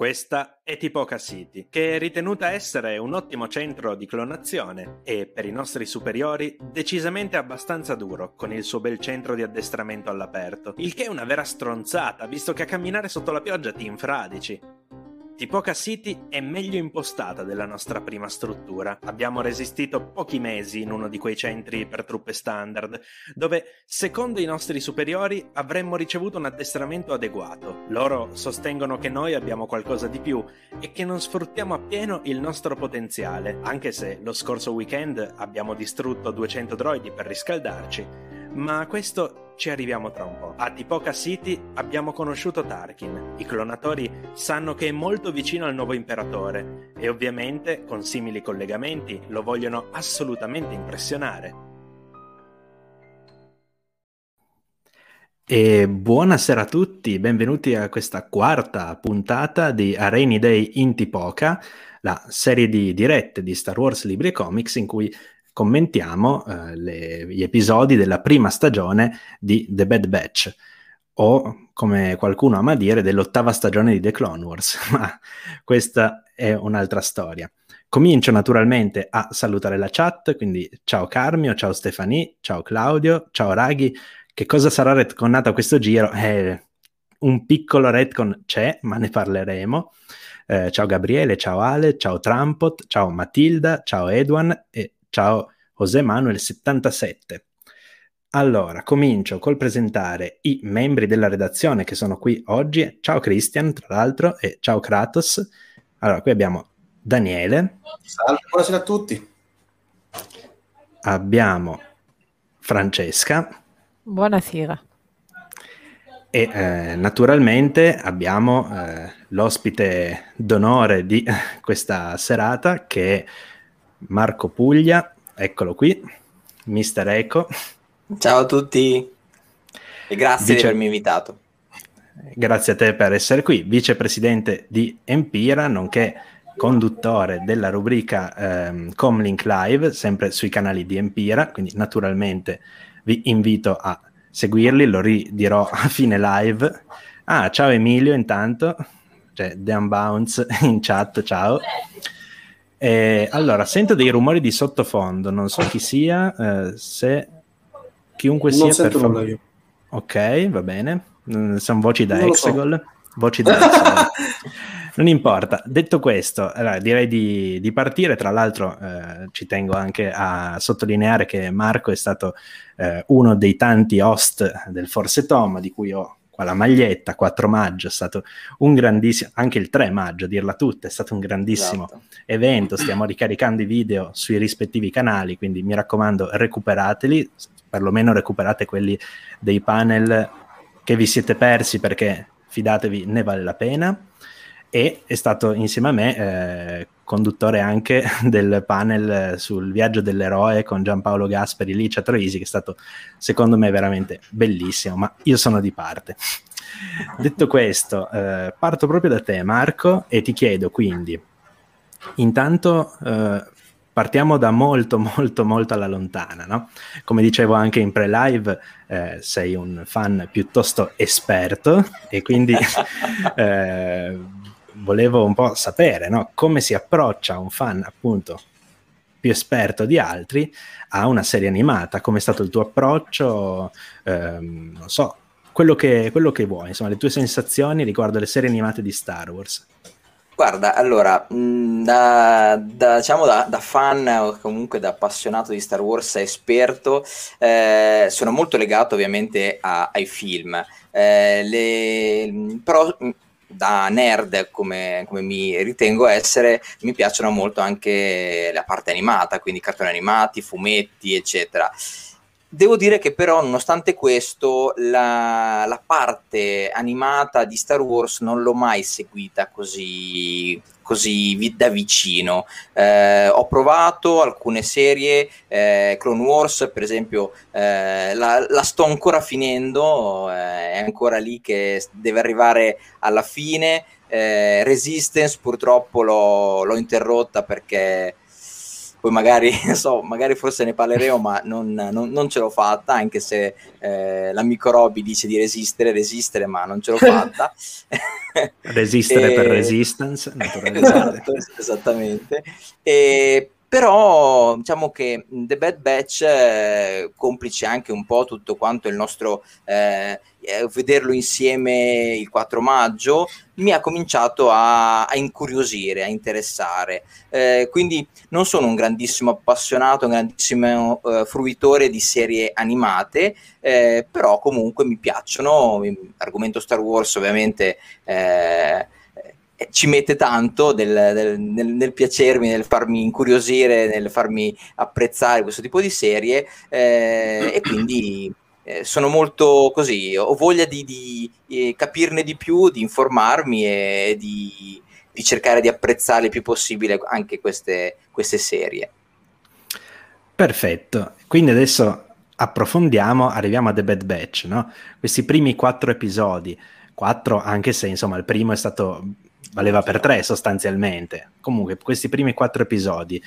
Questa è Tipoca City, che è ritenuta essere un ottimo centro di clonazione e, per i nostri superiori, decisamente abbastanza duro, con il suo bel centro di addestramento all'aperto. Il che è una vera stronzata, visto che a camminare sotto la pioggia ti infradici. Tipoca City è meglio impostata della nostra prima struttura. Abbiamo resistito pochi mesi in uno di quei centri per truppe standard, dove, secondo i nostri superiori, avremmo ricevuto un addestramento adeguato. Loro sostengono che noi abbiamo qualcosa di più e che non sfruttiamo appieno il nostro potenziale, anche se lo scorso weekend abbiamo distrutto 200 droidi per riscaldarci ma questo ci arriviamo tra un po'. A Tipoca City abbiamo conosciuto Tarkin. I clonatori sanno che è molto vicino al nuovo imperatore e ovviamente, con simili collegamenti, lo vogliono assolutamente impressionare. E buonasera a tutti, benvenuti a questa quarta puntata di A Rainy Day in Tipoca, la serie di dirette di Star Wars Libri e Comics in cui commentiamo eh, le, gli episodi della prima stagione di The Bad Batch o come qualcuno ama dire dell'ottava stagione di The Clone Wars, ma questa è un'altra storia. Comincio naturalmente a salutare la chat, quindi ciao Carmio, ciao Stefani, ciao Claudio, ciao Raghi. Che cosa sarà retconnato questo giro? Eh, un piccolo retcon c'è, ma ne parleremo. Eh, ciao Gabriele, ciao Ale, ciao Trampot, ciao Matilda, ciao Edwan e Ciao José Manuel 77. Allora, comincio col presentare i membri della redazione che sono qui oggi. Ciao Christian, tra l'altro, e ciao Kratos. Allora, qui abbiamo Daniele. Salve, buonasera a tutti. Abbiamo Francesca. Buonasera. E eh, naturalmente abbiamo eh, l'ospite d'onore di questa serata che è Marco Puglia, eccolo qui, Mister Eco. Ciao a tutti e grazie Vice... di avermi invitato. Grazie a te per essere qui, vicepresidente di Empira, nonché conduttore della rubrica ehm, Comlink Live, sempre sui canali di Empira, quindi naturalmente vi invito a seguirli, lo ridirò a fine live. Ah, ciao Emilio intanto, cioè The Unbounce in chat, ciao. Eh, allora, sento dei rumori di sottofondo, non so chi sia, eh, se chiunque non sia per favore. Ok, va bene. Mm, sono voci da Exegol. So. Voci da Exegol. non importa. Detto questo, allora, direi di, di, partire. Tra l'altro, eh, ci tengo anche a sottolineare che Marco è stato eh, uno dei tanti host del Forse Tom, di cui ho la maglietta, 4 maggio, è stato un grandissimo, anche il 3 maggio, a dirla tutta, è stato un grandissimo esatto. evento, stiamo ricaricando i video sui rispettivi canali, quindi mi raccomando recuperateli, perlomeno recuperate quelli dei panel che vi siete persi perché fidatevi ne vale la pena e è stato insieme a me eh, conduttore anche del panel sul viaggio dell'eroe con Giampaolo Gasperi, Licia Troisi, che è stato secondo me veramente bellissimo, ma io sono di parte. Detto questo, eh, parto proprio da te Marco e ti chiedo quindi, intanto eh, partiamo da molto molto molto alla lontana, no? Come dicevo anche in pre-live, eh, sei un fan piuttosto esperto e quindi eh, volevo un po' sapere no? come si approccia un fan appunto più esperto di altri a una serie animata, come è stato il tuo approccio, ehm, non so, quello che, quello che vuoi, insomma, le tue sensazioni riguardo le serie animate di Star Wars. Guarda, allora, mm, da, da, diciamo da, da, fan o comunque da appassionato di Star Wars esperto, eh, sono molto legato ovviamente a, ai film. Eh, le, però da nerd come, come, mi ritengo essere, mi piacciono molto anche la parte animata, quindi cartoni animati, fumetti, eccetera. Devo dire che però, nonostante questo, la, la, parte animata di Star Wars non l'ho mai seguita così, così vi, da vicino. Eh, ho provato alcune serie, eh, Clone Wars per esempio, eh, la, la, sto ancora finendo, eh, è ancora lì che deve arrivare alla fine. Eh, Resistance purtroppo l'ho, l'ho interrotta perché poi magari, so, magari forse ne parleremo, ma non, non, non ce l'ho fatta, anche se eh, l'amico Robby dice di resistere, resistere, ma non ce l'ho fatta. resistere e... per resistance, esatto, esattamente. E però diciamo che The Bad Batch, eh, complice anche un po' tutto quanto il nostro eh, eh vederlo insieme il 4 maggio, mi ha cominciato a, a incuriosire, a interessare. Eh, quindi non sono un grandissimo appassionato, un grandissimo eh, fruitore di serie animate, eh, però comunque mi piacciono. L'argomento Star Wars ovviamente ci mette tanto del, del, nel, nel, piacermi, nel farmi incuriosire, nel farmi apprezzare questo tipo di serie eh, e quindi eh, sono molto così, ho voglia di, di eh, capirne di più, di informarmi e di, di, cercare di apprezzare il più possibile anche queste, queste serie. Perfetto, quindi adesso approfondiamo, arriviamo a The Bad Batch, no? questi primi quattro episodi, quattro anche se insomma il primo è stato valeva per tre sostanzialmente. Comunque, questi primi quattro episodi,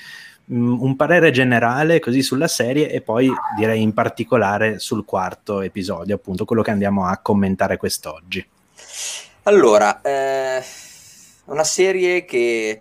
mm, un parere generale così sulla serie e poi direi in particolare sul quarto episodio, appunto quello che andiamo a commentare quest'oggi. Allora, eh, una serie che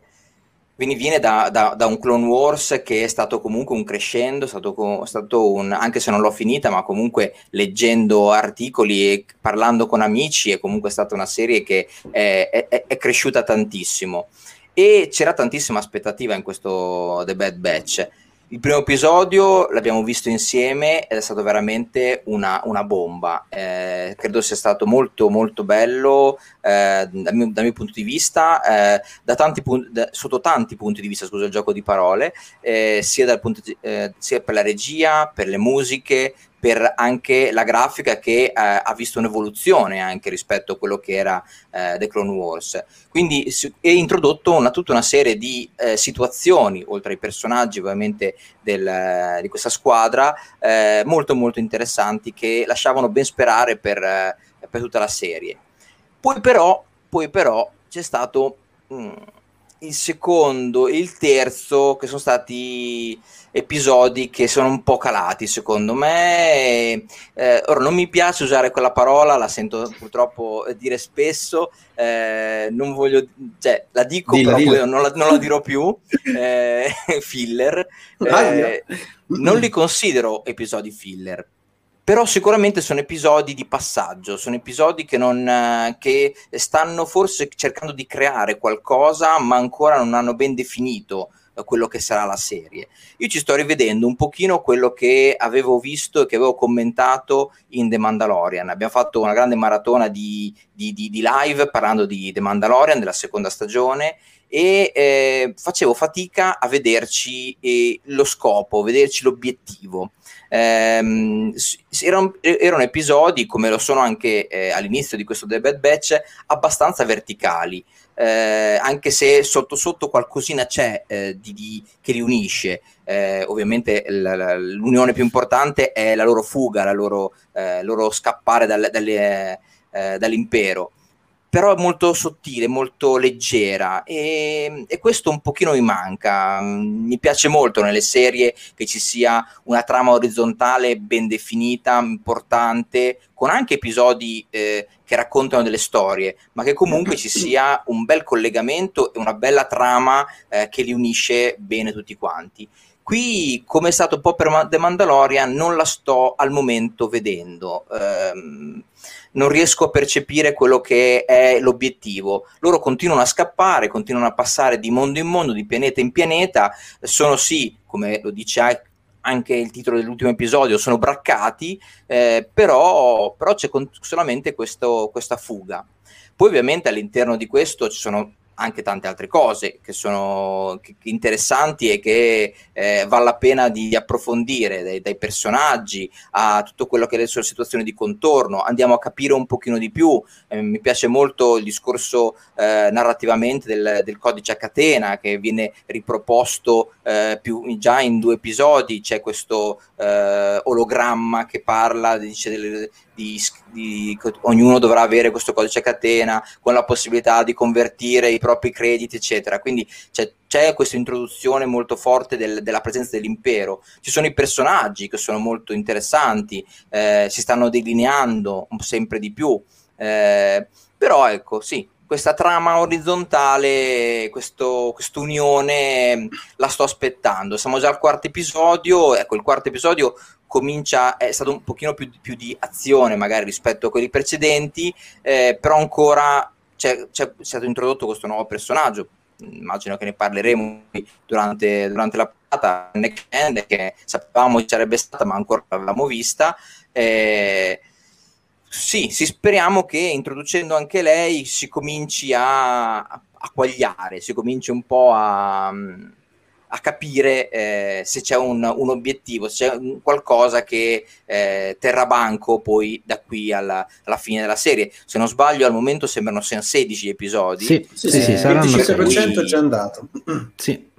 viene da, da, da, un Clone Wars che è stato comunque un crescendo, stato, stato, un, anche se non l'ho finita, ma comunque leggendo articoli e parlando con amici, è comunque stata una serie che è, è, è cresciuta tantissimo. E c'era tantissima aspettativa in questo The Bad Batch il primo episodio l'abbiamo visto insieme ed è stato veramente una, una bomba. Eh, credo sia stato molto molto bello eh, dal, mio, dal, mio, punto di vista, eh, da tanti pun- da, sotto tanti punti di vista, scusa il gioco di parole, eh, sia, di, eh, sia per la regia, per le musiche, per anche la grafica che eh, ha visto un'evoluzione anche rispetto a quello che era eh, The Clone Wars. Quindi è introdotto una, tutta una serie di eh, situazioni, oltre ai personaggi ovviamente del, di questa squadra, eh, molto molto interessanti che lasciavano ben sperare per, eh, per tutta la serie. Poi però, poi però c'è stato... Mh, mm, il secondo e il terzo che sono stati episodi che sono un po' calati secondo me. Eh, ora non mi piace usare quella parola la sento purtroppo dire spesso. Eh, non voglio cioè la dico dilla, però dilla. Non, la, non, la, dirò più. Eh, filler. Eh, non li considero episodi filler però sicuramente sono episodi di passaggio, sono episodi che, non, che stanno forse cercando di creare qualcosa, ma ancora non hanno ben definito eh, quello che sarà la serie. Io ci sto rivedendo un pochino quello che avevo visto e che avevo commentato in The Mandalorian. Abbiamo fatto una grande maratona di, di, di, di live parlando di The Mandalorian della seconda stagione e eh, facevo fatica a vederci eh, lo scopo, vederci l'obiettivo. Ehm, erano, erano, episodi, come lo sono anche eh, all'inizio di questo The Bad Batch, abbastanza verticali. Eh, anche se sotto sotto qualcosina c'è eh, di, di, che li unisce. Eh, ovviamente la, la, l'unione più importante è la loro fuga, la loro, eh, loro scappare dal, dalle, eh, dall'impero però è molto sottile, molto leggera e, e, questo un pochino mi manca. Mi piace molto nelle serie che ci sia una trama orizzontale ben definita, importante, con anche episodi eh, che raccontano delle storie, ma che comunque ci sia un bel collegamento e una bella trama eh, che li unisce bene tutti quanti. Qui, come è stato un po' per The Mandalorian, non la sto al momento vedendo. Ehm, non riesco a percepire quello che è l'obiettivo. Loro continuano a scappare, continuano a passare di mondo in mondo, di pianeta in pianeta, sono sì, come lo dice anche il titolo dell'ultimo episodio, sono braccati, eh, però, però, c'è solamente questo, questa fuga. Poi ovviamente all'interno di questo ci sono anche tante altre cose che sono interessanti e che eh, vale la pena di approfondire, dai, dai, personaggi a tutto quello che è le sue situazioni di contorno, andiamo a capire un pochino di più, eh, mi piace molto il discorso eh, narrativamente del, del, codice a catena che viene riproposto eh, più, già in due episodi, c'è questo eh, ologramma che parla, dice delle, di, di, ognuno dovrà avere questo codice catena con la possibilità di convertire i propri crediti, eccetera. Quindi c'è, c'è questa introduzione molto forte del, della presenza dell'impero. Ci sono i personaggi che sono molto interessanti, eh, si stanno delineando sempre di più. Eh, però ecco, sì, questa trama orizzontale, questo, quest'unione la sto aspettando. Siamo già al quarto episodio, ecco il quarto episodio comincia, è stato un pochino più, più di azione magari rispetto a quelli precedenti, eh, però ancora c'è, c'è, stato introdotto questo nuovo personaggio, immagino che ne parleremo durante, durante la puntata, che sapevamo ci sarebbe stata ma ancora l'avevamo vista. Eh, sì, sì, speriamo che introducendo anche lei si cominci a, a, a quagliare, si cominci un po' a, a capire eh, se c'è un, un, obiettivo, se c'è un, qualcosa che eh, terrà banco poi da qui alla, alla, fine della serie. Se non sbaglio, al momento sembrano 16 episodi. Sì, sì, sì, sì, eh, il 25% è già andato. Sì.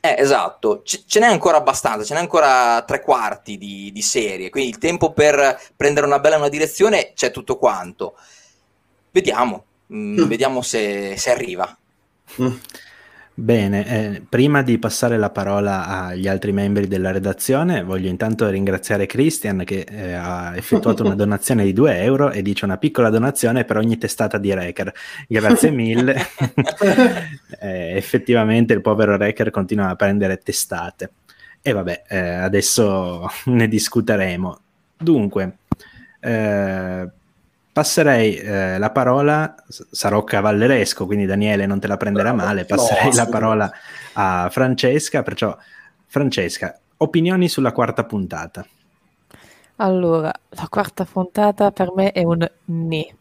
Eh, esatto, C- ce n'è ancora abbastanza, ce n'è ancora tre quarti di, di, serie, quindi il tempo per prendere una bella una direzione c'è tutto quanto. Vediamo, mm, mm. vediamo se, se arriva. Mm. Bene, eh, prima di passare la parola agli altri membri della redazione, voglio intanto ringraziare Christian che eh, ha effettuato una donazione di 2 euro e dice una piccola donazione per ogni testata di Reker. Grazie mille. eh, effettivamente il povero Reker continua a prendere testate. E vabbè, eh, adesso ne discuteremo. Dunque, eh, passerei eh, la parola, sarò cavalleresco, quindi Daniele non te la prenderà male, passerei no, la parola a Francesca, perciò Francesca, opinioni sulla quarta puntata. Allora, la quarta puntata per me è un ne,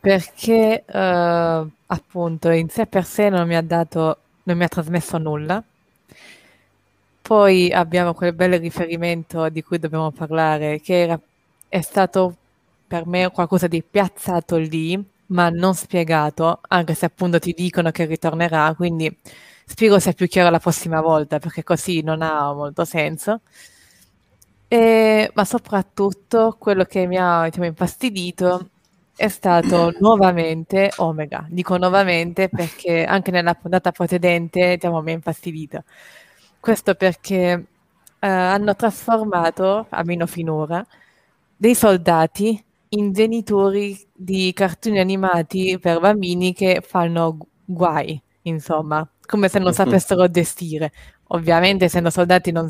perché eh, appunto in sé per sé non mi ha dato, non mi ha trasmesso nulla. Poi abbiamo quel bel riferimento di cui dobbiamo parlare, che era, è stato per me qualcosa di piazzato lì, ma non spiegato, anche se appunto ti dicono che ritornerà, quindi spiego se è più chiaro la prossima volta, perché così non ha molto senso. E, ma soprattutto quello che mi ha diciamo, infastidito è stato nuovamente Omega. Dico nuovamente perché anche nella puntata precedente diciamo, mi ha infastidito. Questo perché eh, hanno trasformato, almeno finora, dei soldati in genitori di cartoni animati per bambini che fanno guai, insomma, come se non sapessero gestire. Ovviamente, essendo soldati, non,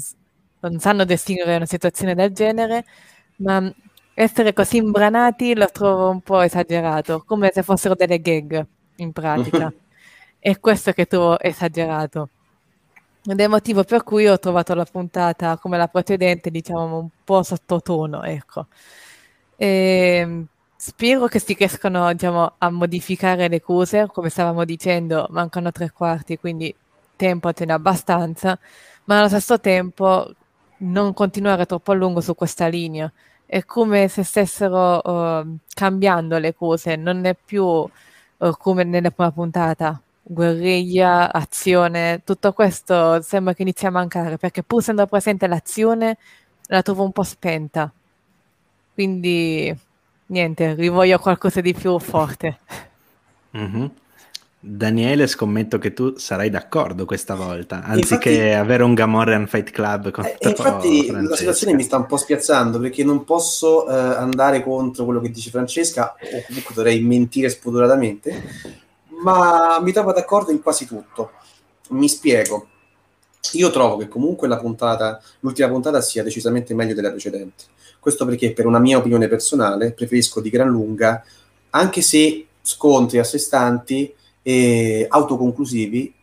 non sanno gestire una situazione del genere, ma essere così imbranati lo trovo un po' esagerato, come se fossero delle gag in pratica. È questo che trovo esagerato. Ed è il motivo per cui ho trovato la puntata come la precedente, diciamo, un po' sottotono, ecco. E ehm, spero che si riescano diciamo, a modificare le cose, come stavamo dicendo, mancano tre quarti, quindi tempo ce n'è abbastanza, ma allo stesso tempo non continuare troppo a lungo su questa linea. È come se stessero uh, cambiando le cose, non è più uh, come nella prima puntata, guerriglia, azione, tutto questo sembra che inizi a mancare, perché pur essendo presente l'azione la trovo un po' spenta. Quindi niente, rivoglio qualcosa di più forte. Mm-hmm. Daniele, scommetto che tu sarai d'accordo questa volta, anziché infatti, avere un Gamorrean Fight Club contro eh, Infatti Francesca. la situazione mi sta un po' spiazzando perché non posso eh, andare contro quello che dice Francesca, o comunque dovrei mentire spudoratamente, ma mi trovo d'accordo in quasi tutto. Mi spiego. Io trovo che comunque la puntata, l'ultima puntata sia decisamente meglio della precedente questo perché, per una mia opinione personale, preferisco di gran lunga, anche se scontri a sé stanti e autoconclusivi,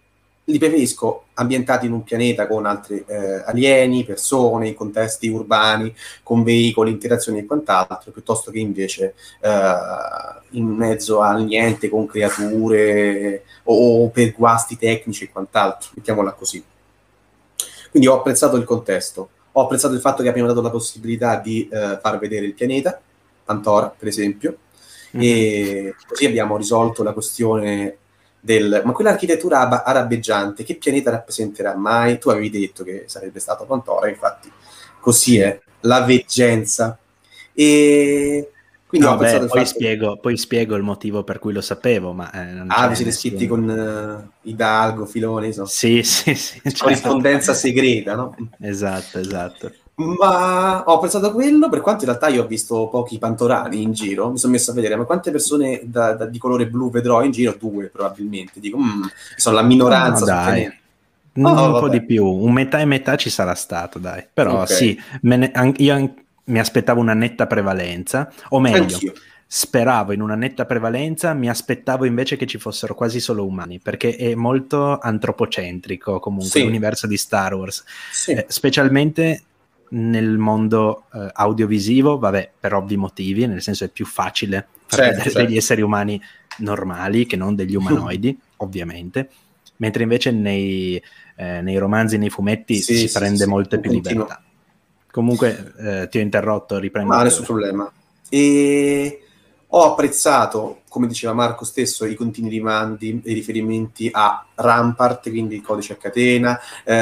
li preferisco ambientati in un pianeta con altri eh, alieni, persone, contesti urbani, con veicoli, interazioni e quant'altro, piuttosto che invece eh, in mezzo al niente con creature o per guasti tecnici e quant'altro, mettiamola così. Quindi ho apprezzato il contesto. Ho apprezzato il fatto che abbiamo dato la possibilità di eh, far vedere il pianeta, Pantora, per esempio, mm-hmm. e così abbiamo risolto la questione del... Ma quell'architettura ab- arabeggiante, che pianeta rappresenterà mai? Tu avevi detto che sarebbe stato Pantora, infatti così è, la veggenza. E Quindi no, beh, poi, spiego, poi, spiego, il motivo per cui lo sapevo, ma... Eh, ah, vi siete scritti con uh, Hidalgo, Filoni, so. Sì, sì, sì. Certo. Corrispondenza segreta, no? Esatto, esatto. Ma ho pensato a quello, per quanto in realtà io ho visto pochi pantorani in giro, mi sono messo a vedere, ma quante persone da, da, di colore blu vedrò in giro? Due probabilmente, dico, mm, sono la minoranza. No, dai. Oh, un vabbè. po' di più, un metà e metà ci sarà stato, dai. Però okay. sì, ne, an- io mi aspettavo una netta prevalenza, o meglio, Anch'io. speravo in una netta prevalenza, mi aspettavo invece che ci fossero quasi solo umani, perché è molto antropocentrico comunque sì. l'universo di Star Wars, sì. eh, specialmente nel mondo eh, audiovisivo, vabbè, per ovvi motivi, nel senso è più facile far certo, vedere certo. degli esseri umani normali che non degli umanoidi, ovviamente, mentre invece nei, eh, nei romanzi, nei fumetti sì, si prende molte più continuo. libertà. Comunque eh, ti ho interrotto, riprendo. Ah, nessun problema. E ho apprezzato, come diceva Marco stesso, i continui rimandi e riferimenti a Rampart, quindi il codice a catena, eh,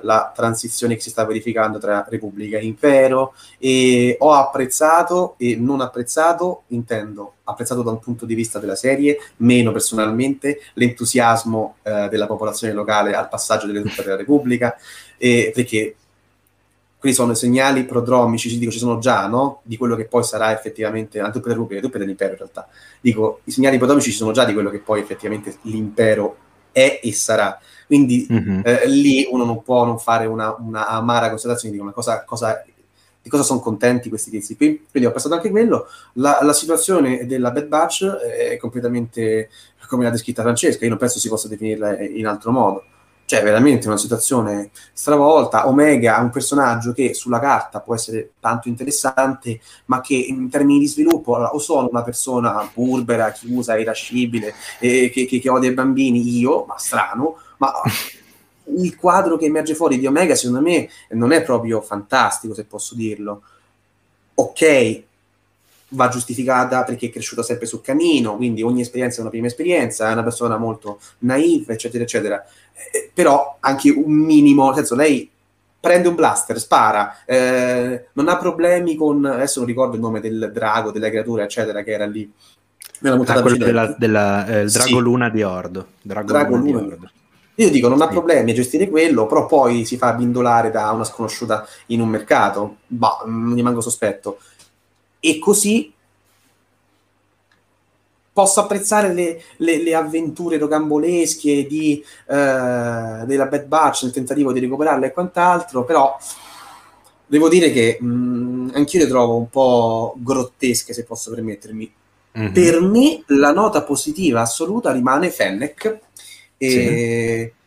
la transizione che si sta verificando tra Repubblica e Impero. E ho apprezzato e non apprezzato, intendo apprezzato da un punto di vista della serie, meno personalmente, l'entusiasmo eh, della popolazione locale al passaggio delle truppe della Repubblica, eh, perché quindi sono segnali prodromici, dico ci sono già, no? Di quello che poi sarà effettivamente, della Repubblica, le truppe dell'impero in realtà. Dico, i segnali prodromici ci sono già di quello che poi effettivamente l'impero è e sarà. Quindi mm-hmm. eh, lì uno non può non fare una, una amara constatazione di cosa, cosa, di cosa sono contenti questi tizi qui. Quindi ho pensato anche quello. La, la situazione della Bad Batch è completamente come l'ha descritta Francesca, io non penso si possa definirla in altro modo cioè veramente una situazione stravolta. Omega è un personaggio che sulla carta può essere tanto interessante, ma che in termini di sviluppo o sono una persona burbera, chiusa, irascibile, eh, che, che, che odia i bambini, io, ma strano, ma il quadro che emerge fuori di Omega secondo me non è proprio fantastico, se posso dirlo. Ok, va giustificata perché è cresciuta sempre sul camino, quindi ogni esperienza è una prima esperienza, è una persona molto naive, eccetera, eccetera. Eh, però anche un minimo, nel senso, lei prende un blaster, spara, eh, non ha problemi con, adesso non ricordo il nome del drago, della creatura, eccetera, che era lì. Nella ah, quello della, della eh, Drago sì. Luna di Ordo. Drago, Drago Luna, Luna. Di Ordo. Io dico, non ha problemi a gestire quello, però poi si fa bindolare da una sconosciuta in un mercato. Bah, mi rimango sospetto e così posso apprezzare le, le, le avventure rocambolesche di, eh, della Bad Batch nel tentativo di recuperarla e quant'altro, però devo dire che mh, mm, anch'io le trovo un po' grottesche, se posso permettermi. Mm-hmm. Per me la nota positiva assoluta rimane Fennec. E, sì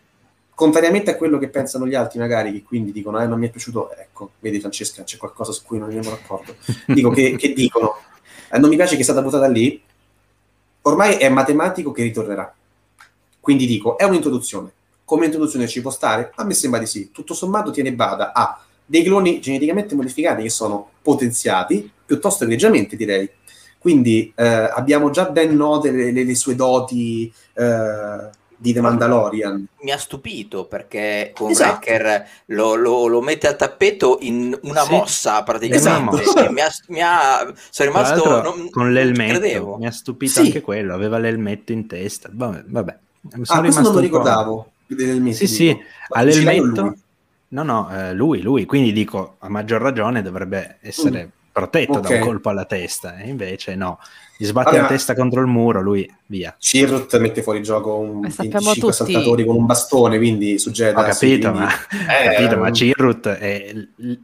contrariamente a quello che pensano gli altri, magari, che quindi dicono, eh, non mi è piaciuto, ecco, vedi Francesca, c'è qualcosa su cui non andiamo d'accordo. Dico che, che dicono, eh, non mi piace che è stata buttata lì, ormai è matematico che ritornerà. Quindi dico, è un'introduzione. Come introduzione ci può stare? A me sembra di sì. Tutto sommato tiene bada a dei cloni geneticamente modificati che sono potenziati, piuttosto egregiamente direi. Quindi eh, abbiamo già ben note le, le, le sue doti eh, di The Mandalorian. Mi ha stupito perché con esatto. Wrecker lo, lo, lo, mette al tappeto in una sì. mossa praticamente. Esatto. Mi ha, mi ha, sono rimasto non, con l'elmetto. Mi ha stupito sì. anche quello. Aveva l'elmetto in testa. Vabbè, vabbè. ah, questo non lo ricordavo. Sì, sì, all'elmetto. No, no, eh, lui, lui. Quindi dico, a maggior ragione dovrebbe essere mm. Protetto okay. da un colpo alla testa. E invece no, gli sbatte Vabbè, la testa contro il muro, lui via. Chirrut mette fuori gioco un 25 saltatori con un bastone, quindi su Jedi. Ho capito, quindi... ma, eh, capito, ma Chirrut è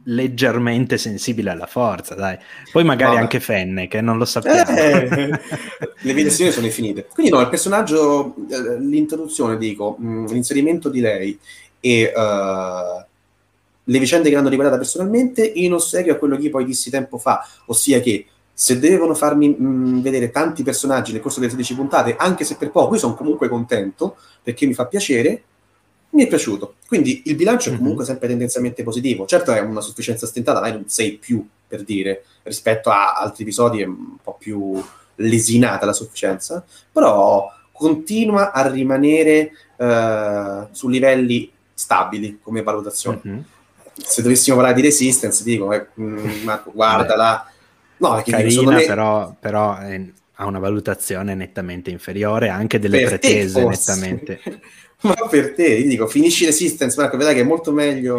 leggermente sensibile alla forza, dai. Poi magari Vabbè. anche Fenne, che non lo sappiamo. Eh, le videazioni sono infinite. Quindi no, il personaggio, eh, l'introduzione, dico, mm, l'inserimento di lei e... Uh, le vicende che l'hanno riguardata personalmente in ossequio a quello che io poi dissi tempo fa, ossia che se devono farmi mh, mm, vedere tanti personaggi nel corso delle 16 puntate, anche se per poco, io sono comunque contento perché mi fa piacere. Mi è piaciuto. Quindi il bilancio è mhm. comunque sempre tendenzialmente positivo. Certo è una sufficienza stentata, dai, non sei più per dire, rispetto a altri episodi è un po' più lesinata la sufficienza, però continua a rimanere uh, su livelli stabili come valutazione. Mm-hmm. Se dovessimo parlare di Resistance, dico, eh, mm, Marco, guardala no, carina, me... però, però è, ha una valutazione nettamente inferiore, anche delle per pretese nettamente. Ma per te, io dico, finisci Resistance, Marco, vedrai che è molto meglio.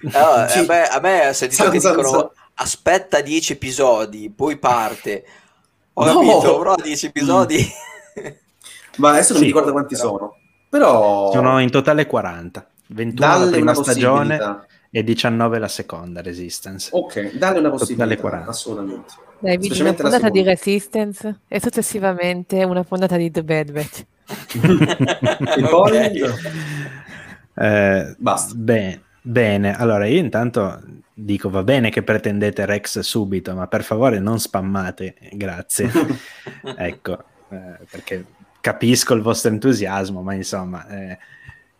No, a, me, a me ho sentito che dicono aspetta 10 episodi, poi parte. Ho no. capito, però 10 episodi... Ma adesso non sì, mi ricordo quanti però... sono. Però... Sono in totale 40. 21 dalle la prima stagione e 19 la seconda Resistance. Ok, dalle una possibilità, assolutamente. Dai, vedi una puntata di Resistance e successivamente una puntata di The Bad Batch. e poi... Eh, Basta. Beh, bene, allora io intanto dico va bene che pretendete Rex subito, ma per favore non spammate, grazie. ecco, eh, perché capisco il vostro entusiasmo, ma insomma, eh,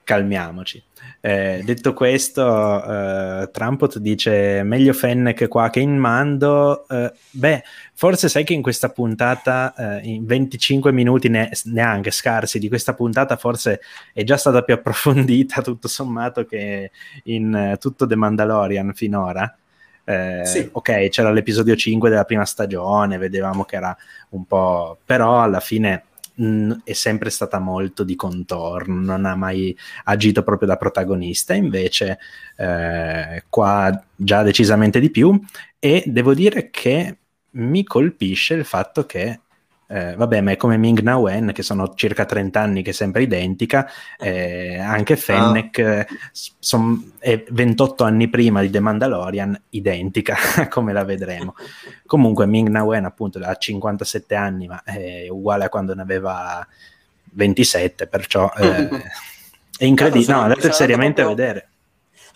calmiamoci. Eh, detto questo, eh, Trumpot dice meglio Fennec qua che in mando. Eh, beh, forse sai che in questa puntata, eh, in 25 minuti ne- neanche scarsi di questa puntata, forse è già stata più approfondita tutto sommato che in eh, tutto The Mandalorian finora. Eh, sì. Ok, c'era l'episodio 5 della prima stagione, vedevamo che era un po'... però alla fine mh, è sempre stata molto di contorno, non ha mai agito proprio da protagonista, invece eh, qua già decisamente di più. E devo dire che mi colpisce il fatto che eh, vabbè, ma è come Ming Na Wen, che sono circa 30 anni, che è sempre identica. Eh, anche Fennec ah. son, è 28 anni prima di The Mandalorian, identica, come la vedremo. Comunque, Ming Na Wen, appunto, ha 57 anni, ma è uguale a quando ne aveva 27, perciò eh, è incredibile. No, andate seriamente a vedere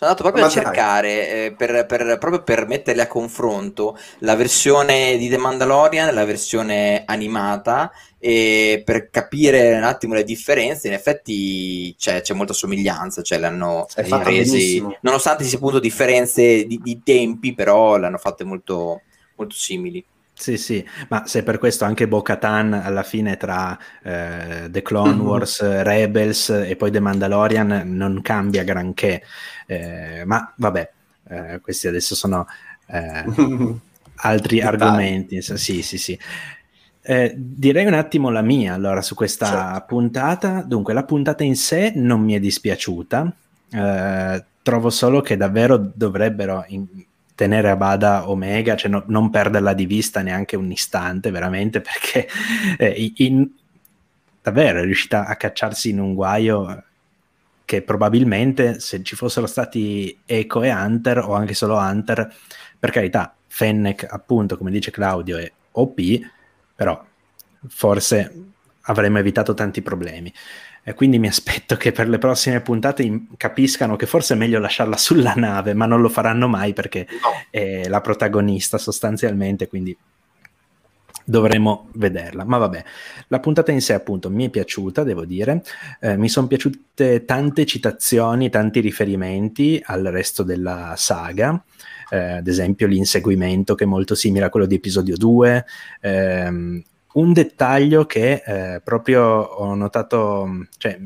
andato proprio Ma a cercare eh, per, per, proprio per metterli a confronto la versione di The Mandalorian e la versione animata e per capire un attimo le differenze in effetti c'è, c'è molta somiglianza cioè l'hanno resi nonostante ci sia appunto differenze di, di tempi però l'hanno fatte molto, molto simili sì, sì, ma se per questo anche Bo-Katan alla fine tra eh, The Clone mm-hmm. Wars, mm-hmm. Rebels e poi The Mandalorian non cambia granché, eh, ma vabbè, eh, questi adesso sono eh, altri argomenti. Sì, sì, sì. Eh, direi un attimo la mia allora su questa certo. puntata. Dunque, la puntata in sé non mi è dispiaciuta. Eh, trovo solo che davvero dovrebbero in, tenere a bada Omega, cioè no, non perderla di vista neanche un istante, veramente, perché eh, in, davvero è riuscita a cacciarsi in un guaio che probabilmente se ci fossero stati Echo e Hunter o anche solo Hunter, per carità, Fennec appunto, come dice Claudio, è OP, però forse avremmo evitato tanti problemi. E quindi mi aspetto che per le prossime puntate capiscano che forse è meglio lasciarla sulla nave, ma non lo faranno mai perché no. è la protagonista sostanzialmente, quindi dovremo vederla. Ma vabbè, la puntata in sé appunto mi è piaciuta, devo dire, eh, mi sono piaciute tante citazioni, tanti riferimenti al resto della saga. Eh, ad esempio l'inseguimento che è molto simile a quello di episodio 2, ehm, un dettaglio che eh, proprio ho notato, cioè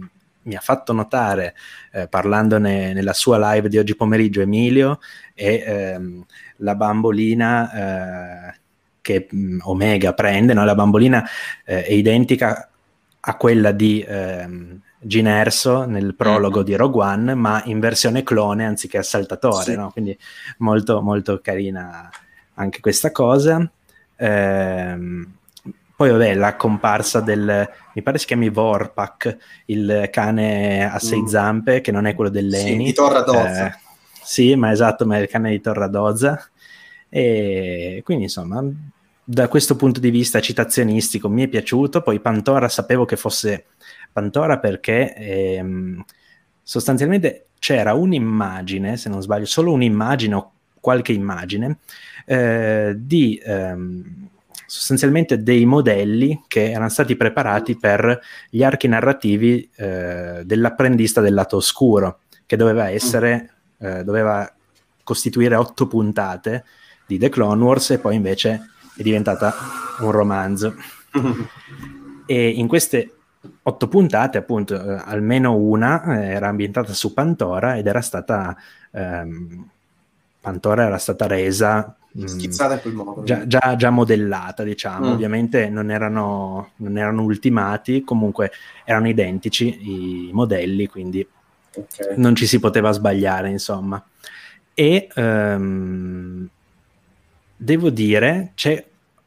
mi ha fatto notare eh, parlandone nella sua live di oggi pomeriggio Emilio e ehm, la bambolina eh, che mh, mm, Omega prende, no? la bambolina eh, è identica a quella di ehm, Gin Erso nel prologo mm-hmm. di Rogue One, ma in versione clone anziché assaltatore, sì. no? quindi molto molto carina anche questa cosa. Ehm, poi vabbè, la comparsa del, mi pare si chiami Vorpak, il cane a sei mm. zampe, che non è quello dell'Eni. Sì, di Torradozza. Eh, sì, ma esatto, ma è il cane di Torradozza. E quindi insomma, da questo punto di vista citazionistico mi è piaciuto. Poi Pantora sapevo che fosse Pantora perché ehm, sostanzialmente c'era un'immagine, se non sbaglio, solo un'immagine o qualche immagine eh, di... Ehm, sostanzialmente dei modelli che erano stati preparati per gli archi narrativi eh, dell'apprendista del lato oscuro, che doveva essere, eh, doveva costituire otto puntate di The Clone Wars e poi invece è diventata un romanzo. e in queste otto puntate, appunto, eh, almeno una eh, era ambientata su Pantora ed era stata... Ehm, Pantora era stata resa mm, schizzata in quel modo. Già, già, già modellata, diciamo. Mm. Ovviamente non erano, non erano, ultimati, comunque erano identici i modelli, quindi okay. non ci si poteva sbagliare, insomma. E um, devo dire, c'è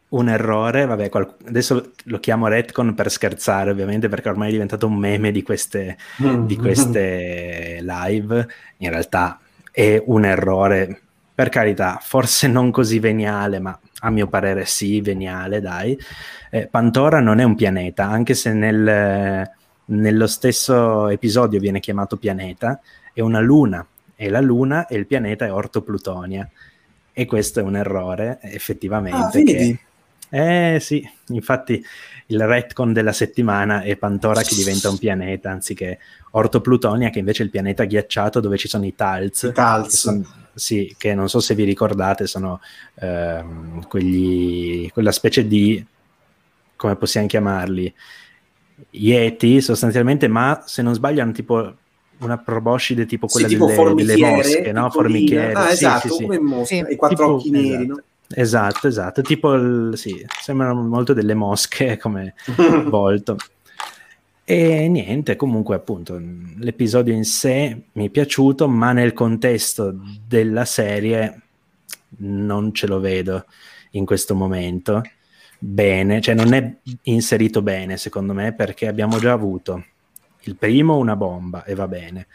un errore, vabbè, qual- adesso lo chiamo retcon per scherzare ovviamente perché ormai è diventato un meme di queste, di queste live, in realtà è un errore, per carità, forse non così veniale, ma a mio parere sì, veniale, dai. Eh, Pantora non è un pianeta, anche se nel, nello stesso episodio viene chiamato pianeta, è una luna, e la luna e il pianeta è Orto Plutonia. E questo è un errore, effettivamente. Ah, che, eh sì, infatti il retcon della settimana è Pantora che diventa un pianeta anziché Orto Plutonia che invece è il pianeta ghiacciato dove ci sono i Talz. I Talz. Che sì, che non so se vi ricordate, sono ehm, quegli, quella specie di, come possiamo chiamarli, Yeti sostanzialmente, ma se non sbaglio hanno tipo una proboscide tipo quella sì, tipo delle, delle, mosche, no? Formichiere. Ah, esatto, sì, sì, come mosca, sì. i quattro tipo, occhi neri, esatto. no? Esatto, esatto, tipo il, sì, sembrano molto delle mosche come volto. E niente, comunque appunto l'episodio in sé mi è piaciuto, ma nel contesto della serie non ce lo vedo in questo momento bene, cioè non è inserito bene secondo me perché abbiamo già avuto il primo una bomba e va bene,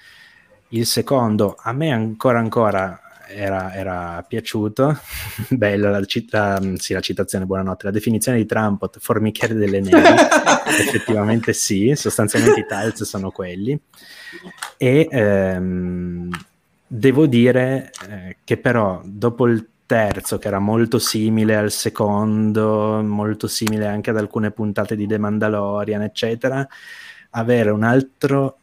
il secondo a me ancora ancora era, era piaciuto. Bella la, cita- sì, la citazione, buonanotte. La definizione di Trampot, formichiere delle nevi. Effettivamente sì, sostanzialmente i tiles sono quelli. E ehm, devo dire eh, che però dopo il terzo, che era molto simile al secondo, molto simile anche ad alcune puntate di The Mandalorian, eccetera, avere un altro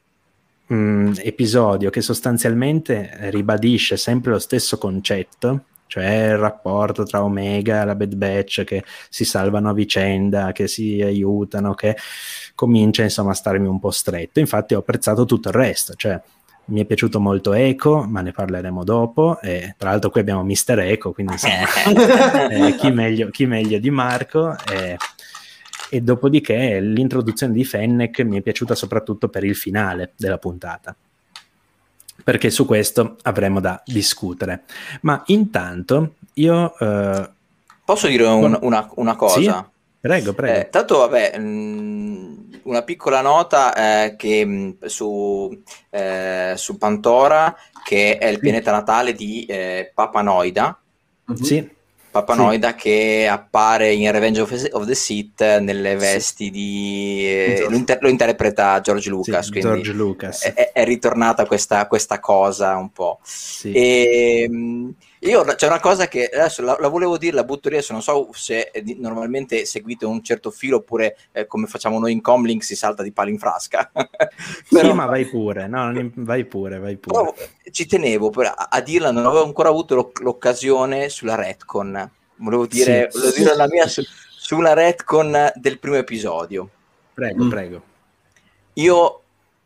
mh, mm, episodio che sostanzialmente ribadisce sempre lo stesso concetto, cioè il rapporto tra Omega e la Bad Batch che si salvano a vicenda, che si aiutano, che comincia insomma a starmi un po' stretto. Infatti ho apprezzato tutto il resto, cioè mi è piaciuto molto Eco, ma ne parleremo dopo. E, tra l'altro qui abbiamo Mister Eco, quindi insomma, eh, chi, meglio, chi, meglio, di Marco. Eh, e dopodiché l'introduzione di Fennec mi è piaciuta soprattutto per il finale della puntata. Perché su questo avremo da discutere. Ma intanto io eh... posso dire un, una, una, cosa? Sì? prego prego. Eh, tanto vabbè mh, mm, una piccola nota eh, che mm, su, eh, su Pantora che è il pianeta natale di eh, Papanoida. Sì Papanoida sì. che appare in Revenge of, the Sith nelle vesti sì. di... Eh, lo, inter- lo, interpreta George Lucas, sì, quindi George Lucas. È, è, ritornata questa, questa, cosa un po'. E, ehm, io c'è una cosa che adesso la, la, volevo dire, la butto lì, adesso non so se eh, normalmente seguite un certo filo oppure eh, come facciamo noi in Comlink si salta di palo in frasca. Però, sì, ma vai pure, no, vai pure, vai pure. Però, ci tenevo per, a, a, dirla, non avevo ancora avuto lo, l'occasione sulla Redcon. Volevo dire, sì, volevo sì, dire la mia su, sulla Redcon del primo episodio. Prego, mm. prego. Io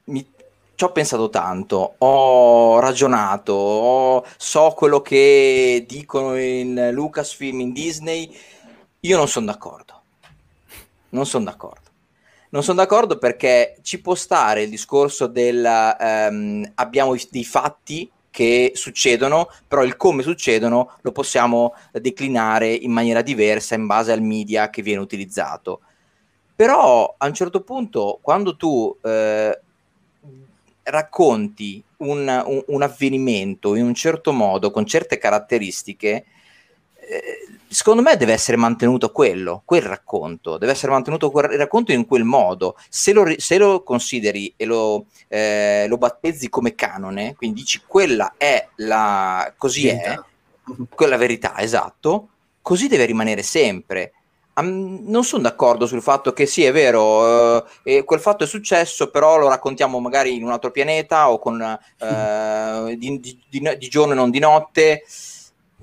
mi ci ho pensato tanto, ho ragionato, ho, so quello che dicono in Lucasfilm, in Disney, io non sono d'accordo. Non sono d'accordo. Non sono d'accordo perché ci può stare il discorso del um, abbiamo dei fatti che succedono, però il come succedono lo possiamo declinare in maniera diversa in base al media che viene utilizzato. Però a un certo punto, quando tu eh, racconti un, un, un, avvenimento in un certo modo, con certe caratteristiche, eh, secondo me deve essere mantenuto quello, quel racconto, deve essere mantenuto quel racconto in quel modo. Se lo, se lo consideri e lo, eh, lo, battezzi come canone, quindi dici quella è la... così verità. è, quella verità, esatto, così deve rimanere sempre Um, non sono d'accordo sul fatto che sì, è vero, uh, quel fatto è successo, però lo raccontiamo magari in un altro pianeta o con, uh, di, di, di, di, giorno e non di notte.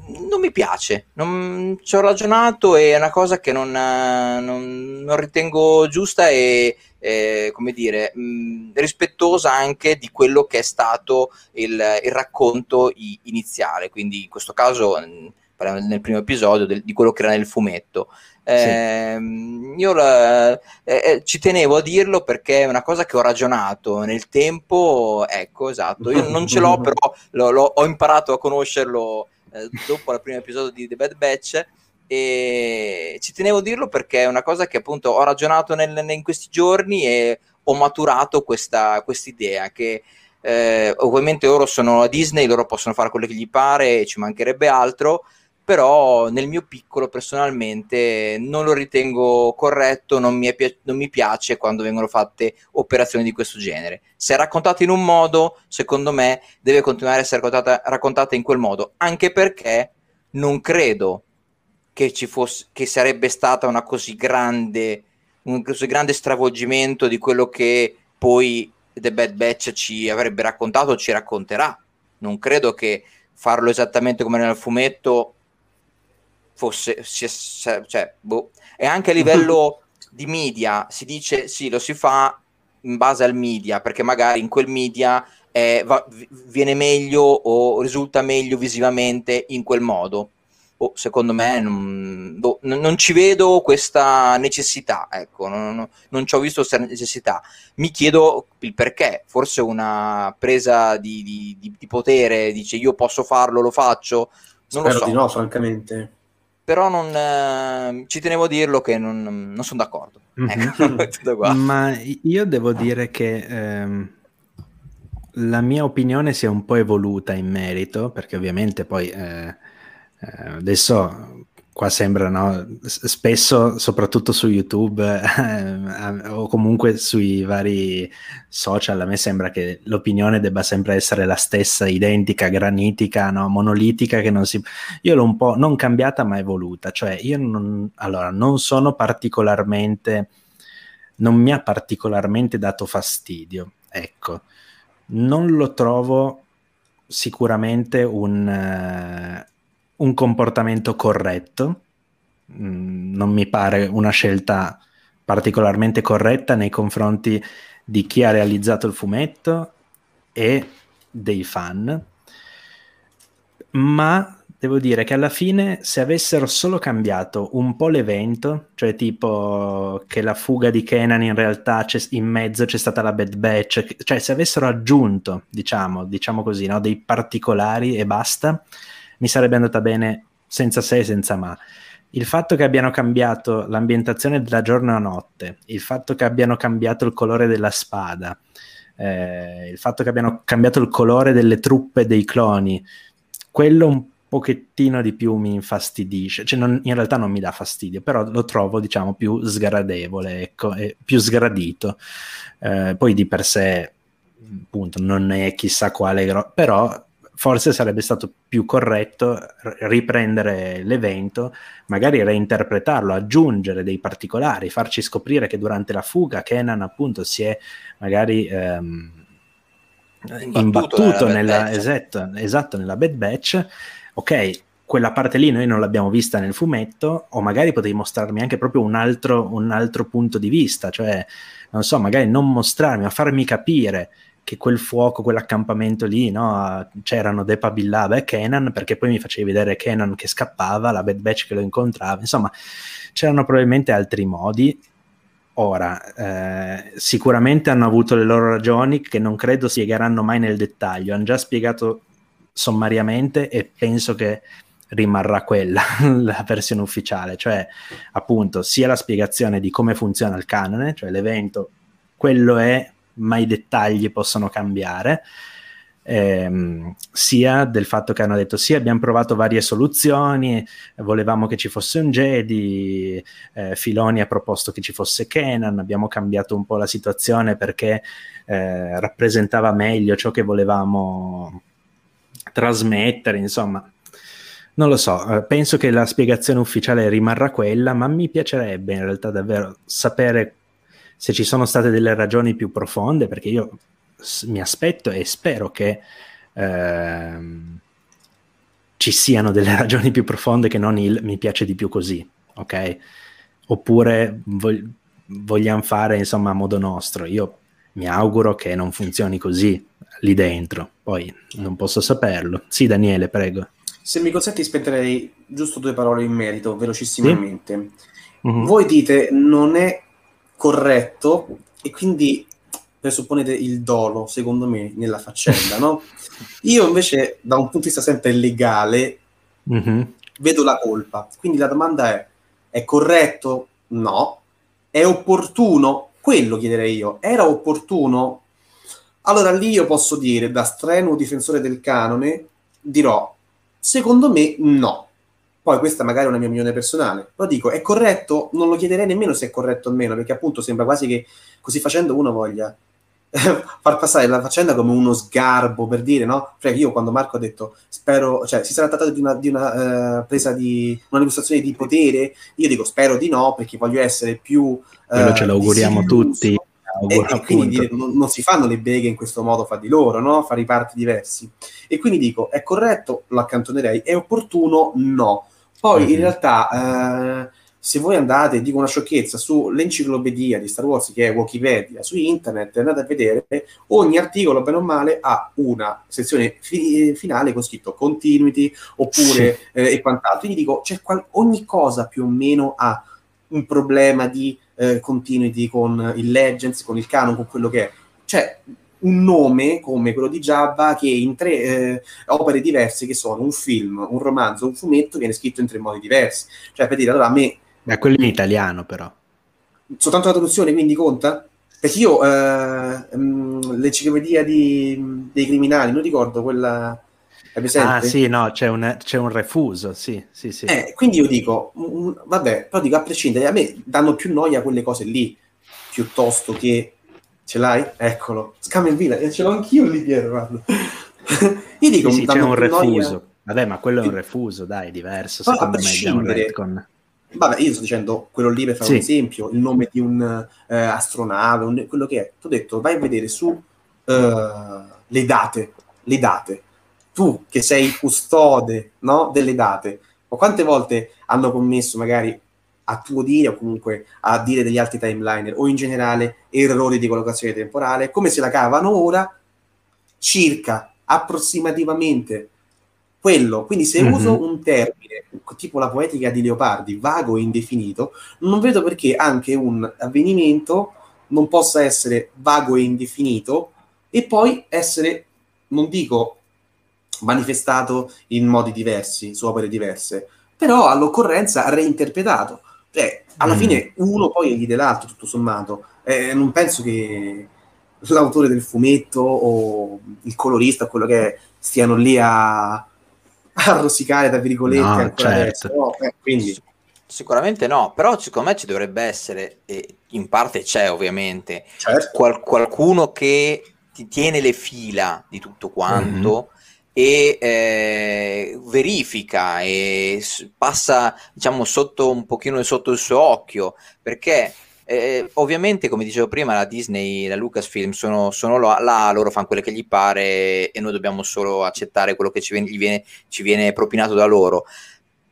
Non mi piace, non, ci ho ragionato e è una cosa che non, non, non ritengo giusta e, eh, come dire, mh, rispettosa anche di quello che è stato il, il racconto iniziale. Quindi in questo caso... Mh, parliamo nel primo episodio, del, di quello che era nel fumetto. Eh, sì. Io la, eh, eh, ci tenevo a dirlo perché è una cosa che ho ragionato nel tempo, ecco, esatto, io non ce l'ho, però lo, lo, ho imparato a conoscerlo eh, dopo il primo episodio di The Bad Batch. E ci tenevo a dirlo perché è una cosa che appunto ho ragionato nel, in questi giorni e ho maturato questa idea che eh, ovviamente loro sono a Disney, loro possono fare quello che gli pare, ci mancherebbe altro, però nel mio piccolo personalmente non lo ritengo corretto, non mi, pi- non mi, piace quando vengono fatte operazioni di questo genere. Se è raccontata in un modo, secondo me deve continuare a essere raccontata, raccontata in quel modo, anche perché non credo che, ci fosse, che sarebbe stata una così grande, un così grande stravolgimento di quello che poi The Bad Batch ci avrebbe raccontato o ci racconterà. Non credo che farlo esattamente come nel fumetto fosse sia, cioè, boh. e anche a livello di media si dice sì lo si fa in base al media perché magari in quel media eh, va, viene meglio o risulta meglio visivamente in quel modo oh, secondo me non, boh, non, ci vedo questa necessità, ecco, non, non, ci ho visto questa necessità. Mi chiedo il perché, forse una presa di, di, di, di potere, dice io posso farlo, lo faccio, non Spero lo so. di no, francamente. Però non, eh, ci tenevo a dirlo che non, sono d'accordo. Ecco, Ma io devo dire che... Ehm la mia opinione si è un po' evoluta in merito, perché ovviamente poi eh, eh, adesso qua sembra no? spesso soprattutto su youtube eh, o comunque sui vari social a me sembra che l'opinione debba sempre essere la stessa identica granitica no? monolitica che non si io l'ho un po' non cambiata ma evoluta cioè io non, allora, non sono particolarmente non mi ha particolarmente dato fastidio ecco non lo trovo sicuramente un, un comportamento corretto, mm, non mi pare una scelta particolarmente corretta nei confronti di chi ha realizzato il fumetto e dei fan, ma devo dire che alla fine se avessero solo cambiato un po' l'evento, cioè tipo che la fuga di Kenan in realtà in mezzo c'è stata la Bad Batch, cioè se avessero aggiunto, diciamo, diciamo così, no, dei particolari e basta, mi sarebbe andata bene senza se e senza ma. Il fatto che abbiano cambiato l'ambientazione da giorno a notte, il fatto che abbiano cambiato il colore della spada, eh, il fatto che abbiano cambiato il colore delle truppe dei cloni, quello un pochettino di più mi infastidisce, cioè non, in realtà non mi dà fastidio, però lo trovo diciamo più sgradevole, ecco, più sgradito. Eh, poi di per sé, appunto, non è chissà quale, gro- però forse sarebbe stato più corretto riprendere l'evento, magari reinterpretarlo, aggiungere dei particolari, farci scoprire che durante la fuga Kenan appunto si è magari ehm, imbattuto, imbattuto nella, nella esatto, esatto, nella Bad Batch. Ok, quella parte lì noi non l'abbiamo vista nel fumetto, o magari potevi mostrarmi anche proprio un altro, un altro punto di vista, cioè, non so, magari non mostrarmi, ma farmi capire che quel fuoco, quell'accampamento lì, no? c'erano Depa Billaba e Kenan, perché poi mi facevi vedere Kenan che scappava, la Bad Batch che lo incontrava, insomma, c'erano probabilmente altri modi. Ora, eh, sicuramente hanno avuto le loro ragioni che non credo spiegheranno mai nel dettaglio, hanno già spiegato sommariamente e penso che rimarrà quella la versione ufficiale, cioè appunto sia la spiegazione di come funziona il canone, cioè l'evento, quello è ma i dettagli possono cambiare. Ehm, sia del fatto che hanno detto sì abbiamo provato varie soluzioni volevamo che ci fosse un Jedi eh, Filoni ha proposto che ci fosse Kenan abbiamo cambiato un po' la situazione perché eh, rappresentava meglio ciò che volevamo trasmettere insomma non lo so, eh, penso che la spiegazione ufficiale rimarrà quella, ma mi piacerebbe in realtà davvero sapere se ci sono state delle ragioni più profonde, perché io mi aspetto e spero che ehm, ci siano delle ragioni più profonde che non il mi piace di più così, ok? Oppure vog- vogliamo fare insomma a modo nostro. Io mi auguro che non funzioni così lì dentro, poi non posso saperlo. Sì, Daniele, prego. Se mi consenti, spenderei giusto due parole in merito, velocissimamente. Sì? Mm-hmm. Voi dite non è corretto e quindi presupponete il dolo, secondo me, nella faccenda, no? Io invece, da un punto di vista sempre legale, mm-hmm. vedo la colpa. Quindi la domanda è, è corretto? No. È opportuno? Quello chiederei io. Era opportuno? Allora lì io posso dire, da strenuo difensore del canone, dirò, secondo me no. Poi questa magari è una mia opinione personale, però dico, è corretto? Non lo chiederei nemmeno se è corretto o meno, perché appunto sembra quasi che così facendo uno voglia far passare la faccenda come uno sgarbo per dire, no? Cioè, io quando Marco ha detto, spero, cioè, si sarà trattato di una, di una uh, presa di una dimostrazione di potere, io dico, spero di no, perché voglio essere più. Uh, Quello ce l'auguriamo tutti. E, e, quindi dire, non, non, si fanno le beghe in questo modo fra di loro, no? Fare i parti diversi. E quindi dico, è corretto? Lo accantonerei. È opportuno? No. Poi mm-hmm. in realtà. Uh, se voi andate, dico una sciocchezza, sull'enciclopedia di Star Wars, che è Wikipedia, su internet, andate a vedere, ogni articolo, bene o male, ha una sezione fi- finale con scritto continuity, oppure sì. eh, e quant'altro. Quindi dico, cioè, qual- ogni cosa più o meno ha un problema di eh, continuity con il Legends, con il canon, con quello che è. Cioè, un nome come quello di Jabba che in tre eh, opere diverse che sono un film, un romanzo, un fumetto viene scritto in tre modi diversi. Cioè, per dire, allora a me è quello in italiano, però. Soltanto la traduzione, quindi conta? Perché io eh, mm, l'enciclopedia di, dei criminali, non ricordo quella. Ah, sì, no, c'è un, c'è un refuso, sì, sì, sì. Eh, quindi io dico, mh, vabbè, però dico a prescindere, a me danno più noia quelle cose lì, piuttosto che... Ce l'hai? Eccolo. Scam Villa, e ce l'ho anch'io lì dietro, guarda. io dico, sì, sì c'è un refuso. Noia... Vabbè, ma quello è un refuso, dai, è diverso, però secondo me abbiamo un retcon. Vabbè, io sto dicendo quello lì per fare sì. un esempio, il nome di un eh, astronave, un, quello che è. Ti ho detto, vai a vedere su uh, le date, le date. Tu che sei il custode no, delle date, o quante volte hanno commesso magari a tuo dire o comunque a dire degli altri timeliner o in generale errori di collocazione temporale, come se la cavano ora circa approssimativamente quello. Quindi se mm-hmm. uso un termine tipo la poetica di Leopardi, vago e indefinito, non vedo perché anche un avvenimento non possa essere vago e indefinito e poi essere, non dico manifestato in modi diversi, su opere diverse, però all'occorrenza reinterpretato. Cioè, alla mm. fine uno poi gli l'altro, tutto sommato. Eh, non penso che l'autore del fumetto o il colorista, quello che è, stiano lì a, a rosicare, tra virgolette, no, certo. No, eh, quindi... Sicuramente no, però secondo me ci dovrebbe essere, e in parte c'è ovviamente, certo. qual- qualcuno che ti tiene le fila di tutto quanto mm-hmm. E eh, verifica e passa diciamo sotto un pochino sotto il suo occhio perché eh, ovviamente, come dicevo prima, la Disney, la Lucasfilm sono, sono là, loro fanno quello che gli pare e noi dobbiamo solo accettare quello che ci viene, viene, ci viene propinato da loro.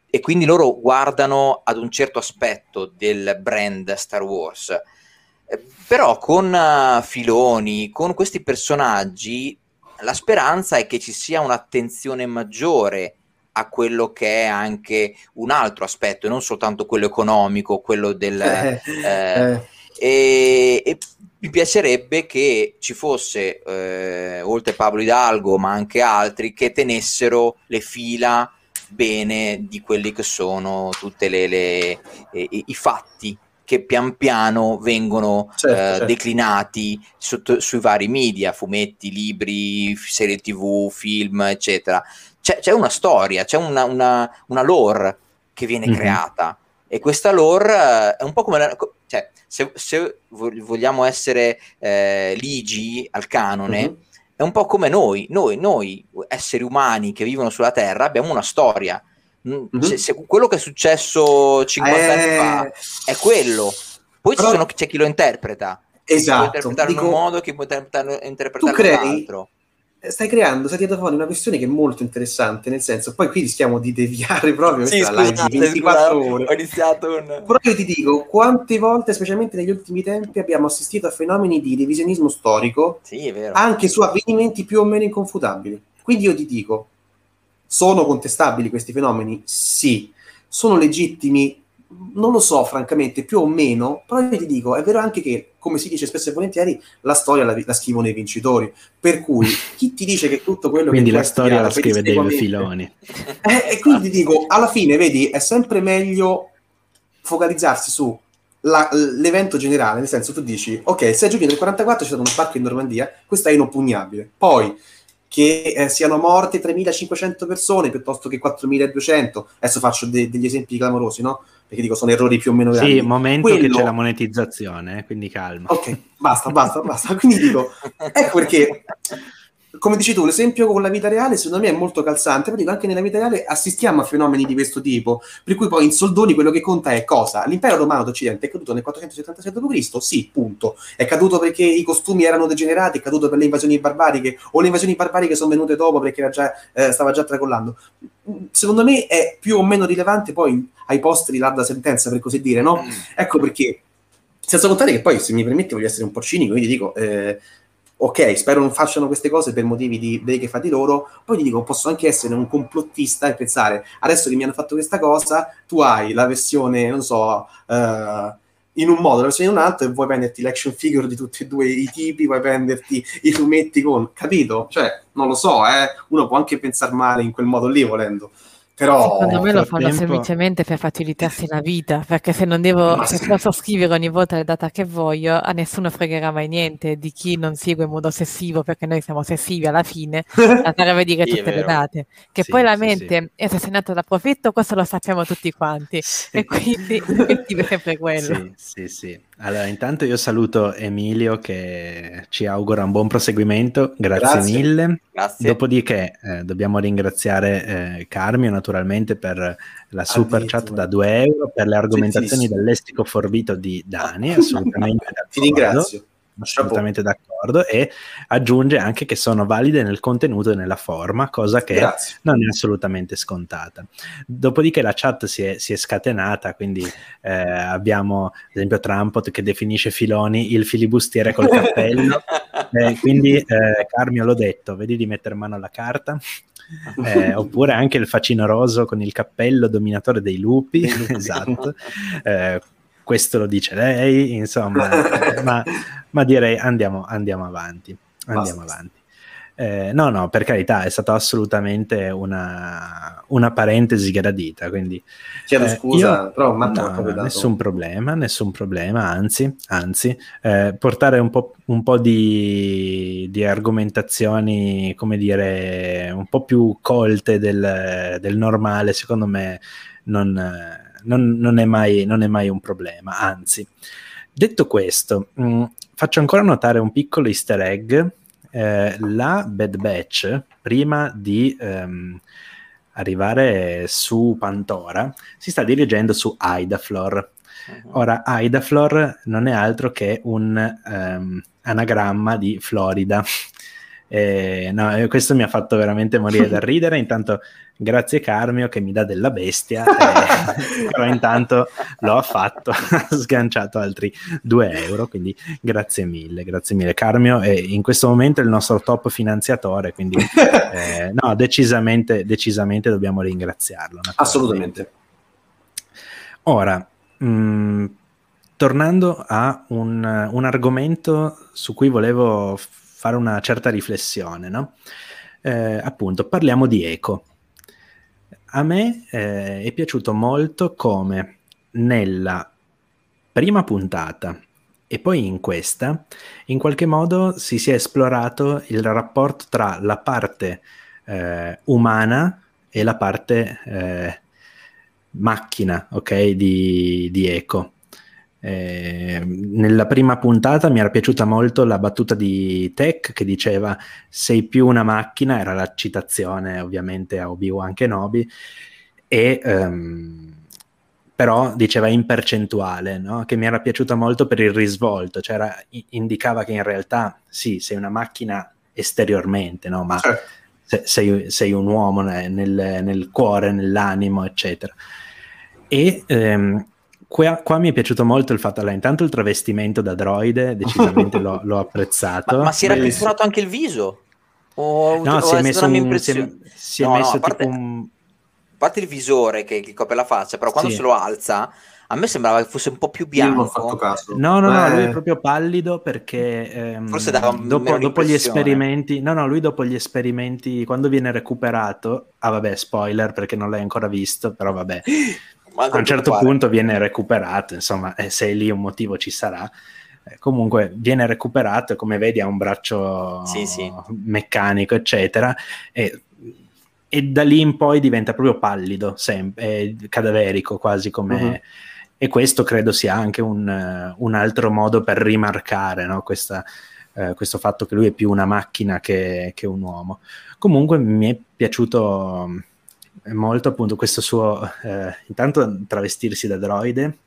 E quindi loro guardano ad un certo aspetto del brand Star Wars. Eh, però con uh, Filoni, con questi personaggi, la speranza è che ci sia un'attenzione maggiore a quello che è anche un altro aspetto, non soltanto quello economico, quello del... Eh, eh, e, e, mi piacerebbe che ci fosse, eh, oltre Pablo Hidalgo, ma anche altri, che tenessero le fila bene di quelli che sono tutti i fatti che pian piano vengono certo, eh, certo. declinati sotto, sui vari media, fumetti, libri, serie tv, film, eccetera c'è, c'è una storia, c'è una, una, una lore che viene mm-hmm. creata e questa lore eh, è un po' come la, cioè, se, se, vogliamo essere eh, ligi al canone mm-hmm. è un po' come noi, noi, noi esseri umani che vivono sulla Terra abbiamo una storia mm-hmm. se, se, quello che è successo 50 eh... anni fa è quello poi Però... sono, c'è chi lo interpreta esatto, chi può interpretare in un modo chi può interpretare, interpretare in un altro stai creando, stai tirando fuori una questione che è molto interessante, nel senso, poi qui rischiamo di deviare proprio sì, scusate, di 24 scusate, ore. Ho iniziato un... Però io ti dico, quante volte, specialmente negli ultimi tempi, abbiamo assistito a fenomeni di revisionismo storico, sì, anche su avvenimenti più o meno inconfutabili. Quindi io ti dico, Sono contestabili questi fenomeni? Sì. Sono legittimi? Non lo so, francamente, più o meno, però io ti dico, è vero anche che, come si dice spesso e volentieri, la storia la, la scrivono i vincitori. Per cui, chi ti dice che tutto quello quindi che... Quindi la storia la scrive Dave Filoni. Eh, e quindi dico, alla fine, vedi, è sempre meglio focalizzarsi su la, l'evento generale, nel senso tu dici, ok, 6 giugno del 44 c'è stato uno spacco in Normandia, questo è inoppugnabile. Poi, che eh, siano morte 3.500 persone piuttosto che 4.200. Adesso faccio de- degli esempi clamorosi, no? Perché dico sono errori più o meno grandi. Sì, momento Quello... che c'è la monetizzazione, eh, quindi calma. Ok, basta, basta, basta. Quindi dico, ecco perché come dici tu, l'esempio con la vita reale secondo me è molto calzante, dico anche nella vita reale assistiamo a fenomeni di questo tipo, per cui poi in soldoni quello che conta è cosa? L'impero romano d'Occidente è caduto nel 476 d.C.? Sì, punto. È caduto perché i costumi erano degenerati, è caduto per le invasioni barbariche, o le invasioni barbariche sono venute dopo perché già, eh, stava già tracollando. Secondo me è più o meno rilevante poi ai posti di larda sentenza, per così dire, no? Mm. Ecco perché, senza contare che poi, se mi permetti, voglio essere un po' cinico, quindi dico... Eh, ok, spero non facciano queste cose per motivi di dei che fatti loro, poi ti dico, posso anche essere un complottista e pensare, adesso che mi hanno fatto questa cosa, tu hai la versione, non so, uh, in un modo, la versione in un altro, e vuoi prenderti l'action figure di tutti e due i tipi, vuoi prenderti i fumetti con, capito? Cioè, non lo so, eh? uno può anche pensare male in quel modo lì volendo. Però, Secondo me lo fanno tempo... semplicemente per facilitarsi la vita, perché se non devo, se posso scrivere ogni volta le data che voglio, a nessuno fregherà mai niente di chi non segue in modo ossessivo, perché noi siamo ossessivi alla fine, andare a vedere sì, tutte le date. Che sì, poi la mente sì, è assassinato da profitto, questo lo sappiamo tutti quanti, e quindi l'obiettivo è sempre quello. Sì, sì, sì. Allora, intanto io saluto Emilio che ci augura un buon proseguimento, grazie, grazie. mille. Grazie. Dopodiché eh, dobbiamo ringraziare eh, Carmio naturalmente per la super chat da 2 euro, per le argomentazioni dell'estico forbito di Dani, assolutamente. Ti ringrazio assolutamente d'accordo e aggiunge anche che sono valide nel contenuto e nella forma, cosa che Grazie. non è assolutamente scontata. Dopodiché la chat si è, si è scatenata, quindi eh, abbiamo ad esempio Trampot che definisce Filoni il filibustiere col cappello, eh, quindi eh, Carmio l'ho detto, vedi di mettere mano alla carta. Eh, oppure anche il facino roso con il cappello dominatore dei lupi, esatto, eh, questo lo dice lei, insomma, ma, ma, direi andiamo, andiamo avanti. Andiamo Basta. avanti. Eh, no, no, per carità, è stata assolutamente una, una parentesi gradita. Quindi, Chiedo eh, scusa, io, però no, no, nessun problema, nessun problema, anzi, anzi eh, portare un po', un po di, di, argomentazioni, come dire, un po' più colte del, del normale, secondo me non non, non, è mai, non, è mai, un problema, anzi. Detto questo, mh, mm, faccio ancora notare un piccolo easter egg. Eh, la Bad Batch, prima di ehm, arrivare su Pantora, si sta dirigendo su Idaflor. Uh-huh. Ora, Idaflor non è altro che un um, anagramma di Florida. Eh, no, questo mi ha fatto veramente morire da ridere. Intanto grazie Carmio che mi dà della bestia, eh, però intanto l'ho fatto, ha sganciato altri 2 euro, quindi grazie mille, grazie mille. Carmio è in questo momento il nostro top finanziatore, quindi eh, no, decisamente, decisamente dobbiamo ringraziarlo. Assolutamente. Ora, mh, mm, tornando a un, un, argomento su cui volevo fare una certa riflessione, no? Eh, appunto, parliamo di eco a me eh, è piaciuto molto come nella prima puntata e poi in questa, in qualche modo si sia esplorato il rapporto tra la parte eh, umana e la parte eh, macchina, ok, di, di Eco. Eh, nella prima puntata mi era piaciuta molto la battuta di Tech che diceva sei più una macchina, era la citazione ovviamente a Obi-Wan Kenobi, e um, però diceva in percentuale, no? che mi era piaciuta molto per il risvolto, cioè era, indicava che in realtà sì, sei una macchina esteriormente, no? ma certo. sei, sei, un uomo nel, nel, cuore, nell'animo, eccetera. E um, Qua, qua, mi è piaciuto molto il fatto, allora, intanto il travestimento da droide, decisamente l'ho, l'ho apprezzato. Ma, ma si era pitturato anche il viso? O, no, o si è, messo un, si è, impressione? si è No, no, messo a parte, tipo un... a parte il visore che, che copre la faccia, però quando Sì. se lo alza, a me sembrava che fosse un po' più Io non ho fatto bianco. caso. No, no, no, Eh, lui è proprio pallido perché ehm, Forse dava dopo, dopo gli esperimenti, no, no, lui dopo gli esperimenti, quando viene recuperato, ah vabbè, spoiler perché non l'hai ancora visto, però vabbè, a un certo punto viene recuperato, insomma, e se lì un motivo ci sarà. Eh, Comunque viene recuperato come vedi ha un braccio Sì, sì. meccanico, eccetera, e, e da lì in poi diventa proprio pallido, sem- eh, cadaverico quasi come... Mhm. E questo credo sia anche un, eh, un altro modo per rimarcare no, questa, eh, questo fatto che lui è più una macchina che, che un uomo. Comunque mi è piaciuto molto appunto questo suo, eh, intanto travestirsi da droide,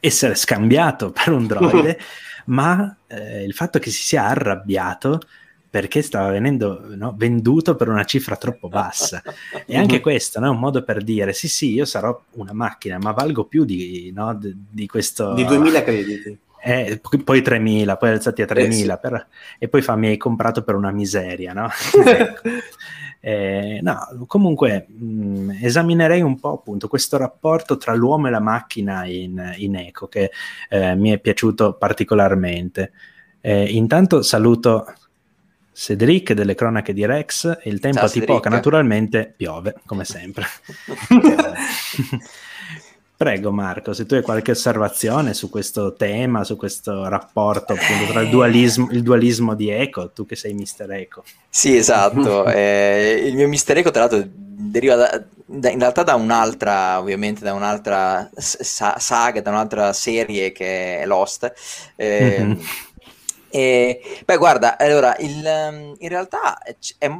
essere scambiato per un droide, ma eh, il fatto che si sia arrabbiato perché stava venendo no, venduto per una cifra troppo bassa. E anche Mhm. questo no, è un modo per dire: sì, sì, io sarò una macchina, ma valgo più di, no, di, di questo. Di 2000 crediti. Eh, poi- poi 3.000, poi alzati a 3.000, Eh, sì. per- e poi fa, mi hai comprato per una miseria, no? Ecco. Eh, no, comunque mh, esaminerei un po' appunto questo rapporto tra l'uomo e la macchina in, in Eco che eh, mi è piaciuto particolarmente. Eh, intanto saluto Cedric delle cronache di Rex il tempo Ciao, a Tipoca naturalmente piove come sempre. Prego Marco, se tu hai qualche osservazione su questo tema, su questo rapporto appunto tra il dualismo, il dualismo di Eco, tu che sei Mister Eco. Sì, esatto. Eh, il mio Mister Eco, tra l'altro, deriva da- da- in realtà da un'altra, ovviamente, da un'altra sa- saga, da un'altra serie che è Lost. Eh, Mhm. e, beh, guarda, allora, il, in realtà è,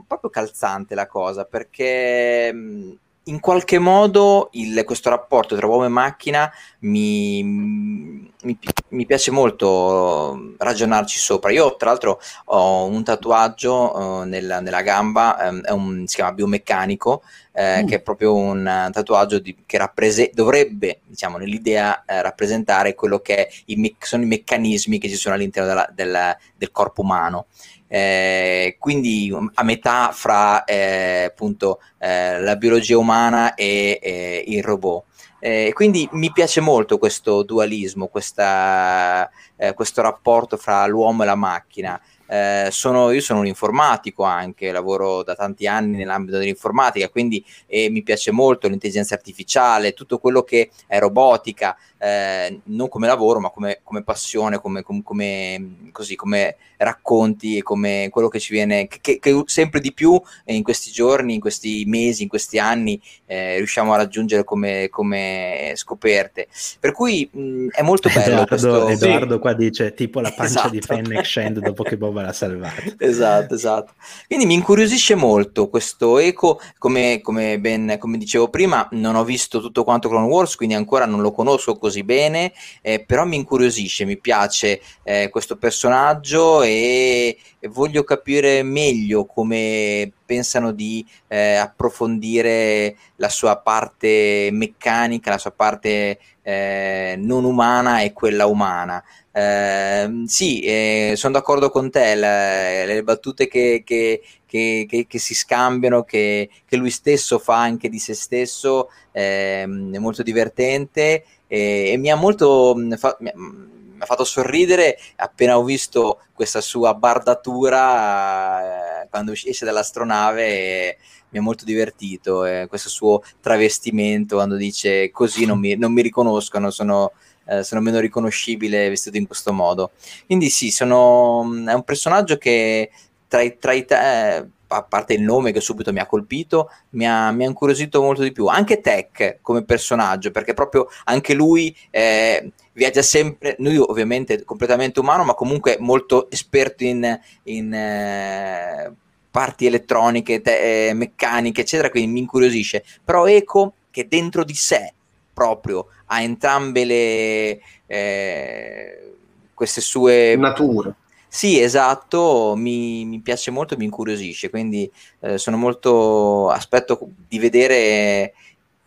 proprio calzante la cosa perché mh, in qualche modo il- questo rapporto tra uomo e macchina mi, mi- mi piace molto ragionarci sopra. Io, tra l'altro, ho un tatuaggio eh, nella, nella gamba, è un- si chiama biomeccanico, eh, Mm. che è proprio un eh, tatuaggio di- che rapprese- dovrebbe, diciamo, nell'idea eh, rappresentare quello che i me- sono i meccanismi che ci sono all'interno della- del, del corpo umano. Eh, quindi um, a metà fra eh, appunto eh, la biologia umana e eh, il robot. Eh, quindi mi piace molto questo dualismo, questa, questo rapporto fra l'uomo e la macchina. Eh, sono, io sono un informatico anche, lavoro da tanti anni nell'ambito dell'informatica, quindi eh, mi piace molto l'intelligenza artificiale, tutto quello che è robotica, eh, non come lavoro, ma come, come passione, come, com- come- così, come racconti e come quello che ci viene, che, che- sempre di più in questi giorni, in questi mesi, in questi anni eh, riusciamo a raggiungere come, come scoperte. Per cui mh, è molto bello Edoardo, questo. Edoardo qua dice tipo la pancia di Esatto. Fennec scende dopo che Boba l'ha salvato. Esatto, esatto. Quindi mi incuriosisce molto questo eco, come, come ben come dicevo prima, non ho visto tutto quanto Clone Wars, quindi ancora non lo conosco così bene, eh, però mi incuriosisce, mi piace eh, questo personaggio e, e voglio capire meglio come pensano di eh, approfondire la sua parte meccanica, la sua parte eh, non umana e quella umana. Eh, sì, sono d'accordo con te, le, le battute che, che, che, che, si scambiano, che, lui stesso fa anche di se stesso, eh, è molto divertente e, e mi ha molto fa, mi, mi ha fatto sorridere appena ho visto questa sua bardatura eh, quando esce dall'astronave e mi ha molto divertito eh, questo suo travestimento quando dice così non mi, non mi riconoscono, sono eh, sono meno riconoscibile vestito in questo modo. Quindi sì, sono, è un personaggio che tra i, tra i eh, a parte il nome che subito mi ha colpito, mi ha, mi ha incuriosito molto di più. Anche Tech come personaggio, perché proprio anche lui eh, viaggia sempre, lui ovviamente completamente umano, ma comunque molto esperto in, in eh, parti elettroniche, te, eh, meccaniche, eccetera, quindi mi incuriosisce. Però Eco, che dentro di sé proprio a entrambe le eh, queste sue nature. Sì, esatto, mi, mi, piace molto, mi incuriosisce, quindi eh, sono molto aspetto di vedere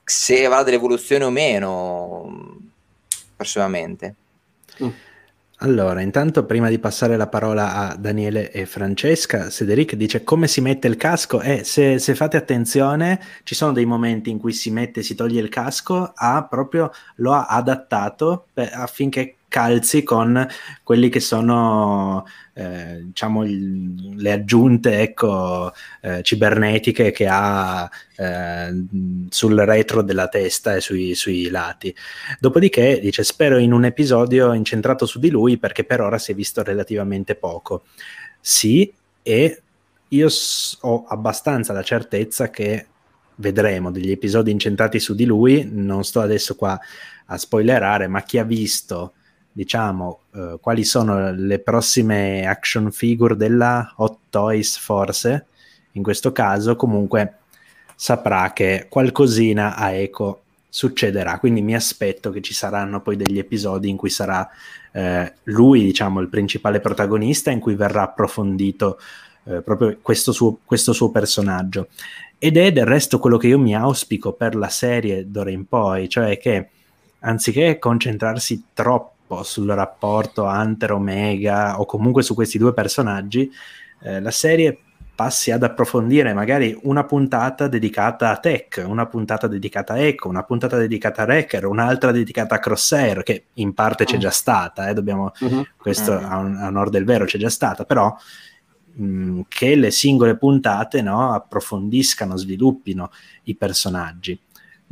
se avrà delle evoluzioni o meno, personalmente. Mm. Allora, intanto prima di passare la parola a Daniele e Francesca, Cedric dice come si mette il casco e se, se, fate attenzione ci sono dei momenti in cui si mette, si toglie il casco, ha proprio, lo ha adattato per, affinché calzi con quelli che sono eh, diciamo il, le aggiunte ecco, eh, cibernetiche che ha eh, sul retro della testa e sui, sui, lati. Dopodiché dice spero in un episodio incentrato su di lui perché per ora si è visto relativamente poco. Sì, e io ho abbastanza la certezza che vedremo degli episodi incentrati su di lui, non sto adesso qua a spoilerare, ma chi ha visto diciamo, uh, quali sono le prossime action figure della Hot Toys, forse, in questo caso, comunque saprà che qualcosina a Eco succederà. Quindi mi aspetto che ci saranno poi degli episodi in cui sarà eh, lui, diciamo, il principale protagonista, in cui verrà approfondito eh, proprio questo suo, questo suo personaggio. Ed è del resto quello che io mi auspico per la serie d'ora in poi, cioè che anziché concentrarsi troppo sul rapporto Hunter-Omega o comunque su questi due personaggi, eh, la serie passi ad approfondire magari una puntata dedicata a Tech, una puntata dedicata a Echo, una puntata dedicata a Wrecker, un'altra dedicata a Crosshair, che in parte c'è mm. già stata, eh, dobbiamo, uh-huh. questo uh-huh. a, un, a onor del vero c'è già stata, però mh, mm, che le singole puntate no, approfondiscano, sviluppino i personaggi.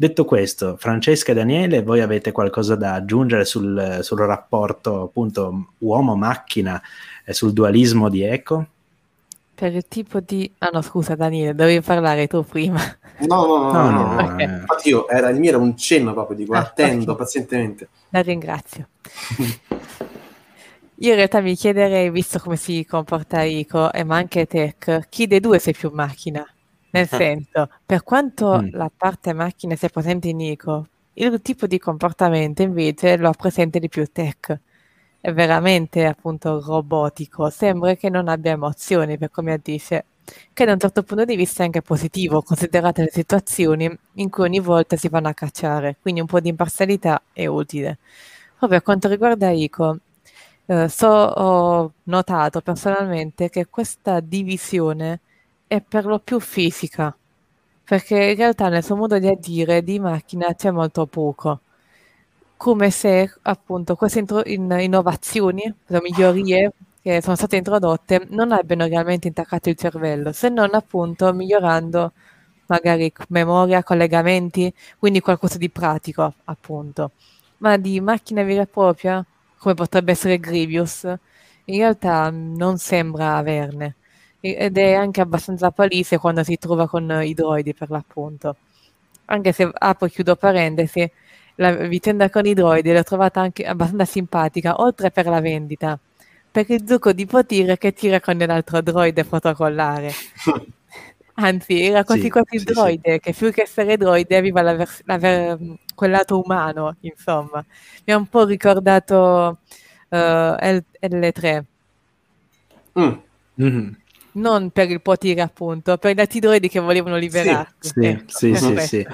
Detto questo, Francesca e Daniele, voi avete qualcosa da aggiungere sul, sul rapporto appunto uomo-macchina e sul dualismo di Eco? Per il tipo di... Ah no, scusa Daniele, dovevi parlare tu prima. No, no, no, no, no, no okay. infatti io, era, il mio era un cenno proprio, dico, ah, attendo okay. pazientemente. La ringrazio. Io in realtà mi chiederei, visto come si comporta Ico e ma anche Tech, chi dei due sei più macchina? Nel senso, per quanto mm. la parte macchina sia presente in Nico, il tipo di comportamento invece lo ha presente di più Tech. È veramente appunto robotico, sembra che non abbia emozioni per come dice, che da un certo punto di vista è anche positivo, considerate le situazioni in cui ogni volta si vanno a cacciare, quindi un po' di imparzialità è utile. Poi per quanto riguarda Ico, eh, so, ho notato personalmente che questa divisione è per lo più fisica, perché in realtà nel suo modo di agire di macchina c'è molto poco, come se appunto queste intro- in- innovazioni, le migliorie che sono state introdotte non abbiano realmente intaccato il cervello, se non appunto migliorando magari memoria, collegamenti, quindi qualcosa di pratico appunto, ma di macchina vera e propria, come potrebbe essere Grievous, in realtà non sembra averne ed è anche abbastanza palese quando si trova con i droidi per l'appunto. Anche se apro e chiudo parentesi, la vicenda con i droidi l'ho trovata anche abbastanza simpatica, oltre per la vendita, per il zucco di potere che tira con l'altro droide protocollare. Anzi, era quasi sì, quasi il droide, sì. che più che essere droide aveva la vers- la ver- quel lato umano, insomma. Mi ha un po' ricordato uh, L- L3. Mm. Mm-hmm non per il potere appunto, per i dati droidi che volevano liberarsi. Sì, ecco, sì, sì, sì,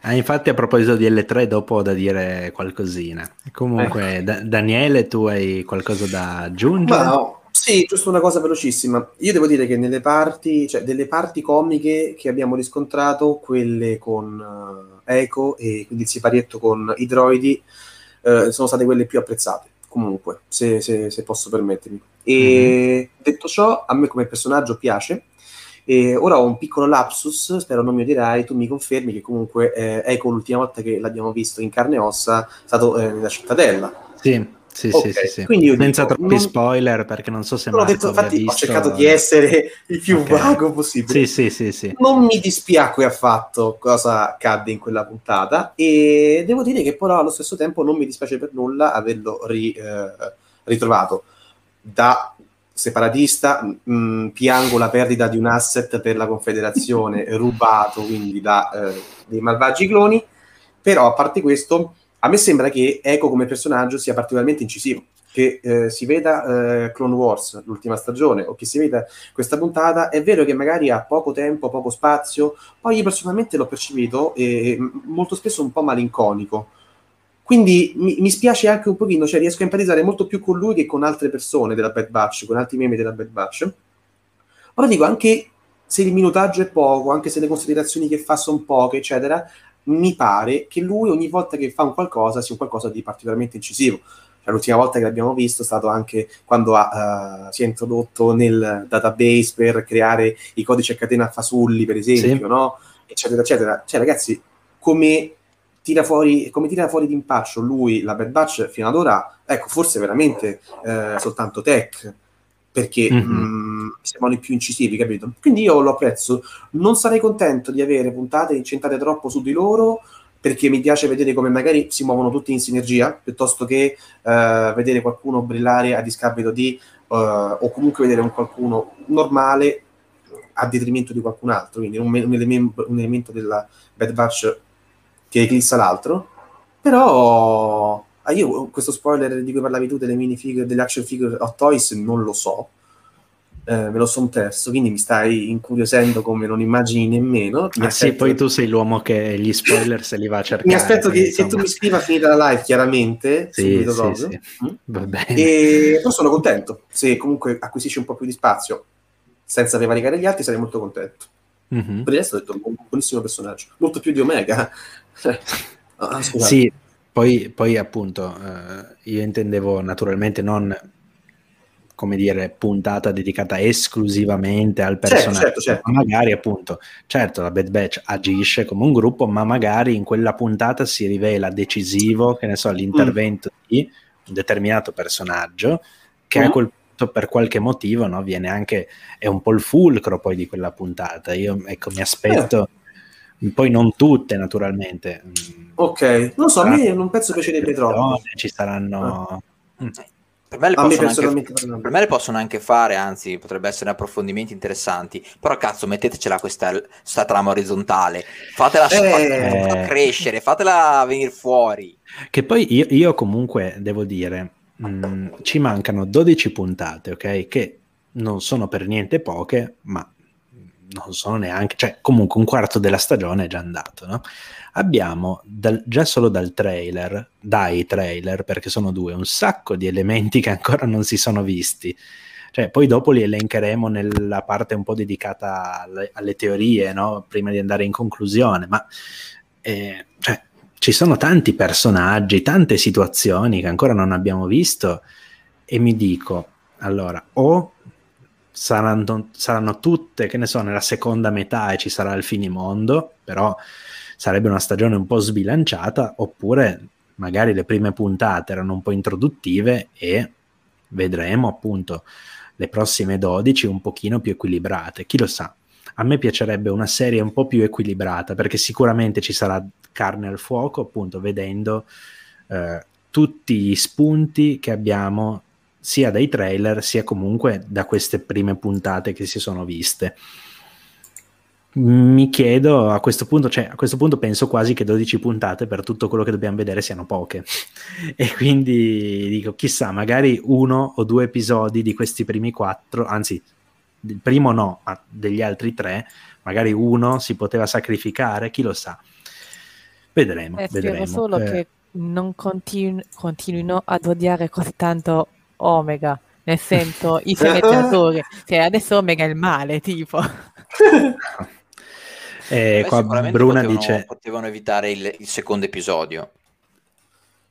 ah, infatti a proposito di L3 dopo ho da dire qualcosina. Comunque ecco. da- Daniele tu hai qualcosa da aggiungere? Ma no. Sì, giusto una cosa velocissima. Io devo dire che nelle parti, cioè delle parti comiche che abbiamo riscontrato, quelle con uh, Echo e quindi il siparietto con i droidi, uh, sono state quelle più apprezzate comunque, se, se, se posso permettermi. E mm-hmm. detto ciò, a me come personaggio piace. E ora ho un piccolo lapsus, spero non mi odierai, tu mi confermi che comunque eh, Eco l'ultima volta che l'abbiamo visto in carne e ossa è stato eh, nella cittadella. Sì. Sì, okay. sì, sì, Quindi io Senza dico, troppi non... spoiler perché non so se Marco detto, infatti visto... ho cercato di essere il più okay. vago possibile. Sì, sì, sì, sì. Non mi dispiacque affatto cosa accadde in quella puntata e devo dire che però allo stesso tempo non mi dispiace per nulla averlo ri, eh, ritrovato. Da separatista mh, mm, piango la perdita di un asset per la Confederazione rubato quindi da eh, dei malvagi cloni, però a parte questo a me sembra che Echo come personaggio sia particolarmente incisivo. Che eh, si veda eh, Clone Wars, l'ultima stagione, o che si veda questa puntata, è vero che magari ha poco tempo, poco spazio, poi io personalmente l'ho percepito e molto spesso un po' malinconico. Quindi mi, mi, spiace anche un pochino, cioè riesco a empatizzare molto più con lui che con altre persone della Bad Batch, con altri membri della Bad Batch. Però dico, anche se il minutaggio è poco, anche se le considerazioni che fa sono poche, eccetera, mi pare che lui ogni volta che fa un qualcosa sia un qualcosa di particolarmente incisivo. Cioè, l'ultima volta che l'abbiamo visto è stato anche quando ha, uh, si è introdotto nel database per creare i codici a catena fasulli, per esempio, sì. no? eccetera, eccetera. Cioè, ragazzi, come tira fuori, come tira fuori d'impaccio lui, la Bad Batch, fino ad ora, ecco, forse veramente eh, soltanto tech, perché mm-hmm. mh, sembrano i più incisivi, capito? Quindi io lo apprezzo. Non sarei contento di avere puntate incentrate troppo su di loro, perché mi piace vedere come magari si muovono tutti in sinergia, piuttosto che uh, vedere qualcuno brillare a discapito di, uh, o comunque vedere un qualcuno normale a detrimento di qualcun altro, quindi un, un, elemento, un elemento della Bad Batch che eclissa l'altro, però ah, io questo spoiler di cui parlavi tu delle minifigure, delle action figure Hot Toys non lo so, eh, me lo sono perso, quindi mi stai incuriosendo come non immagini nemmeno. Mi ah sì, poi tu sei l'uomo che gli spoiler se li va a cercare. Mi aspetto che, che tu mi scriva finita la live, chiaramente, sì, sì, sì. Mm? E, però sono contento, se comunque acquisisci un po' più di spazio senza prevaricare gli altri sarei molto contento. Mm-hmm. Per il resto ho detto un buonissimo personaggio, molto più di Omega. ah, sì, poi, poi appunto eh, io intendevo naturalmente non come dire, puntata dedicata esclusivamente al personaggio, certo, certo, certo. magari appunto, certo la Bad Batch agisce come un gruppo, ma magari in quella puntata si rivela decisivo, che ne so, l'intervento mm. di un determinato personaggio che mm. a quel punto per qualche motivo no, viene anche, è un po' il fulcro poi di quella puntata, io ecco mi aspetto... Eh poi non tutte naturalmente. Ok, non so, a me non penso piacerebbe troppo. Ci saranno... Ah. Mm. Per me, anche, per me, le possono anche fare, anzi, potrebbe essere approfondimenti interessanti. Però, cazzo, mettetecela questa, questa trama orizzontale, fatela, eh. fatela crescere, fatela venire fuori. Che poi io, io comunque devo dire, mh, mm, ci mancano 12 puntate, ok? Che non sono per niente poche, ma non sono neanche, cioè comunque un quarto della stagione è già andato, no? Abbiamo dal, già solo dal trailer, dai trailer, perché sono due, un sacco di elementi che ancora non si sono visti. Cioè, poi dopo li elencheremo nella parte un po' dedicata alle, alle teorie, no? Prima di andare in conclusione, ma eh, cioè, ci sono tanti personaggi, tante situazioni che ancora non abbiamo visto e mi dico, allora, o saranno, saranno tutte, che ne so, nella seconda metà e ci sarà il finimondo, però sarebbe una stagione un po' sbilanciata, oppure magari le prime puntate erano un po' introduttive e vedremo appunto le prossime 12 un pochino più equilibrate, chi lo sa. A me piacerebbe una serie un po' più equilibrata perché sicuramente ci sarà carne al fuoco, appunto vedendo eh, tutti gli spunti che abbiamo sia dai trailer sia comunque da queste prime puntate che si sono viste. Mi chiedo a questo punto, cioè a questo punto penso quasi che 12 puntate per tutto quello che dobbiamo vedere siano poche. e quindi dico, chissà, magari uno o due episodi di questi primi quattro, anzi, il primo no, ma degli altri tre, magari uno si poteva sacrificare, chi lo sa. Vedremo. Eh, vedremo. solo eh. che non continu- continuino ad odiare così tanto Omega, nel senso i sceneggiatori, cioè adesso Omega è il male, tipo. eh, qua Bruna potevano, dice... Potevano evitare il, il secondo episodio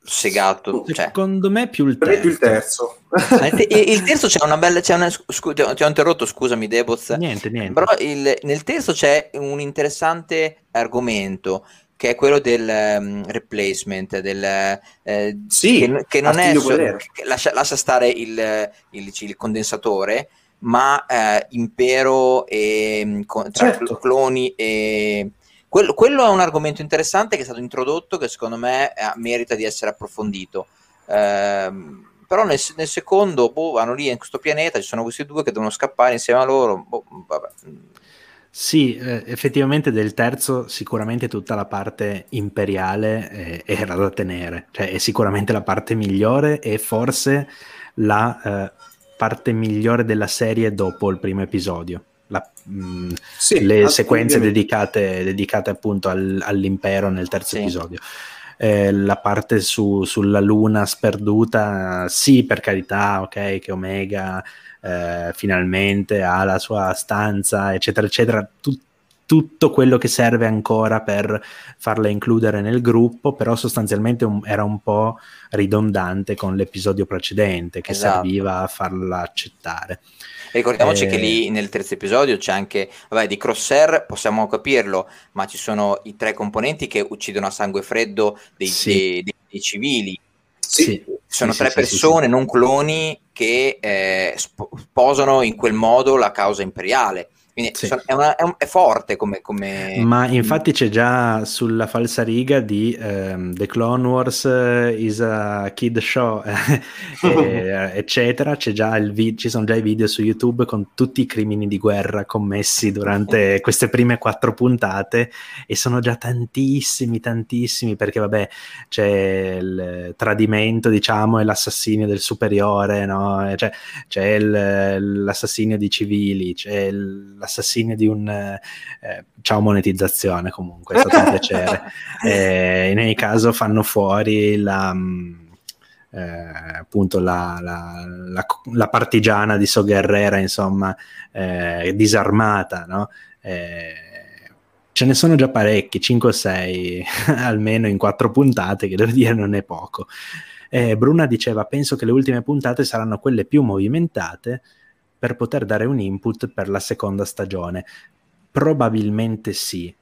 segato. Cioè. Secondo me più il terzo. Più il, terzo. il terzo c'è una bella. C'è una, scu- ti ho interrotto, scusami, Deboz. Niente, niente. Però il, nel terzo c'è un interessante argomento che è quello del um, replacement, del, eh, sì, che, che non è so, che lascia, lascia, stare il, il, il condensatore, ma eh, impero e mm, con, tra certo. cloni e quello, quello, è un argomento interessante che è stato introdotto che secondo me eh, merita di essere approfondito. Eh, però nel, nel secondo, boh, vanno lì in questo pianeta, ci sono questi due che devono scappare insieme a loro. Boh, vabbè sì, eh, effettivamente del terzo sicuramente tutta la parte imperiale eh, era da tenere, cioè è sicuramente la parte migliore e forse la eh, parte migliore della serie dopo il primo episodio. La, mh, mm, sì, le sequenze dedicate, dedicate, appunto al, all'impero nel terzo sì. episodio. eh, la parte su, sulla luna sperduta, sì, per carità, ok, che Omega eh, finalmente ha la sua stanza, eccetera, eccetera, Tut- tutto quello che serve ancora per farla includere nel gruppo, però sostanzialmente un, era un po' ridondante con l'episodio precedente che esatto. serviva a farla accettare. Ricordiamoci eh... che lì nel terzo episodio c'è anche, vabbè, di Crosshair possiamo capirlo, ma ci sono i tre componenti che uccidono a sangue freddo dei, sì. dei, dei, dei civili. Sì. Sono sì, tre persone, non cloni, che eh, sposano in quel modo la causa imperiale. Quindi sì. è, una, è, un, è, forte come, come, Ma infatti c'è già sulla falsariga di um, The Clone Wars uh, is a kid show, e, eccetera. C'è già il vi- ci sono già i video su YouTube con tutti i crimini di guerra commessi durante queste prime quattro puntate e sono già tantissimi, tantissimi perché vabbè c'è il tradimento diciamo e l'assassinio del superiore, no? cioè, c'è il, l'assassinio di civili, c'è il l'assassinio di un... Eh, ciao monetizzazione comunque, è stato un piacere. Eh, in ogni caso fanno fuori la... Mm, eh, appunto la, la, la, la, partigiana di So Guerrera, insomma, eh, disarmata, no? Eh, ce ne sono già parecchi, 5 o 6 almeno in quattro puntate, che devo dire non è poco. Eh, Bruna diceva: Penso che le ultime puntate saranno quelle più movimentate per poter dare un input per la seconda stagione? Probabilmente sì,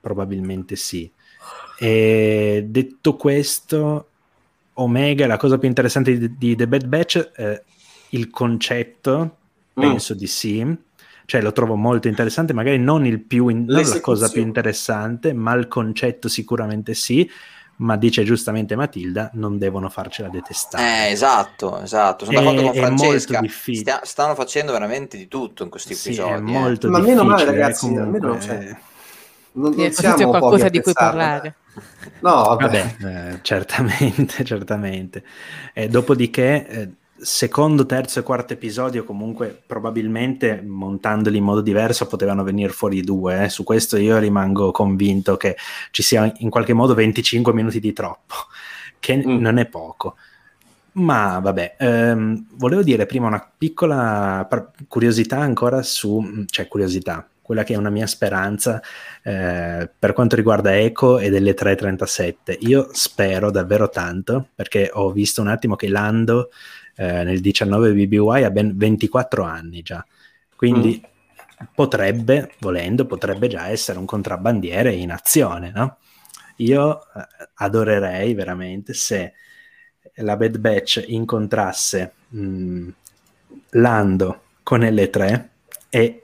probabilmente sì. E detto questo, Omega, la cosa più interessante di, di The Bad Batch, eh, il concetto, mm. penso di sì, cioè lo trovo molto interessante, magari non, il più in, non la cosa più interessante, ma il concetto sicuramente sì ma dice giustamente Matilda, non devono farcela detestare. Eh, esatto, esatto. Sono d'accordo con Francesca. Stia, stanno facendo veramente di tutto in questi sì, episodi. È eh. molto eh. Ma meno male, ragazzi, comunque... almeno cioè, non, non siamo c'è qualcosa di cui parlare. No, vabbè, vabbè eh, certamente, certamente. Eh, dopodiché eh, secondo, terzo e quarto episodio comunque probabilmente montandoli in modo diverso potevano venire fuori due. Eh. Su questo io rimango convinto che ci sia in qualche modo 25 minuti di troppo, che mm. non è poco. Ma vabbè, ehm, volevo dire prima una piccola curiosità ancora su, cioè curiosità, quella che è una mia speranza eh, per quanto riguarda Eco e delle 337. Io spero davvero tanto, perché ho visto un attimo che Lando eh, nel 19 BBY ha ben 24 anni già, quindi mm. potrebbe, volendo, potrebbe già essere un contrabbandiere in azione, no? Io eh, adorerei veramente se la Bad Batch incontrasse mh, mm, Lando con L3 e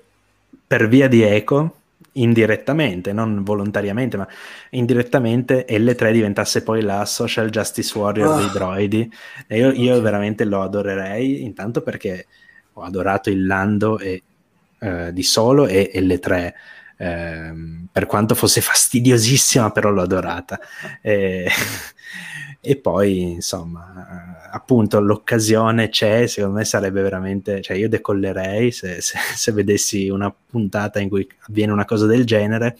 per via di Eco indirettamente, non volontariamente, ma indirettamente L3 diventasse poi la social justice warrior oh. dei droidi. E io, io, veramente lo adorerei, intanto perché ho adorato il Lando e, eh, di solo e L3. Eh, per quanto fosse fastidiosissima, però l'ho adorata. E, e poi, insomma, appunto l'occasione c'è, secondo me sarebbe veramente, cioè io decollerei se, se, se, vedessi una puntata in cui avviene una cosa del genere,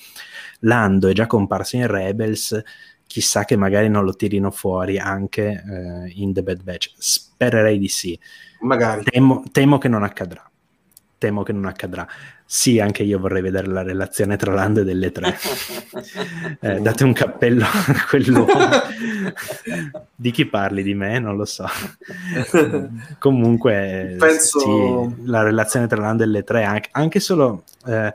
Lando è già comparso in Rebels, chissà che magari non lo tirino fuori anche eh, in The Bad Batch, spererei di sì, magari. Temo, temo che non accadrà, temo che non accadrà. Sì, anche io vorrei vedere la relazione tra Lando e delle tre. eh, date un cappello a quell'uomo. di chi parli? Di me? Non lo so. Comunque, Penso... sì, la relazione tra Lando e le tre, anche, anche solo, eh,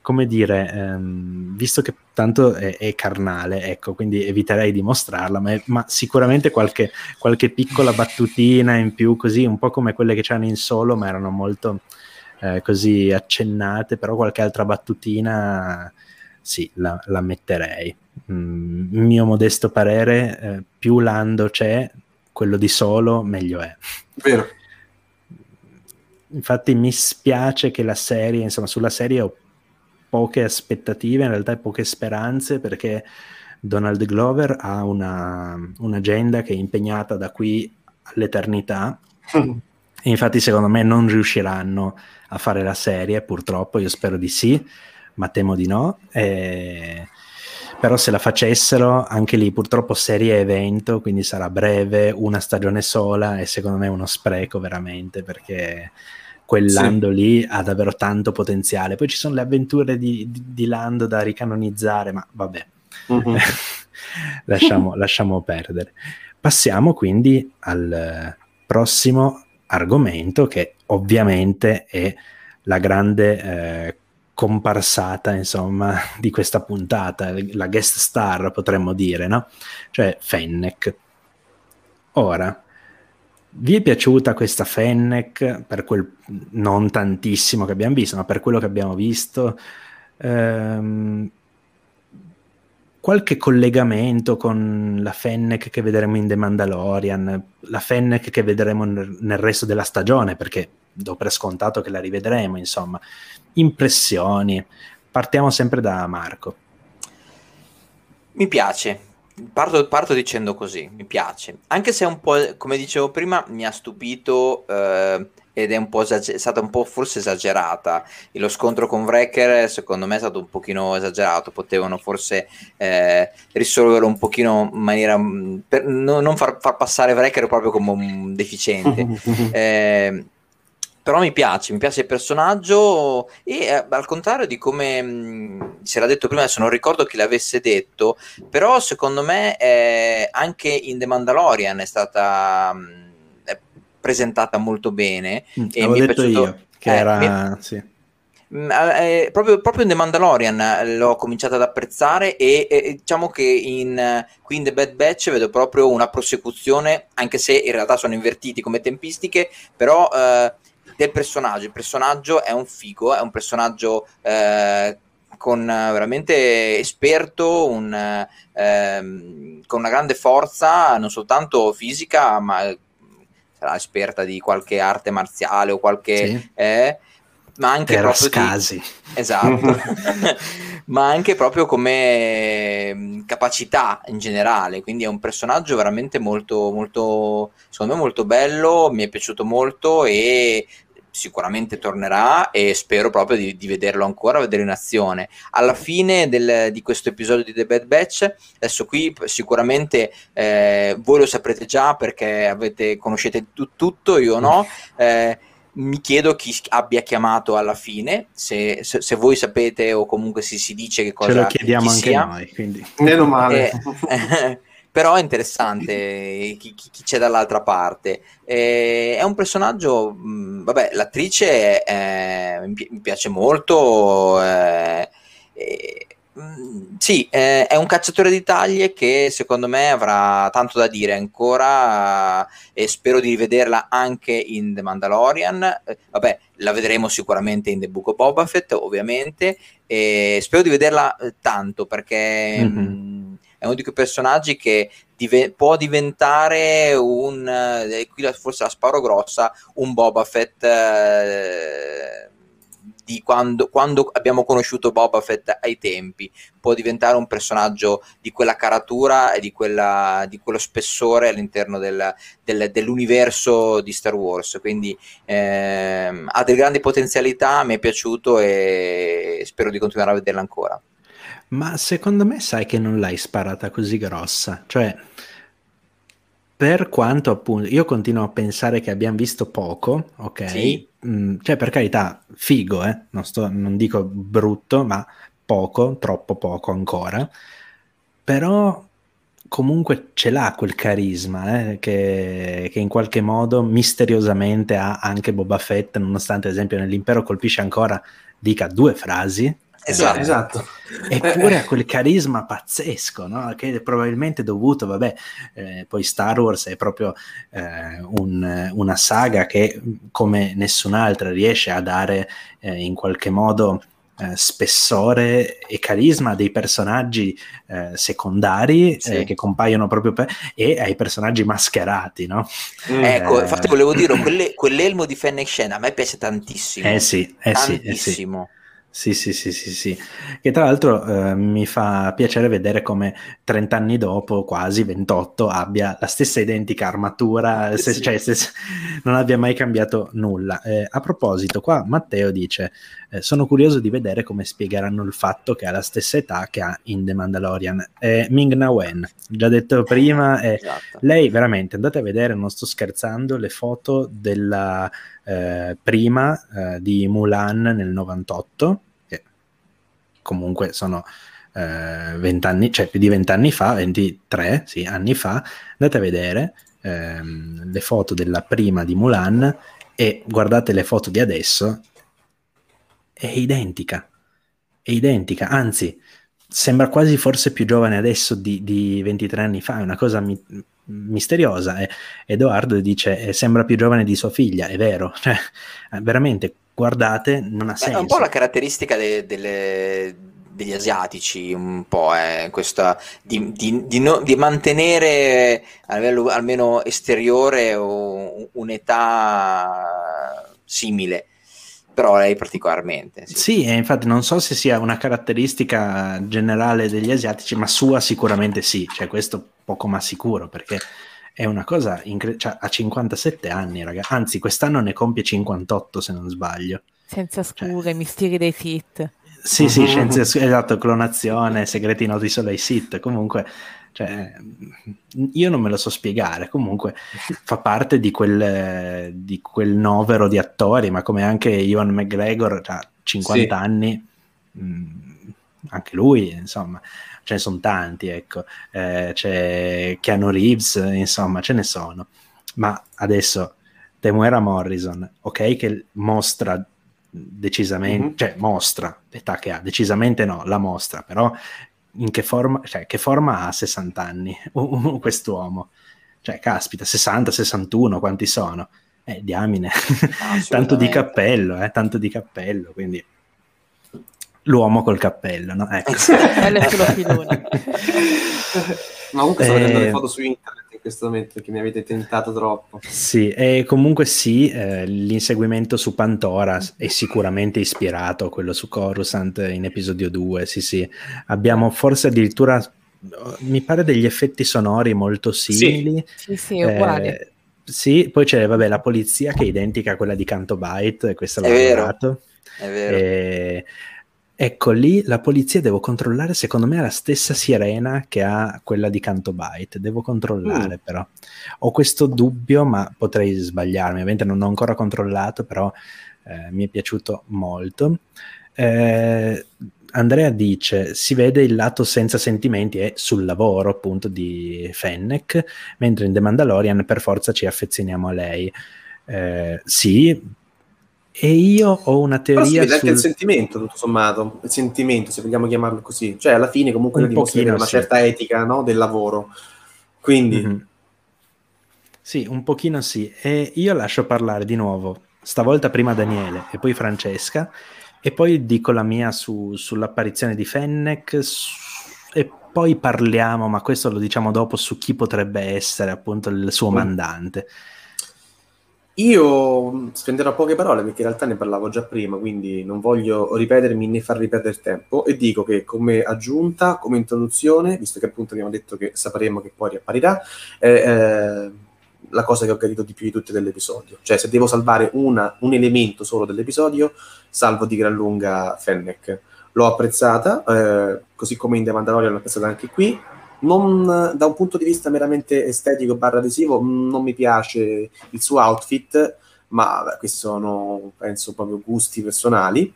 come dire, ehm, visto che tanto è, è, carnale, ecco, quindi eviterei di mostrarla, ma, ma sicuramente qualche, qualche piccola battutina in più, così, un po' come quelle che c'hanno in solo, ma erano molto eh, così accennate, però qualche altra battutina sì, la, la metterei. Mm, mio modesto parere, eh, più Lando c'è, quello di solo, meglio è. Vero. Infatti mi spiace che la serie, insomma, sulla serie ho poche aspettative, in realtà poche speranze, perché Donald Glover ha una, un'agenda che è impegnata da qui all'eternità. E infatti, secondo me, non riusciranno a fare la serie, purtroppo, io spero di sì, ma temo di no. E... però se la facessero anche lì purtroppo serie evento, quindi sarà breve, una stagione sola e secondo me è uno spreco veramente perché quel sì. Lì ha davvero tanto potenziale. Poi ci sono le avventure di, di, di Lando da ricanonizzare, ma vabbè, mm-hmm. lasciamo, lasciamo perdere. Passiamo quindi al prossimo argomento che ovviamente è la grande eh, comparsata, insomma, di questa puntata, la guest star potremmo dire, no? Cioè Fennec. Ora, vi è piaciuta questa Fennec per quel non tantissimo che abbiamo visto, ma per quello che abbiamo visto? Ehm, qualche collegamento con la Fennec che vedremo in The Mandalorian, la Fennec che vedremo nel, nel resto della stagione, perché do per scontato che la rivedremo, insomma. Impressioni. Partiamo sempre da Marco. Mi piace, parto, parto, dicendo così, mi piace. Anche se un po', come dicevo prima, mi ha stupito eh, ed è un po' esager- stata un po' forse esagerata. E lo scontro con Wrecker secondo me è stato un pochino esagerato, potevano forse eh, risolverlo un pochino in maniera mm, per no, non far, far, passare Wrecker proprio come un deficiente. eh, però mi piace, mi piace il personaggio e eh, al contrario di come mh, mm, si era detto prima, adesso non ricordo chi l'avesse detto, però secondo me eh, anche in The Mandalorian è stata... Mh, mm, presentata molto bene. Mm, e mi è piaciuto, io, che eh, era... Mi... Sì. Mm, eh, proprio, proprio, in The Mandalorian eh, l'ho cominciato ad apprezzare e, e diciamo che in, qui in The Bad Batch vedo proprio una prosecuzione, anche se in realtà sono invertiti come tempistiche, però eh, del personaggio. Il personaggio è un figo, è un personaggio eh, con veramente esperto, un, ehm, con una grande forza, non soltanto fisica, ma esperta di qualche arte marziale o qualche... Sì. Eh, ma anche per proprio scasi. Di... Esatto. ma anche proprio come mm, capacità in generale, quindi è un personaggio veramente molto, molto, secondo me molto bello, mi è piaciuto molto e sicuramente tornerà e spero proprio di, di, vederlo ancora, vedere in azione. Alla fine del, di questo episodio di The Bad Batch, adesso qui sicuramente eh, voi lo saprete già perché avete, conoscete tu, tutto, io no. Eh, mi chiedo chi abbia chiamato alla fine, se, se, se, voi sapete o comunque si, si dice che cosa Ce lo chiediamo anche sia. noi, quindi. Meno male. Eh, però è interessante chi, chi, chi, c'è dall'altra parte. Eh, è un personaggio, mh, vabbè, l'attrice è, mi, piace molto. Eh, eh, sì, eh, è un cacciatore di taglie che secondo me avrà tanto da dire ancora e spero di rivederla anche in The Mandalorian. Eh, vabbè, la vedremo sicuramente in The Book of Boba Fett, ovviamente, e spero di vederla eh, tanto perché... Mm-hmm è uno di quei personaggi che dive- può diventare un, eh, qui forse la sparo grossa, un Boba Fett eh, di quando, quando, abbiamo conosciuto Boba Fett ai tempi, può diventare un personaggio di quella caratura e di, quella, di quello spessore all'interno del, del, dell'universo di Star Wars, quindi ehm, ha delle grandi potenzialità, mi è piaciuto e spero di continuare a vederla ancora. Ma secondo me sai che non l'hai sparata così grossa. Cioè, per quanto appunto io continuo a pensare che abbiamo visto poco, ok? Sì. Mm, cioè, per carità, figo, eh? non, sto, non dico brutto, ma poco, troppo poco ancora. Però comunque ce l'ha quel carisma eh, che, che, in qualche modo misteriosamente ha anche Boba Fett, nonostante ad esempio nell'impero colpisce ancora, dica due frasi, Esatto, esatto. Eppure ha quel carisma pazzesco, no? che è probabilmente dovuto, vabbè, eh, poi Star Wars è proprio eh, un, una saga che come nessun'altra riesce a dare eh, in qualche modo eh, spessore e carisma dei personaggi eh, secondari sì. eh, che compaiono proprio per, e ai personaggi mascherati, no? Mm. Ecco, infatti volevo dire, quelle, quell'elmo di Fennec Shen a me piace tantissimo. Eh sì, eh tantissimo. Sì, sì, sì, sì, sì, sì. Che tra l'altro eh, mi fa piacere vedere come 30 anni dopo, quasi 28, abbia la stessa identica armatura, sì. cioè stessa, non abbia mai cambiato nulla. Eh, a proposito, qua Matteo dice, Eh, sono curioso di vedere come spiegheranno il fatto che ha la stessa età che ha in The Mandalorian. Eh, Ming Na Wen, già detto prima, eh, esatto. lei veramente, andate a vedere, non sto scherzando, le foto della eh, prima eh, di Mulan nel 98, che comunque sono eh, 20 anni, cioè più di 20 anni fa, 23 sì, anni fa, andate a vedere ehm, le foto della prima di Mulan e guardate le foto di adesso, è identica, è identica, anzi sembra quasi forse più giovane adesso di, di 23 anni fa, è una cosa mi- misteriosa. E Edoardo dice eh, sembra più giovane di sua figlia, è vero, cioè, veramente guardate, non ha senso. È un po' la caratteristica de- delle degli asiatici un po', eh, questa, di, di, di, no, di, mantenere a livello almeno esteriore un'età simile però lei particolarmente. Sì. sì, e infatti non so se sia una caratteristica generale degli asiatici, ma sua sicuramente sì, cioè questo poco ma sicuro, perché è una cosa incredibile, cioè, ha 57 anni, ragazzi, anzi quest'anno ne compie 58 se non sbaglio. Senza scure, cioè... misteri dei Sith. Sì, sì, scienze, esatto, clonazione, segreti noti solo ai Sith, comunque, cioè, io non me lo so spiegare, comunque fa parte di quel, di quel novero di attori, ma come anche Ivan McGregor, cioè, 50 sì. anni, mm, anche lui, insomma, ce ne sono tanti, ecco, eh, c'è Keanu Reeves, insomma, ce ne sono, ma adesso Temuera Morrison, ok, che mostra decisamente, mm-hmm. cioè mostra l'età che ha, decisamente no, la mostra, però in che forma, cioè, che forma ha 60 anni quest'uomo? Cioè, caspita, 60, 61, quanti sono? Eh, diamine, tanto di cappello, eh, tanto di cappello, quindi l'uomo col cappello, no? Ecco. Ma comunque sto vedendo le eh, foto su internet questo momento perché mi avete tentato troppo. Sì, e comunque sì, eh, l'inseguimento su Pantora è sicuramente ispirato a quello su Coruscant in episodio 2, sì sì. Abbiamo forse addirittura, mi pare degli effetti sonori molto simili. Sì, sì, sì è uguale. Eh, sì, poi c'è vabbè, la polizia che è identica a quella di Canto Byte, questa l'ho vero. È vero. E, Ecco, lì la polizia devo controllare, secondo me è la stessa sirena che ha quella di Canto Byte, devo controllare mm. però. Ho questo dubbio, ma potrei sbagliarmi, ovviamente non ho ancora controllato, però eh, mi è piaciuto molto. Eh, Andrea dice, si vede il lato senza sentimenti e sul lavoro appunto di Fennec, mentre in The Mandalorian per forza ci affezioniamo a lei. Eh, sì, e io ho una teoria. Però si vede sul... anche il sentimento, tutto sommato, il sentimento, se vogliamo chiamarlo così. Cioè, alla fine, comunque, dimostra una sì. certa etica no, del lavoro. Quindi. Mm-hmm. Sì, un pochino sì. E io lascio parlare di nuovo, stavolta prima Daniele e poi Francesca, e poi dico la mia su, sull'apparizione di Fennec. Su, e poi parliamo, ma questo lo diciamo dopo, su chi potrebbe essere appunto il suo mm. Io spenderò poche parole perché in realtà ne parlavo già prima, quindi non voglio ripetermi né far ripetere tempo e dico che come aggiunta, come introduzione, visto che appunto abbiamo detto che sapremo che poi riapparirà, è eh, la cosa che ho gradito di più di tutte dell'episodio. Cioè se devo salvare una, un elemento solo dell'episodio, salvo di gran lunga Fennec. L'ho apprezzata, eh, così come in The Mandalorian l'ho apprezzata anche qui, non, da un punto di vista meramente estetico barra adesivo non mi piace il suo outfit ma beh, questi sono penso proprio gusti personali.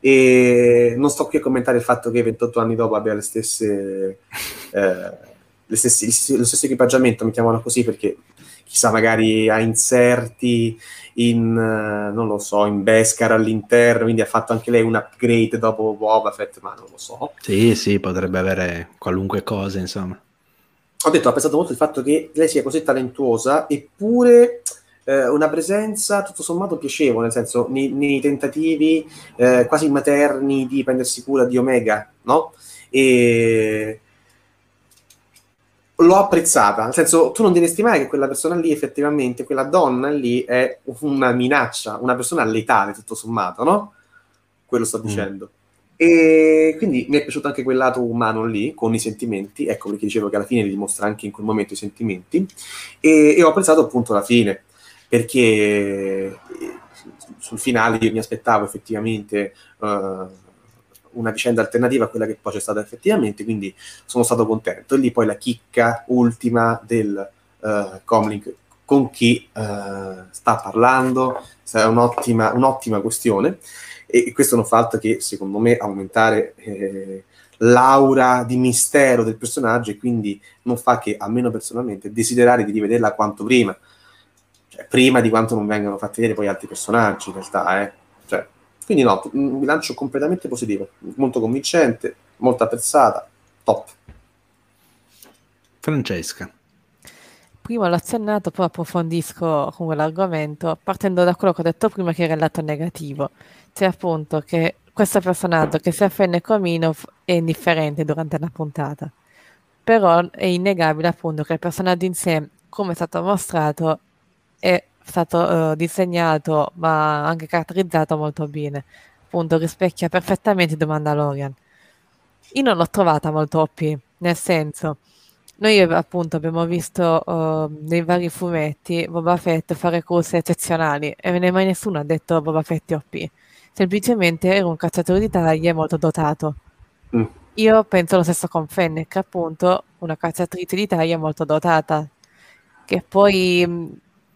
E non sto qui a commentare il fatto che 28 anni dopo abbia le stesse, eh, le stesse lo stesso equipaggiamento mettiamolo così perché chissà magari ha inserti in, non lo so, in Beskar all'interno, quindi ha fatto anche lei un upgrade dopo Boba Fett, ma non lo so. Sì, sì, potrebbe avere qualunque cosa, insomma. Ho detto, ho pensato molto il fatto che lei sia così talentuosa, eppure eh, una presenza tutto sommato piacevole, nel senso, nei, nei tentativi eh, quasi materni di prendersi cura di Omega, no? E l'ho apprezzata, nel senso tu non devi stimare che quella persona lì effettivamente, quella donna lì è una minaccia, una persona letale tutto sommato, no? Quello sto mm. dicendo. E quindi mi è piaciuto anche quel lato umano lì, con i sentimenti, ecco perché dicevo che alla fine li dimostra anche in quel momento i sentimenti, e, e ho apprezzato appunto la fine, perché sul finale io mi aspettavo effettivamente uh, una vicenda alternativa a quella che poi c'è stata effettivamente, quindi sono stato contento. E lì poi la chicca ultima del uh, Comlink con chi uh, sta parlando, è un'ottima, un'ottima questione e questo non fa altro che secondo me aumentare eh, l'aura di mistero del personaggio e quindi non fa che, almeno personalmente, desiderare di rivederla quanto prima. Cioè, prima di quanto non vengano fatti vedere poi altri personaggi, in realtà, eh. Quindi no, un bilancio completamente positivo, molto convincente, molto apprezzata, top. Francesca. Prima l'ho accennato, poi approfondisco con l'argomento, partendo da quello che ho detto prima che era il lato negativo. Cioè appunto che questo personaggio che sia Fenne Kominov è indifferente durante la puntata. Però è innegabile appunto che il personaggio in sé, come è stato mostrato, è stato uh, disegnato ma anche caratterizzato molto bene. Appunto rispecchia perfettamente The Mandalorian. Io non l'ho trovata molto OP, nel senso, noi appunto abbiamo visto uh, nei vari fumetti Boba Fett fare cose eccezionali e mai nessuno ha detto Boba Fett OP semplicemente era un cacciatore di taglie molto dotato. Mm. Io penso lo stesso con Fennec, appunto, una cacciatrice di taglia molto dotata, che poi mm,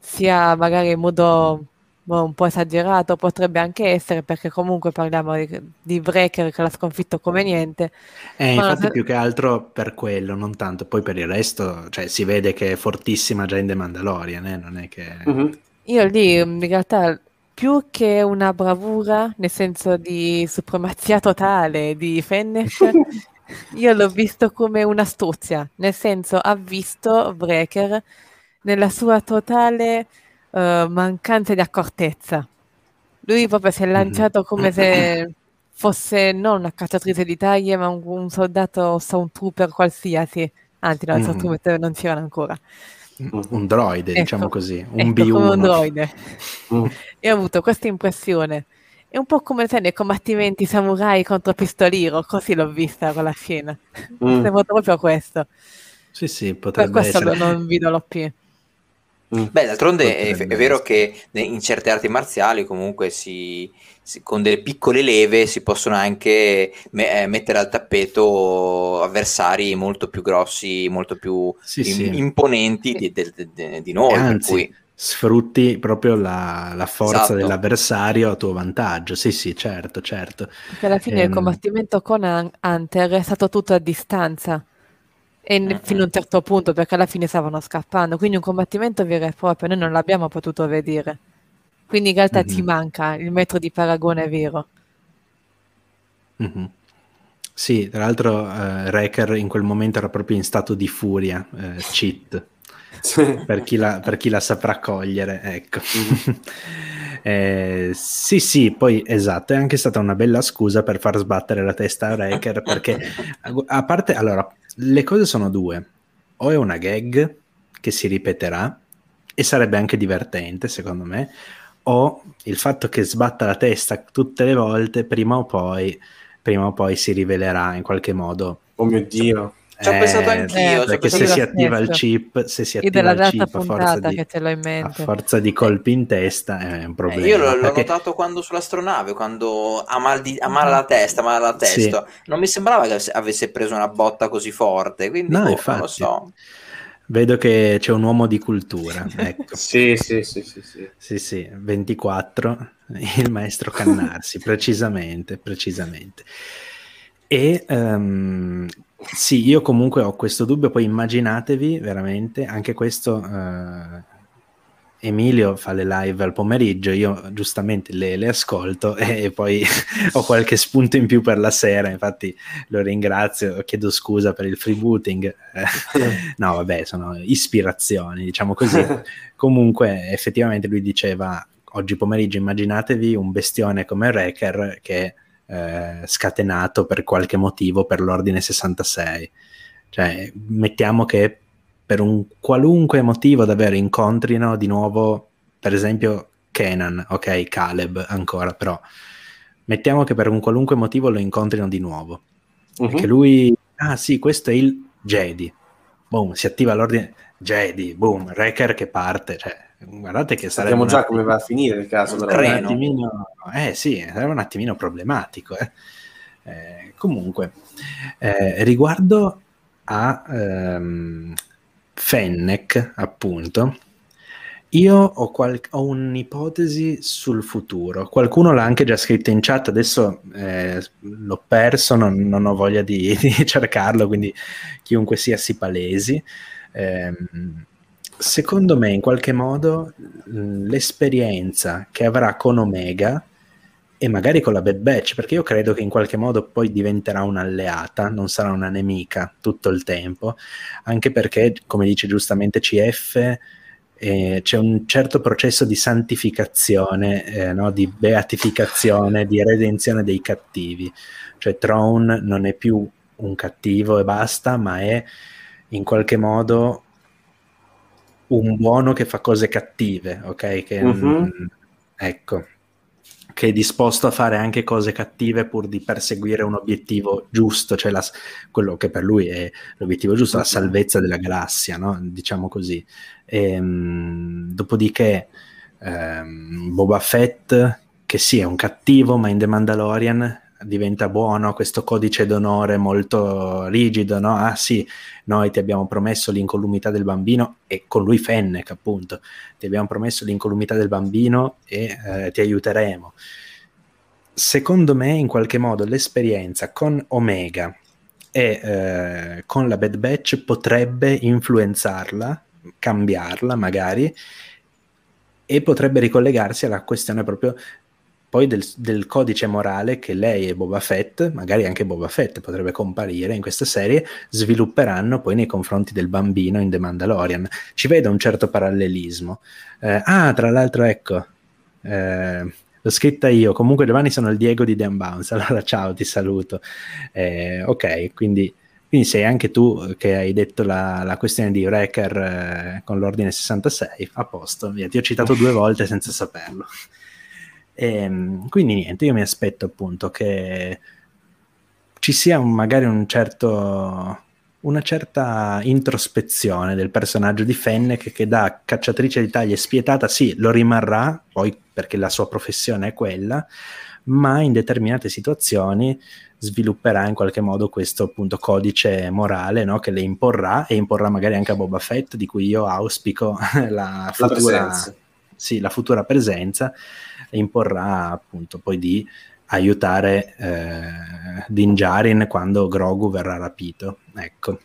sia magari in modo un po' esagerato, potrebbe anche essere, perché comunque parliamo di, di Breaker che l'ha sconfitto come niente. Eh, infatti se... più che altro per quello, non tanto, poi per il resto, cioè, si vede che è fortissima già in The Mandalorian, eh? non è che... Mm-hmm. Io lì in realtà più che una bravura, nel senso di supremazia totale di Fennec, io l'ho visto come un'astuzia, nel senso ha visto Breaker nella sua totale uh, mancanza di accortezza. Lui proprio si è mhm. lanciato come se fosse non una cacciatrice di taglie, ma un, un soldato o un trooper qualsiasi. Anzi, no, il mm. trooper non c'erano ancora un droide, ecco, diciamo così, un ecco, B1. un droide. Mm. e ho avuto questa impressione. È un po' come sai, nei combattimenti samurai contro pistoliro, così l'ho vista quella scena. Mm. Sembra proprio questo. Sì, sì, potrebbe Per questo essere. non vedo l'OP. Mm. Beh, d'altronde è, è, vero che in certe arti marziali comunque si, si, con delle piccole leve si possono anche me, eh, mettere al tappeto avversari molto più grossi, molto più sì, in, sì. imponenti di, di, di, di noi. Anzi, cui... sfrutti proprio la, la forza esatto. dell'avversario a tuo vantaggio. Sì, sì, certo, certo. Perché alla fine ehm... il combattimento con Hunter è stato tutto a distanza e uh-huh. fino a un certo punto perché alla fine stavano scappando. Quindi un combattimento vero e proprio noi non l'abbiamo potuto vedere. Quindi in realtà uh-huh. ti manca il metro di paragone vero. Uh-huh. sì tra l'altro uh, Wrecker in quel momento era proprio in stato di furia uh, cheat. Per, chi la, per chi la saprà cogliere ecco. Eh, sì, sì, poi esatto, è anche stata una bella scusa per far sbattere la testa a Wrecker perché a parte, allora, le cose sono due. O è una gag che si ripeterà e sarebbe anche divertente, secondo me, o il fatto che sbatta la testa tutte le volte, prima o poi, prima o poi si rivelerà in qualche modo. Oh mio Dio. Ci ho pensato eh, anch'io. Perché se si attiva il chip, se si attiva il chip a forza, di, a forza, di, colpi in testa è un problema. Eh, io l'ho, perché... l'ho, notato quando sull'astronave, quando ha mal, di, ha mal alla testa, mal alla testa. Sì. Non mi sembrava che avesse preso una botta così forte, quindi no, boh, infatti, non lo so. Vedo che c'è un uomo di cultura. Ecco. sì, sì, sì, sì, sì. Sì, sì, 24, il maestro Cannarsi, precisamente, precisamente. E um, sì, io comunque ho questo dubbio, poi immaginatevi veramente, anche questo, eh, Emilio fa le live al pomeriggio, io giustamente le, le ascolto e poi ho qualche spunto in più per la sera, infatti lo ringrazio, chiedo scusa per il freebooting, no vabbè, sono ispirazioni, diciamo così. Comunque effettivamente lui diceva, oggi pomeriggio immaginatevi un bestione come Wrecker che eh, scatenato per qualche motivo per l'ordine 66. Cioè, mettiamo che per un qualunque motivo davvero incontrino di nuovo, per esempio, Kenan, ok, Caleb ancora, però mettiamo che per un qualunque motivo lo incontrino di nuovo. Uh-huh. Mhm. Che lui, ah sì, questo è il Jedi. Boom, si attiva l'ordine Jedi, boom, Wrecker che parte, cioè guardate che sarebbe sappiamo già come va a finire il caso però un attimino, eh sì sarebbe un attimino problematico eh. Eh, comunque eh, riguardo a ehm, Fennec appunto io ho, qual- ho, un'ipotesi sul futuro, qualcuno l'ha anche già scritta in chat, adesso eh, l'ho perso, non, non ho voglia di, di, cercarlo, quindi chiunque sia si palesi. Eh, secondo me, in qualche modo, l'esperienza che avrà con Omega e magari con la Bad Batch, perché io credo che in qualche modo poi diventerà un'alleata, non sarà una nemica tutto il tempo, anche perché, come dice giustamente CF, eh, c'è un certo processo di santificazione, eh, no? di beatificazione, di redenzione dei cattivi. Cioè Throne non è più un cattivo e basta, ma è in qualche modo un buono che fa cose cattive, ok? Che, uh-huh. mh, ecco, che è disposto a fare anche cose cattive pur di perseguire un obiettivo giusto, cioè la, quello che per lui è l'obiettivo giusto, la salvezza della galassia, no? diciamo così. E, ehm, dopodiché ehm, Boba Fett, che sì è un cattivo, ma in The Mandalorian diventa buono, questo codice d'onore molto rigido, no? Ah sì, noi ti abbiamo promesso l'incolumità del bambino e con lui Fennec appunto, ti abbiamo promesso l'incolumità del bambino e eh, ti aiuteremo. Secondo me in qualche modo l'esperienza con Omega e eh, con la Bad Batch potrebbe influenzarla, cambiarla magari e potrebbe ricollegarsi alla questione proprio poi del, del, codice morale che lei e Boba Fett, magari anche Boba Fett potrebbe comparire in questa serie, svilupperanno poi nei confronti del bambino in The Mandalorian. Ci vedo un certo parallelismo. Eh, ah, tra l'altro, ecco, eh, l'ho scritta io. Comunque, domani sono il Diego di Dan Bounce. Allora, ciao, ti saluto. Eh, ok, quindi, quindi, sei anche tu che hai detto la, la questione di Wrecker eh, con l'ordine 66. A posto, via, ti ho citato due volte senza saperlo. E, ehm, quindi niente, io mi aspetto appunto che ci sia un, magari un certo, una certa introspezione del personaggio di Fennec che da cacciatrice di taglie spietata, sì, lo rimarrà, poi perché la sua professione è quella, ma in determinate situazioni svilupperà in qualche modo questo appunto codice morale no? che le imporrà e imporrà magari anche a Boba Fett, di cui io auspico la futura, la sì, la futura presenza e imporrà appunto poi di aiutare eh, Din Djarin quando Grogu verrà rapito. Ecco.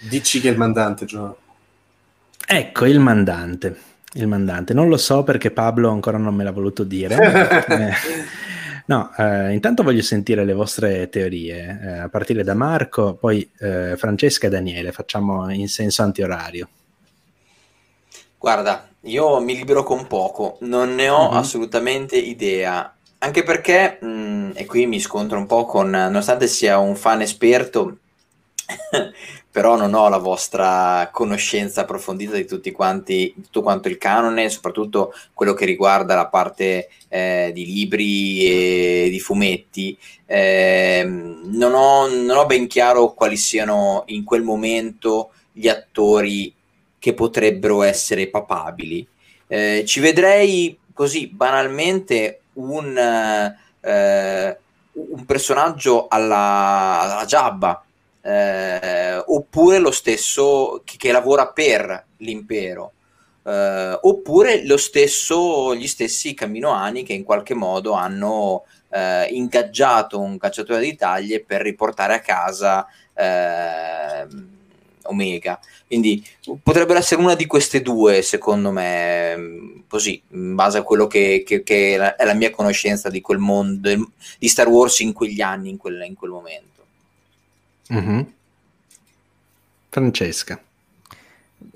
Dici che è il mandante, Gio. Ecco, il mandante. Il mandante. Non lo so perché Pablo ancora non me l'ha voluto dire. no, eh, intanto voglio sentire le vostre teorie, eh, a partire da Marco, poi eh, Francesca e Daniele. Facciamo in senso antiorario. Guarda, io mi libero con poco, non ne ho mm-hmm. assolutamente idea. Anche perché, mh, mm, e qui mi scontro un po' con, nonostante sia un fan esperto, però non ho la vostra conoscenza approfondita di tutti quanti, tutto quanto il canone, soprattutto quello che riguarda la parte eh, di libri e di fumetti. Eh, non, ho, non ho ben chiaro quali siano in quel momento gli attori che potrebbero essere papabili. Eh, ci vedrei così banalmente un, eh, un personaggio alla, alla Jabba, eh, oppure lo stesso che, che, lavora per l'impero, eh, oppure stesso, gli stessi Caminoani che in qualche modo hanno eh, ingaggiato un cacciatore di taglie per riportare a casa eh, Omega. Quindi potrebbero essere una di queste due, secondo me, così, in base a quello che, che, che è la mia conoscenza di quel mondo, di Star Wars in quegli anni, in quel, in quel momento. Mm-hmm. Francesca.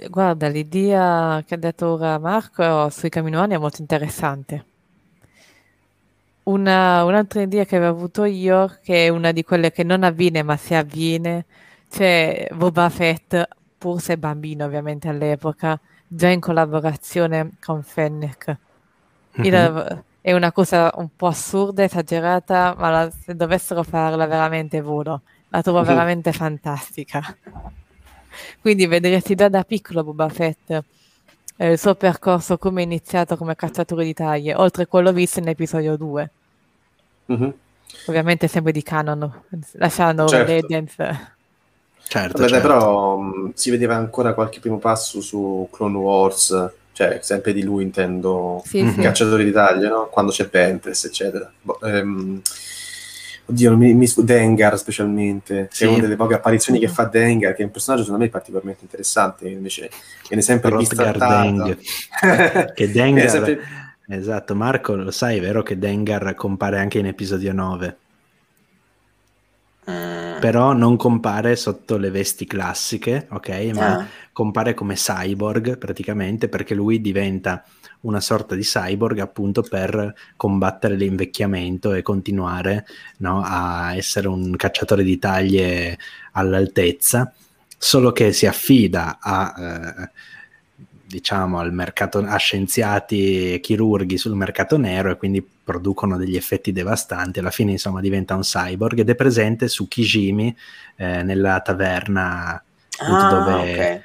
Guarda, l'idea che ha detto ora Marco sui caminoani è molto interessante. Una, un'altra idea che avevo avuto io, che è una di quelle che non avviene ma si avviene, c'è Boba Fett pur se bambino ovviamente all'epoca, già in collaborazione con Fennec. Mm-hmm. È una cosa un po' assurda, esagerata, ma la, se dovessero farla veramente volo, la trovo mm-hmm. veramente fantastica. Quindi vedresti già da piccolo Boba Fett eh, il suo percorso come è iniziato come cacciatore di taglie, oltre a quello visto nell'episodio 2. Mm-hmm. Ovviamente sempre di canon, lasciando certo. Legends. Certo, Vabbè, certo. però mh, si vedeva ancora qualche primo passo su Clone Wars, cioè sempre di lui intendo, sì, mm-hmm. cacciatori di taglie, no? quando c'è Ventress, eccetera. Bo- ehm, oddio, mi, mi, Dengar specialmente, sì. è una delle poche apparizioni che fa Dengar, che è un personaggio secondo me particolarmente interessante, invece viene sempre Deng. che Dengar... sempre... Esatto, Marco, lo sai, è vero che Dengar compare anche in episodio 9? Mm. Però non compare sotto le vesti classiche, ok? Ma ah. compare come cyborg praticamente perché lui diventa una sorta di cyborg appunto per combattere l'invecchiamento e continuare no, a essere un cacciatore di taglie all'altezza, solo che si affida a... Eh, diciamo al mercato, a scienziati e chirurghi sul mercato nero e quindi producono degli effetti devastanti. Alla fine, insomma, diventa un cyborg ed è presente su Kijimi eh, nella taverna ah, dove. Okay.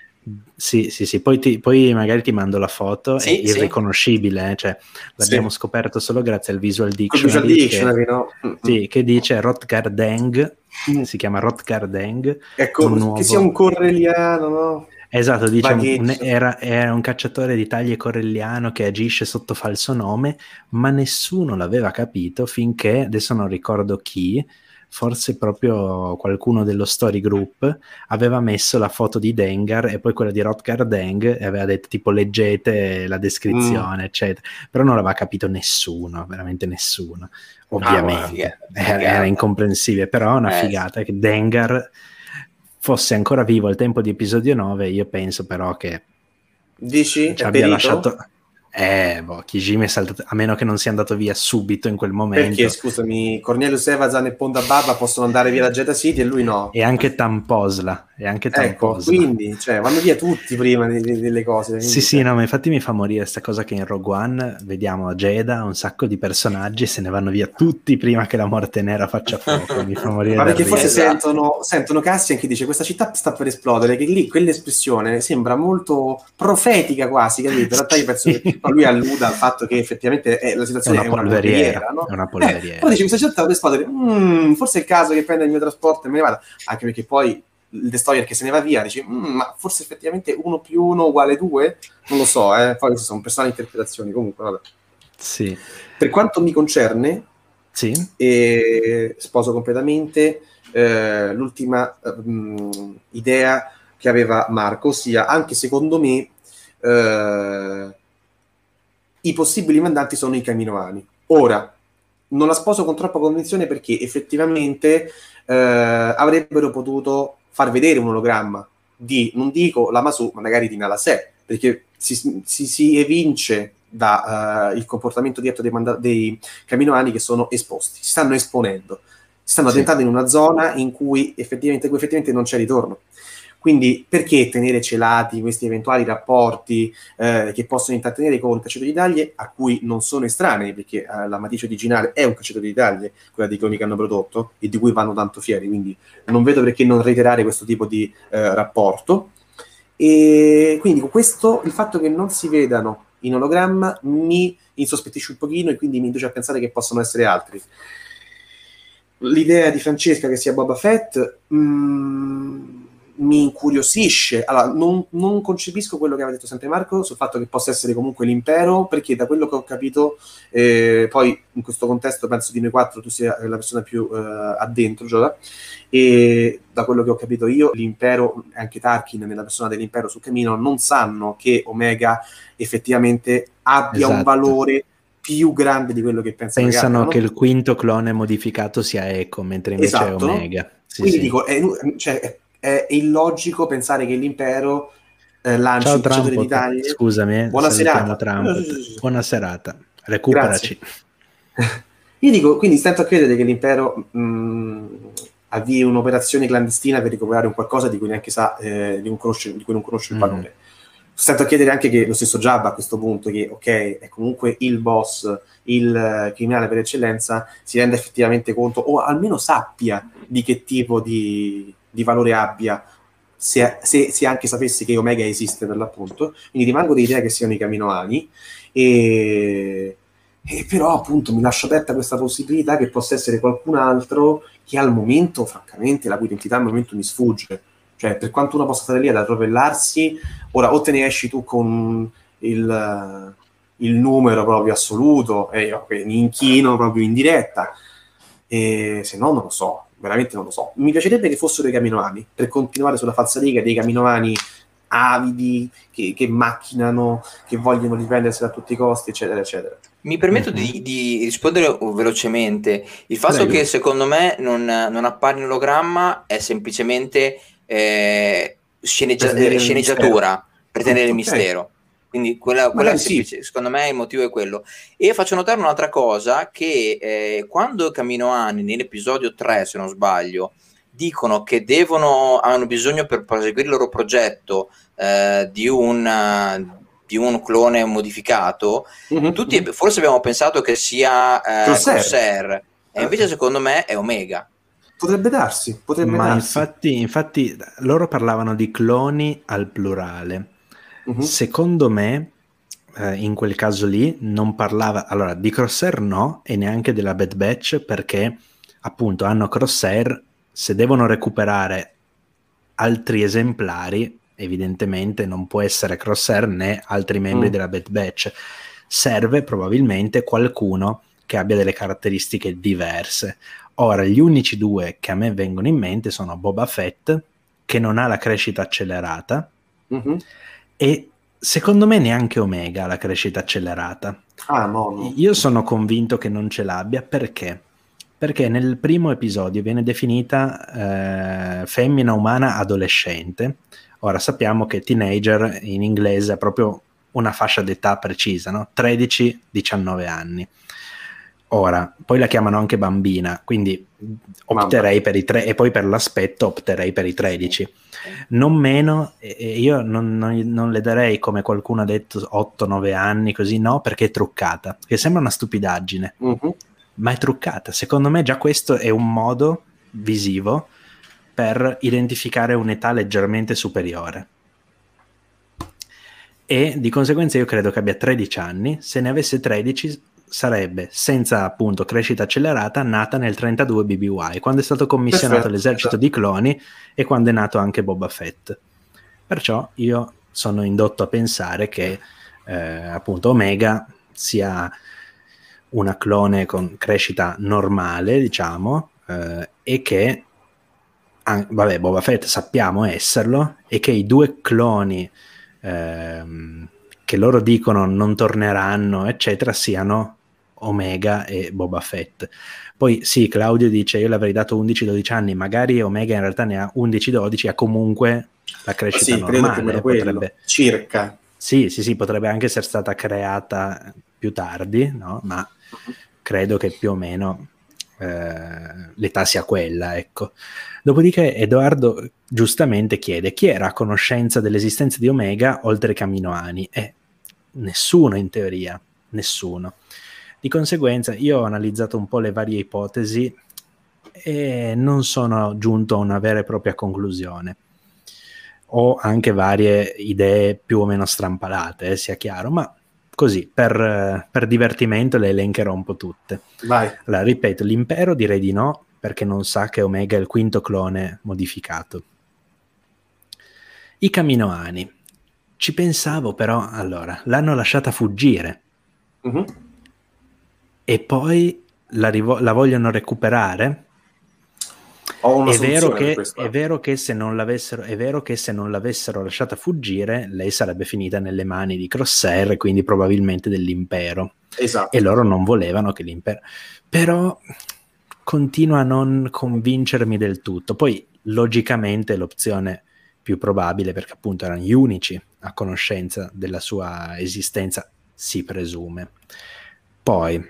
Sì, sì, sì, poi, ti, poi, magari ti mando la foto, sì, è irriconoscibile, eh? cioè, l'abbiamo sì. scoperto solo grazie al Visual Dictionary, visual dictionary che, no? sì, che dice Rotgar Deng, mm. si chiama Rotgar Deng. Ecco, nuovo... che sia un correliano, no? Esatto, diciamo, un, era, era, un cacciatore di taglie corelliano che agisce sotto falso nome, ma nessuno l'aveva capito finché, adesso non ricordo chi, forse proprio qualcuno dello story group aveva messo la foto di Dengar e poi quella di Rotgar Deng e aveva detto tipo leggete la descrizione, mm. eccetera. Però non l'aveva capito nessuno, veramente nessuno. Ovviamente, ah, era, era, incomprensibile, però è una eh. figata che Dengar fosse ancora vivo al tempo di episodio 9, io penso però che Dici? ci abbia lasciato eh, boh, Kijimi è saltato, a meno che non sia andato via subito in quel momento. Perché, scusami, Cornelius Evazan e Ponda Baba possono andare via da Jetta City e lui no. E anche Tamposla. E anche ecco, quindi, cioè, vanno via tutti prima di, di, delle cose. Quindi, sì, sì, cioè. no, ma infatti mi fa morire questa cosa che in Rogue One vediamo a Jeda un sacco di personaggi e se ne vanno via tutti prima che la morte nera faccia fuoco. mi fa morire Ma perché forse sentono, sentono Cassian che dice questa città sta per esplodere, che lì quell'espressione sembra molto profetica quasi, capito? In realtà io penso che lui alluda al fatto che effettivamente è, la situazione è una, è una polveriera, no? È una polveriera. Eh, poi dice questa città deve esplodere, mm, forse è il caso che prenda il mio trasporto e me ne vada, anche perché poi il destroyer che se ne va via, dici, mm, ma forse effettivamente 1 più 1 uguale 2? Non lo so, eh? poi sono personali interpretazioni, comunque vabbè. Sì. Per quanto mi concerne, sì. e sposo completamente eh, l'ultima mh, idea che aveva Marco, ossia anche secondo me eh, i possibili mandanti sono i caminoani. Ora, non la sposo con troppa convinzione perché effettivamente eh, avrebbero potuto far vedere un ologramma di, non dico la Masu, ma magari di Nalasè, perché si, si, si evince dal uh, comportamento dietro dei, manda- dei caminoani che sono esposti, si stanno esponendo, si stanno sì. addentrando in una zona in cui effettivamente, cui effettivamente non c'è ritorno. Quindi perché tenere celati questi eventuali rapporti eh, che possono intrattenere con il cacciatore di taglie a cui non sono estranei, perché eh, la matrice originale è un cacciatore di taglie, quella dei cloni che hanno prodotto e di cui vanno tanto fieri, quindi non vedo perché non reiterare questo tipo di eh, rapporto. E quindi questo, il fatto che non si vedano in ologramma mi insospettisce un pochino e quindi mi induce a pensare che possono essere altri. L'idea di Francesca che sia Boba Fett... Mm, mi incuriosisce. Allora, non, non, concepisco quello che aveva detto sempre Marco sul fatto che possa essere comunque l'impero, perché da quello che ho capito, eh, poi in questo contesto penso di noi quattro tu sia la persona più eh, addentro, Gioda, e da quello che ho capito io, l'impero, anche Tarkin nella persona dell'impero sul camino, non sanno che Omega effettivamente abbia esatto. un valore più grande di quello che pensano. Pensano che il quinto clone modificato sia Echo, mentre invece esatto. è Omega. Sì, Quindi sì. dico, è, cioè, è illogico pensare che l'impero eh, lanci Ciao, Trump, di taglie. Scusami, eh, buona serata. Trump. Buona serata, recuperaci. Io dico, quindi stento a credere che l'impero mh, mm, avvii un'operazione clandestina per recuperare un qualcosa di cui neanche sa, eh, di, conosce, di, cui non conosce il mm. valore. Mm. Stento a chiedere anche che lo stesso Jabba a questo punto, che ok, è comunque il boss, il uh, criminale per eccellenza, si renda effettivamente conto, o almeno sappia di che tipo di, di valore abbia se, se, se, anche sapessi che Omega esiste per l'appunto, quindi rimango di idea che siano i Caminoani, e, e però appunto mi lascio aperta questa possibilità che possa essere qualcun altro che al momento, francamente, la cui identità al momento mi sfugge. Cioè, per quanto uno possa stare lì ad atropellarsi, ora o te ne esci tu con il, il numero proprio assoluto e io mi inchino proprio in diretta, e se no non lo so, veramente non lo so. Mi piacerebbe che fossero i Caminoani, per continuare sulla falsariga dei Caminoani avidi, che, che, macchinano, che vogliono riprendersela a tutti i costi, eccetera, eccetera. Mi permetto mm-hmm. di, di, rispondere velocemente. Il fatto Prego. che secondo me non, non appare in ologramma è semplicemente eh, sceneggia- per sceneggiatura per tenere il mistero. Quindi quella, quella sì. secondo me il motivo è quello. E faccio notare un'altra cosa, che eh, quando Camino Anni, nell'episodio 3 se non sbaglio, dicono che devono, hanno bisogno per proseguire il loro progetto eh, di, un, di, un, clone modificato, mm-hmm. tutti forse abbiamo pensato che sia eh, Corsair, Corsair e invece secondo me è Omega. Potrebbe darsi, potrebbe Ma darsi. Infatti, infatti loro parlavano di cloni al plurale Uh-huh. Secondo me, eh, in quel caso lì, non parlava allora di Crosshair no, e neanche della Bad Batch perché appunto hanno Crosshair. Se devono recuperare altri esemplari, evidentemente non può essere Crosshair né altri membri mm. della Bad Batch. Serve probabilmente qualcuno che abbia delle caratteristiche diverse. Ora, gli unici due che a me vengono in mente sono Boba Fett, che non ha la crescita accelerata, mm-hmm e secondo me neanche Omega ha la crescita accelerata. Ah, no, no. Io sono convinto che non ce l'abbia perché? Perché nel primo episodio viene definita eh, femmina umana adolescente. Ora sappiamo che teenager in inglese è proprio una fascia d'età precisa, no? 13-19 anni. Ora, poi la chiamano anche bambina, quindi opterei Mamma. per i tre, e poi per l'aspetto opterei per i 13. Non meno, io non, non, non, le darei come qualcuno ha detto 8-9 anni, così no, perché è truccata, che sembra una stupidaggine, uh-huh. ma è truccata. Secondo me già questo è un modo visivo per identificare un'età leggermente superiore. E di conseguenza io credo che abbia 13 anni, se ne avesse 13 sarebbe, senza appunto crescita accelerata, nata nel 32 BBY, quando è stato commissionato Perfetto. l'esercito di cloni e quando è nato anche Boba Fett. Perciò io sono indotto a pensare che eh, appunto Omega sia una clone con crescita normale, diciamo, eh, e che, ah, vabbè, Boba Fett sappiamo esserlo, e che i due cloni ehm, che loro dicono non torneranno, eccetera, siano Omega e Boba Fett. Poi sì, Claudio dice io l'avrei dato 11-12 anni, magari Omega in realtà ne ha 11-12, ha comunque la crescita sì, normale. Potrebbe... Circa. Sì, sì, sì, potrebbe anche essere stata creata più tardi, no? ma credo che più o meno eh, l'età sia quella, ecco. Dopodiché Edoardo giustamente chiede chi era a conoscenza dell'esistenza di Omega oltre Caminoani? E nessuno in teoria, nessuno. Di conseguenza io ho analizzato un po' le varie ipotesi e non sono giunto a una vera e propria conclusione. Ho anche varie idee più o meno strampalate, eh, sia chiaro, ma così per, per, divertimento le elencherò un po' tutte. Vai. Allora, ripeto, l'impero direi di no, perché non sa che Omega è il quinto clone modificato. I Caminoani. Ci pensavo però, allora, l'hanno lasciata fuggire. Uh-huh e poi la, rivo- la vogliono recuperare. È vero, che, è vero, che, se non l'avessero, è vero che se non l'avessero lasciata fuggire, lei sarebbe finita nelle mani di Crosshair, quindi probabilmente dell'impero. Esatto. E loro non volevano che l'impero. Però continua a non convincermi del tutto. Poi, logicamente, l'opzione più probabile, perché appunto erano gli unici a conoscenza della sua esistenza, si presume. Poi,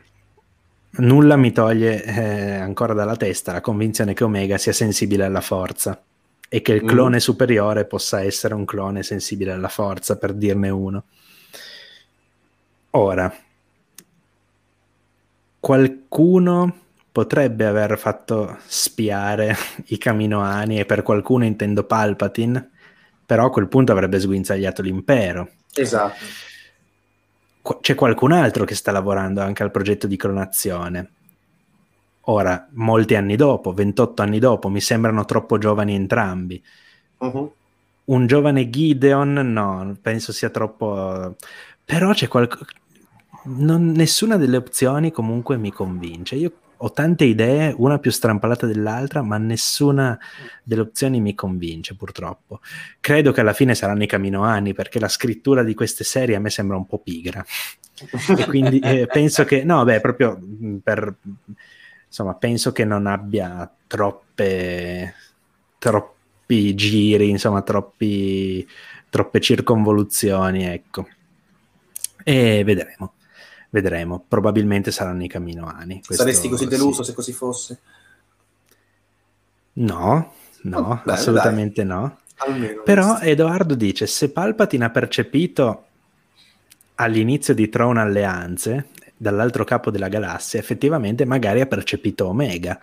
nulla mi toglie eh, ancora dalla testa la convinzione che Omega sia sensibile alla forza e che il mm. clone mm. superiore possa essere un clone sensibile alla forza, per dirne uno. Ora, qualcuno potrebbe aver fatto spiare i Caminoani, e per qualcuno intendo Palpatine, però a quel punto avrebbe sguinzagliato l'impero. Esatto. C'è qualcun altro che sta lavorando anche al progetto di clonazione. Ora, molti anni dopo, 28 anni dopo, mi sembrano troppo giovani entrambi. Uh-huh. Un giovane Gideon, no, penso sia troppo... Però c'è qualcosa... nessuna delle opzioni comunque mi convince. Io ho tante idee, una più strampalata dell'altra, ma nessuna delle opzioni mi convince, purtroppo. Credo che alla fine saranno i Caminoani, perché la scrittura di queste serie a me sembra un po' pigra. e quindi eh, penso che, no, beh, proprio mm, per, insomma, penso che non abbia troppe, troppi giri, insomma, troppi, troppe circonvoluzioni, ecco. E vedremo vedremo. Probabilmente saranno i Caminoani. Questo, Saresti così deluso sì. se così fosse? No, no, oh, beh, assolutamente dai. no. Almeno Però questo. Edoardo dice, se Palpatine ha percepito all'inizio di Throne Alleanze, dall'altro capo della galassia, effettivamente magari ha percepito Omega.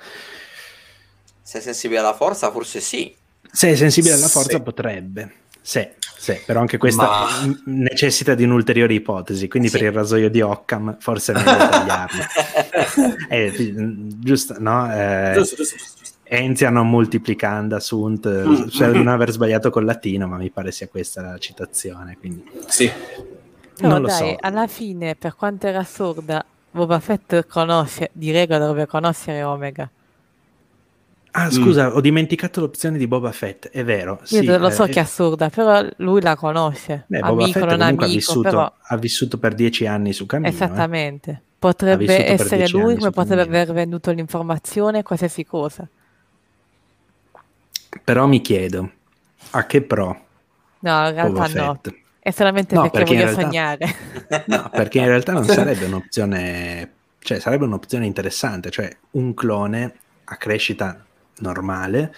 Se è sensibile alla forza, forse sì. Se è sensibile alla forza, sì. potrebbe. Sì, sì, però anche questa Ma... necessita di un'ulteriore ipotesi, quindi sì. per il rasoio di Occam forse è meglio tagliarlo. eh, giusto, no? Eh, giusto, giusto, giusto. Enziano multiplicanda sunt, mm. cioè non aver sbagliato col latino, ma mi pare sia questa la citazione. Quindi... Sì. Però non dai, so. alla fine, per quanto era assurda, Boba Fett conosce, di regola dovrebbe conoscere Omega. Ah, mm. scusa, mm. ho dimenticato l'opzione di Boba Fett, è vero. Io sì, lo so eh, che è assurda, però lui la conosce. Beh, amico, Boba Fett non amico, ha vissuto, però... ha vissuto per dieci anni su Camino. Eh. Esattamente. Eh. Potrebbe essere lui come potrebbe Camino. aver venduto l'informazione, qualsiasi cosa. Però mi chiedo, a che pro? No, in realtà no. È solamente no, perché, perché voglio realtà, sognare. No, perché in realtà non sarebbe un'opzione, cioè sarebbe un'opzione interessante, cioè un clone a crescita normale,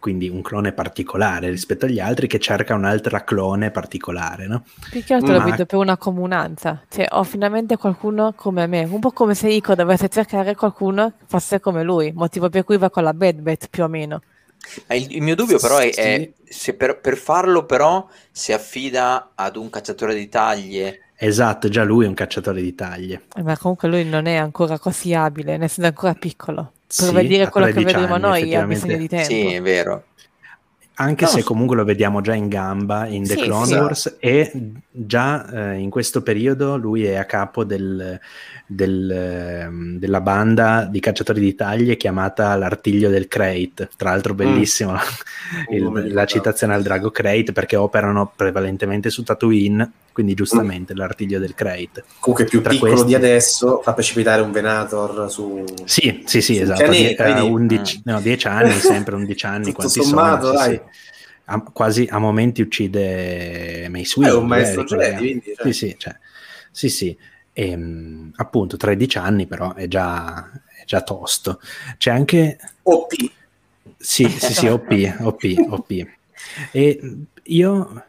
quindi un clone particolare rispetto agli altri che cerca un'altra clone particolare, no? Più che altro Ma... lo vedo per una comunanza, cioè ho finalmente qualcuno come me, un po' come se Ico dovesse cercare qualcuno che fosse come lui, motivo per cui va con la Bad Bet più o meno. Il, il mio dubbio però è, è se per, per, farlo però si affida ad un cacciatore di taglie. Esatto, già lui è un cacciatore di taglie. Eh, ma comunque lui non è ancora così abile, ne essendo ancora piccolo per sì, vedere quello che vedremo anni, noi ha bisogno di tempo. Sì, è vero. Anche no, se comunque lo vediamo già in gamba in The sì, Clone sì. Wars e già eh, in questo periodo lui è a capo del, del, ehm, della banda di cacciatori di taglie chiamata l'Artiglio del Crate. Tra l'altro, bellissimo mm. oh, la citazione al drago Crate perché operano prevalentemente su Tatooine quindi giustamente mm. l'artiglio del Crate. Comunque più Tra piccolo questi... di adesso fa precipitare un Venator su... Sì, sì, sì, esatto, pianeta, Die- 11, mm. no, 10 anni, sempre 11 anni, quanti sommato, sono, dai. Sì. A, quasi a momenti uccide Mace Windu. È un maestro Jedi, quindi... Cioè. Sì, sì, cioè, sì, sì. E, ehm, appunto 13 anni però è già, è già tosto. C'è anche... OP. Sì, sì, sì, OP, OP, OP. E io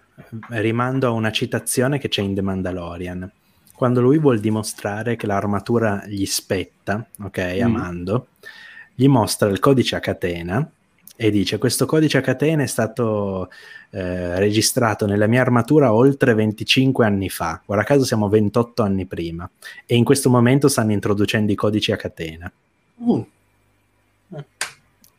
rimando a una citazione che c'è in The Mandalorian. Quando lui vuol dimostrare che l'armatura gli spetta, ok, mm. a Mando, gli mostra il codice a catena e dice questo codice a catena è stato eh, registrato nella mia armatura oltre 25 anni fa, guarda caso siamo 28 anni prima e in questo momento stanno introducendo i codici a catena. Mm.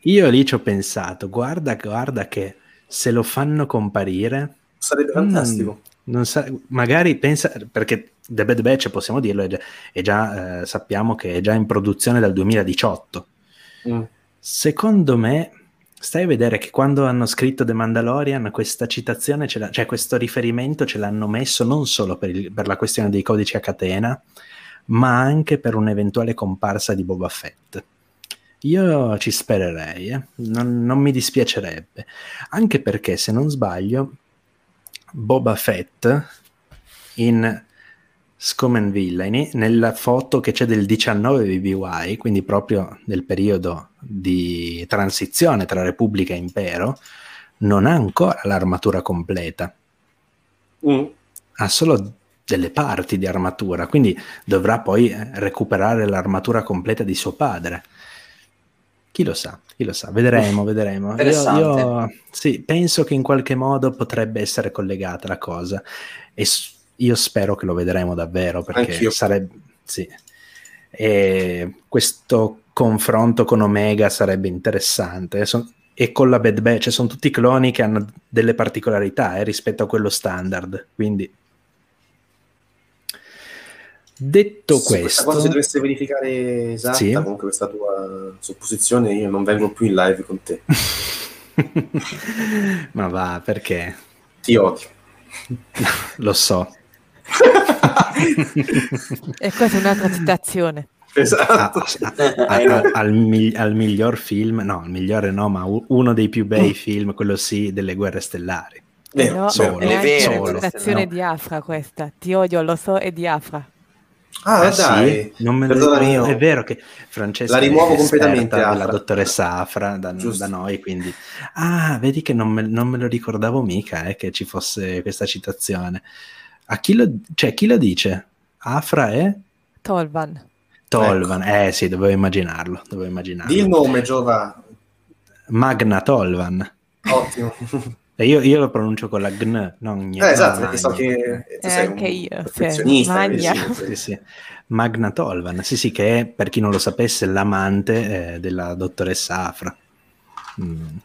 Io lì ci ho pensato, guarda, guarda che se lo fanno comparire Sarebbe fantastico. Mm, sa- magari pensa, perché The Bad Batch, possiamo dirlo, è già, è già eh, sappiamo che è già in produzione dal 2018. Mm. Secondo me, stai a vedere che quando hanno scritto The Mandalorian, questa citazione, cioè questo riferimento ce l'hanno messo non solo per, il, per la questione dei codici a catena, ma anche per un'eventuale comparsa di Boba Fett. Io ci spererei, eh? non, non, mi dispiacerebbe, anche perché se non sbaglio Boba Fett in Scomen Villainy, nella foto che c'è del 19 BBY, quindi proprio nel periodo di transizione tra Repubblica e Impero, non ha ancora l'armatura completa. Mm. Ha solo delle parti di armatura, quindi dovrà poi recuperare l'armatura completa di suo padre. Chi lo sa, chi lo sa, vedremo, vedremo. Io, io sì, penso che in qualche modo potrebbe essere collegata la cosa e io spero che lo vedremo davvero perché Anch'io. sarebbe... Sì. E questo confronto con Omega sarebbe interessante. e con la Bad Batch cioè sono tutti cloni che hanno delle particolarità eh, rispetto a quello standard. Quindi Detto sì, questo, quando si dovesse verificare esatta, sì. comunque questa tua supposizione, io non vengo più in live con te. Ma va, perché? Ti odio. Lo so. e questa è un'altra citazione. Esatto. A, a, a, al, mi, al, miglior film, no, il migliore no, ma uno dei più bei mm. film, quello sì, delle guerre stellari. Vero, solo, è anche una citazione no. di Afra questa. Ti odio, lo so, è di Afra. Ah, eh dai, sì, non me lo... è vero che Francesca la rimuovo completamente la dottoressa Afra da, da, noi, quindi ah, vedi che non me, non me lo ricordavo mica eh, che ci fosse questa citazione. A chi lo, cioè, chi lo dice? Afra è? Tolvan. Tolvan, ecco. eh sì, dovevo immaginarlo, dovevo immaginarlo. Di il nome, Giova. Magna Tolvan. Ottimo. io, io, lo pronuncio con la gn, non gn. Eh, esatto, perché so che tu sei anche io, perfezionista. Magna. Sì, sì. Magna Tolvan, sì sì, che è, per chi non lo sapesse, l'amante eh, della dottoressa Afra. Mm.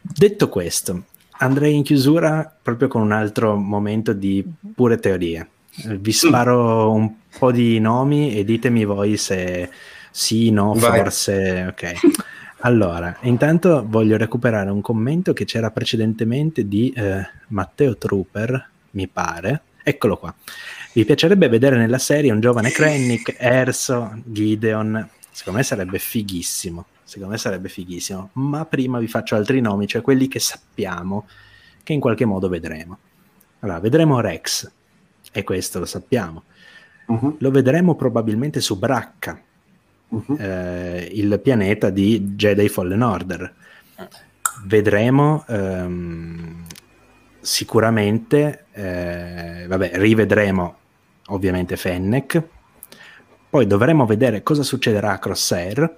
Detto questo, andrei in chiusura proprio con un altro momento di pure teorie. Vi sparo un po' di nomi e ditemi voi se sì, no, Vai. forse, ok. Allora, intanto voglio recuperare un commento che c'era precedentemente di eh, Matteo Trooper, mi pare. Eccolo qua. Vi piacerebbe vedere nella serie un giovane Krennic, Erso, Gideon? Secondo me sarebbe fighissimo. Secondo me sarebbe fighissimo. Ma prima vi faccio altri nomi, cioè quelli che sappiamo, che in qualche modo vedremo. Allora, vedremo Rex, e questo lo sappiamo. Uh-huh. Lo vedremo probabilmente su Bracca, uh-huh. eh, il pianeta di Jedi Fallen Order. Vedremo ehm, sicuramente, eh, vabbè, rivedremo ovviamente Fennec, poi dovremo vedere cosa succederà a Crosshair,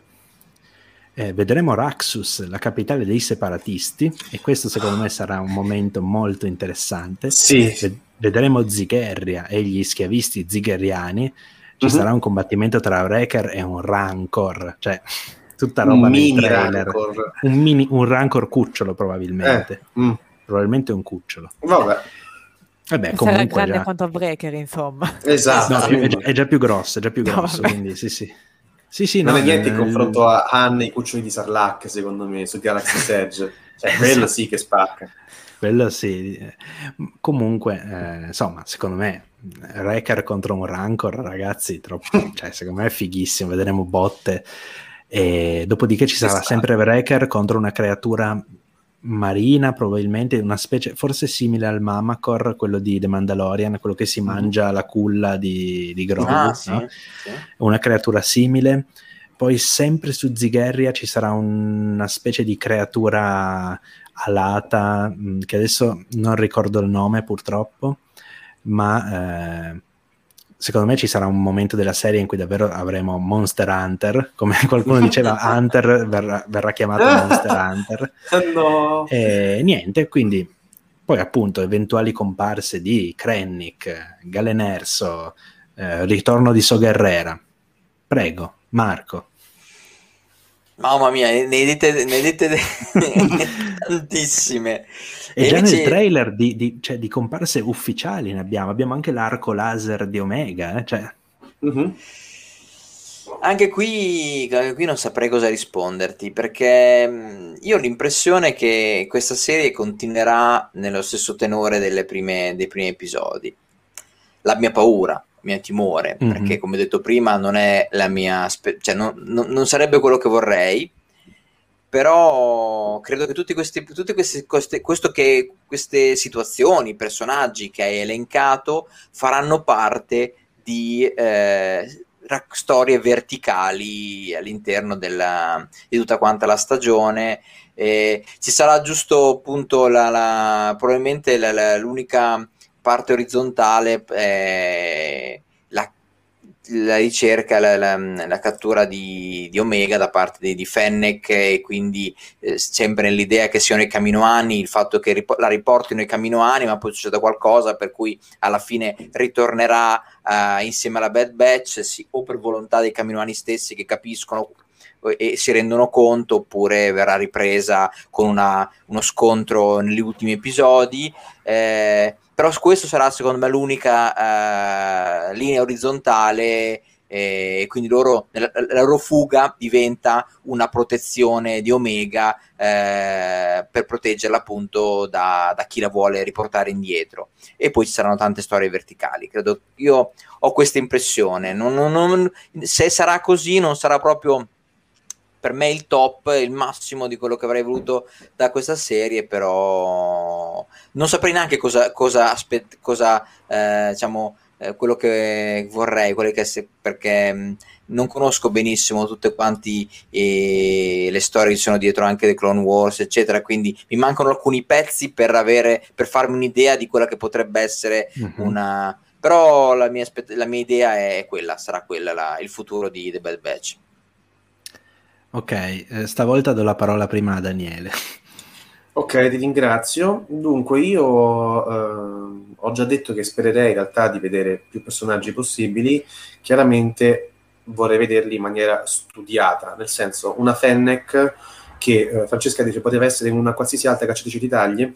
eh, vedremo Raxus, la capitale dei separatisti, e questo secondo me sarà un momento molto interessante. Sì. vedremo Zigherria e gli schiavisti zigheriani ci uh-huh. sarà un combattimento tra Wrecker e un Rancor, cioè tutta roba un mini trailer. Rancor. Un, mini, un Rancor cucciolo probabilmente. Eh, mm. Probabilmente un cucciolo. Vabbè. Vabbè, Sarà grande già... quanto Breaker, insomma. Esatto. No, è, già, è, già, più grosso, è già più grosso, no, quindi sì, sì. Sì, sì, non no, è niente in eh, confronto a Han e i cuccioli di Sarlacc, secondo me, su Galaxy Edge. Cioè, quello sì che spacca. Quello sì. Comunque, eh, insomma, secondo me Wrecker contro un Rancor, ragazzi, troppo, cioè, secondo me è fighissimo, vedremo botte. E dopodiché ci sarà sempre Wrecker contro una creatura marina, probabilmente una specie, forse simile al Mamacor, quello di The Mandalorian, quello che si mm. mangia la culla di, di Grogu, ah, sì, no? sì. una creatura simile. Poi sempre su Zigherria ci sarà una specie di creatura alata, mm, che adesso non ricordo il nome purtroppo, ma eh, secondo me ci sarà un momento della serie in cui davvero avremo Monster Hunter, come qualcuno diceva, Hunter verrà, verrà chiamato Monster Hunter. no. E niente, quindi poi appunto eventuali comparse di Krennic, Galenerso, eh, ritorno di So Guerrera. Prego, Marco. Mamma mia, ne dite, ne dite tantissime. E, e già invece... nel trailer di, di, cioè, di, comparse ufficiali ne abbiamo, abbiamo anche l'arco laser di Omega. Eh? Cioè... Uh-huh. Anche qui, anche qui non saprei cosa risponderti perché io ho l'impressione che questa serie continuerà nello stesso tenore prime, dei primi episodi. La mia paura, mio timore, mm-hmm. perché come detto prima non è la mia, spe- cioè non, non, non, sarebbe quello che vorrei, però credo che tutti questi, tutte queste, queste, che, queste situazioni, personaggi che hai elencato faranno parte di eh, storie verticali all'interno della, di tutta quanta la stagione. Eh, ci sarà giusto appunto la, la, probabilmente la, l'unica parte orizzontale, eh, la, la ricerca, la, la, la cattura di, di, Omega da parte di, di Fennec e quindi eh, sempre nell'idea che siano i Caminoani, il fatto che rip- la riportino i Caminoani ma poi succeda qualcosa per cui alla fine ritornerà uh, insieme alla Bad Batch sì, o per volontà dei Caminoani stessi che capiscono e si rendono conto oppure verrà ripresa con una, uno scontro negli ultimi episodi eh, però questo sarà secondo me l'unica eh, linea orizzontale e quindi loro, la, la, loro fuga diventa una protezione di Omega eh, per proteggerla appunto da, da, chi la vuole riportare indietro. E poi ci saranno tante storie verticali. Credo io ho questa impressione. Non, non, non, se sarà così non sarà proprio per me il top, il massimo di quello che avrei voluto da questa serie, però non saprei neanche cosa, cosa, aspet- cosa eh, diciamo, eh, quello che vorrei, che se- perché mh, mm, non conosco benissimo tutte quanti eh, le storie che sono dietro anche The Clone Wars, eccetera, quindi mi mancano alcuni pezzi per, avere, per farmi un'idea di quella che potrebbe essere mm-hmm. una... Però la mia, la mia, idea è quella, sarà quella la, il futuro di The Bad Batch. Ok, eh, stavolta do la parola prima a Daniele. Ok, ti ringrazio. Dunque, io eh, ho già detto che spererei in realtà di vedere più personaggi possibili. Chiaramente vorrei vederli in maniera studiata, nel senso una Fennec che eh, Francesca dice poteva essere una qualsiasi altra cacciatrice di taglie,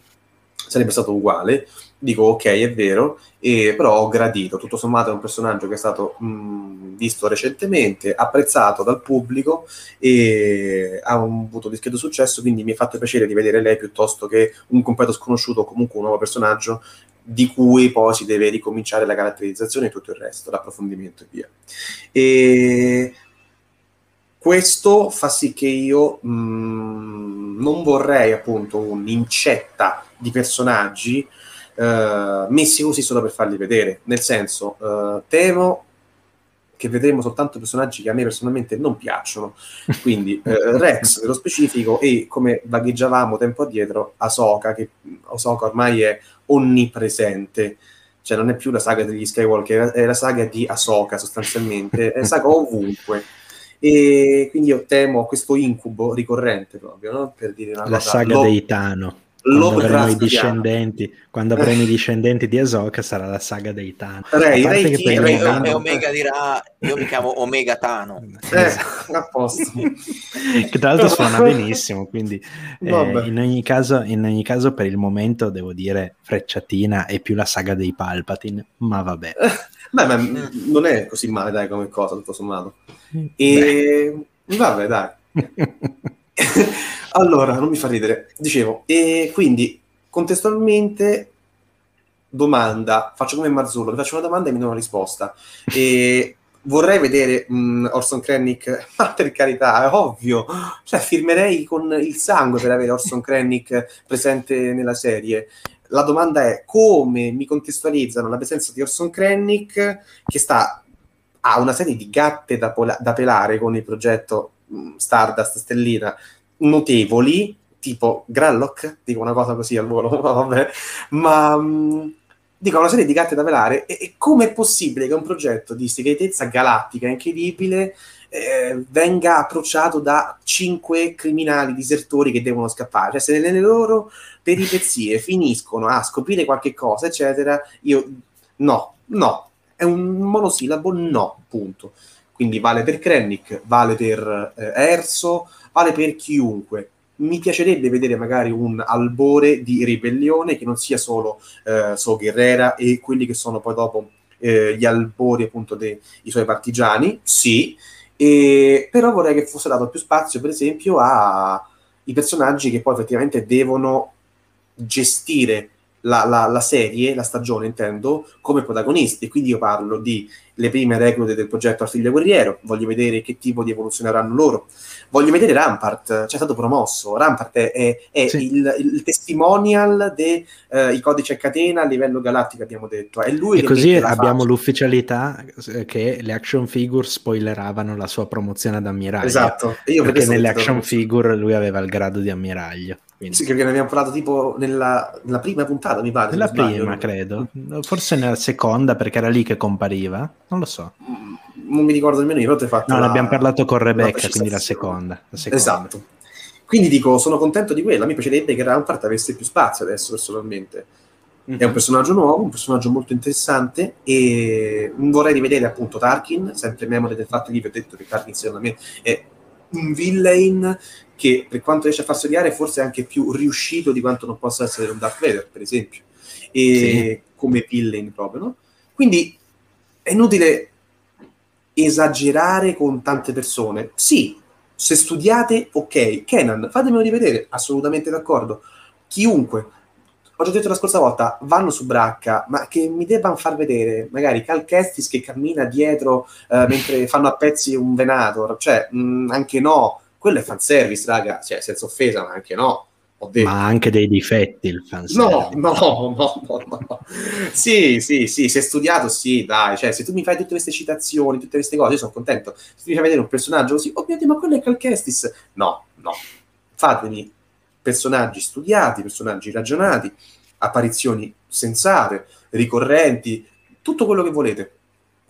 sarebbe stato uguale dico ok, è vero, e, però ho gradito, tutto sommato è un personaggio che è stato mh, visto recentemente, apprezzato dal pubblico e ha un, avuto discreto successo, quindi mi è fatto piacere di vedere lei piuttosto che un completo sconosciuto o comunque un nuovo personaggio di cui poi si deve ricominciare la caratterizzazione e tutto il resto, l'approfondimento e via. E questo fa sì che io mh, non vorrei appunto un'incetta di personaggi uh, messi così solo per farli vedere. Nel senso, uh, temo che vedremo soltanto personaggi che a me personalmente non piacciono. Quindi uh, Rex nello specifico e come vagheggiavamo tempo addietro, Ahsoka, che Ahsoka ormai è onnipresente. Cioè non è più la saga degli Skywalker, è la saga di Ahsoka sostanzialmente, è la saga ovunque. E quindi io temo questo incubo ricorrente proprio, no? per dire una la cosa. saga lo... dei Tano i discendenti quando avremo i discendenti di Ahsoka sarà la saga dei Tano Ray, Ray, chi, Ray, Ray, e Omega dirà io mi chiamo Omega Tano eh, a posto. Che tra l'altro suona benissimo quindi eh, in, ogni caso, in ogni caso per il momento devo dire frecciatina è più la saga dei Palpatine ma vabbè. Beh, ma non è così male dai come cosa tutto sommato. E Beh. vabbè dai allora, non mi fa ridere. Dicevo, e quindi contestualmente domanda, faccio come Marzullo, mi faccio una domanda e mi do una risposta. E vorrei vedere mh, Orson Krennic, ma per carità, è ovvio, cioè firmerei con il sangue per avere Orson Krennic presente nella serie. La domanda è come mi contestualizzano la presenza di Orson Krennic che sta ha una serie di gatte da, pola- da pelare con il progetto Stardust Stellina notevoli, tipo Grallock, dico una cosa così al volo, vabbè, ma mh, dico una serie di gatte da velare e, e come è possibile che un progetto di segretezza galattica incredibile eh, venga approcciato da cinque criminali disertori che devono scappare, cioè se nelle loro peripezie finiscono a scoprire qualche cosa, eccetera, io no, no, è un monosillabo no, punto. Quindi vale per Krennic, vale per eh, Erso, vale per chiunque. Mi piacerebbe vedere magari un albore di ribellione che non sia solo eh, So Guerrera e quelli che sono poi dopo eh, gli albori appunto dei suoi partigiani, sì, e, però vorrei che fosse dato più spazio per esempio ai personaggi che poi effettivamente devono gestire la, la, la, serie, la stagione intendo, come protagonisti. Quindi io parlo di le prime reclute del progetto Artiglio Guerriero, voglio vedere che tipo di evoluzione avranno loro. Voglio vedere Rampart, c'è stato promosso. Rampart è, è, è sì. il, il, testimonial dei uh, codici a catena a livello galattico, abbiamo detto. È lui e così abbiamo faccia. l'ufficialità eh, che le action figure spoileravano la sua promozione ad ammiraglio. Esatto. Io perché nelle action figure lui aveva il grado di ammiraglio. Quindi. Sì, perché ne abbiamo parlato tipo nella, nella prima puntata, mi pare. Nella prima, credo. Forse nella seconda, perché era lì che compariva. Non lo so. non mi ricordo nemmeno io, però ti fatto... No, la, l'abbiamo parlato con Rebecca, quindi la seconda, la seconda. Esatto. Quindi dico, sono contento di quella, mi piacerebbe che Rampart avesse più spazio adesso personalmente. È un personaggio nuovo, un personaggio molto interessante e vorrei rivedere appunto Tarkin, sempre memoria del fatto che vi ho detto che Tarkin secondo me è un villain che per quanto riesce a farsi odiare è forse anche più riuscito di quanto non possa essere un Darth Vader, per esempio, e sì. come villain proprio, no? Quindi è inutile esagerare con tante persone. Sì, se studiate, ok. Kenan, fatemelo rivedere, assolutamente d'accordo. Chiunque, ho già detto la scorsa volta, vanno su Bracca, ma che mi debbano far vedere magari Cal Kestis che cammina dietro eh, mentre fanno a pezzi un Venator, cioè mh, mm, anche no, quello è fanservice, raga, cioè, senza offesa, ma anche no. Ma ha anche dei difetti il fanservice. No, no, no, no, no. Sì, sì, sì, se è studiato, sì, dai. Cioè, se tu mi fai tutte queste citazioni, tutte queste cose, io sono contento. Se tu mi fai vedere un personaggio così, oh mio Dio, ma quello è Calcestis. No, no. Fatemi personaggi studiati, personaggi ragionati, apparizioni sensate, ricorrenti, tutto quello che volete.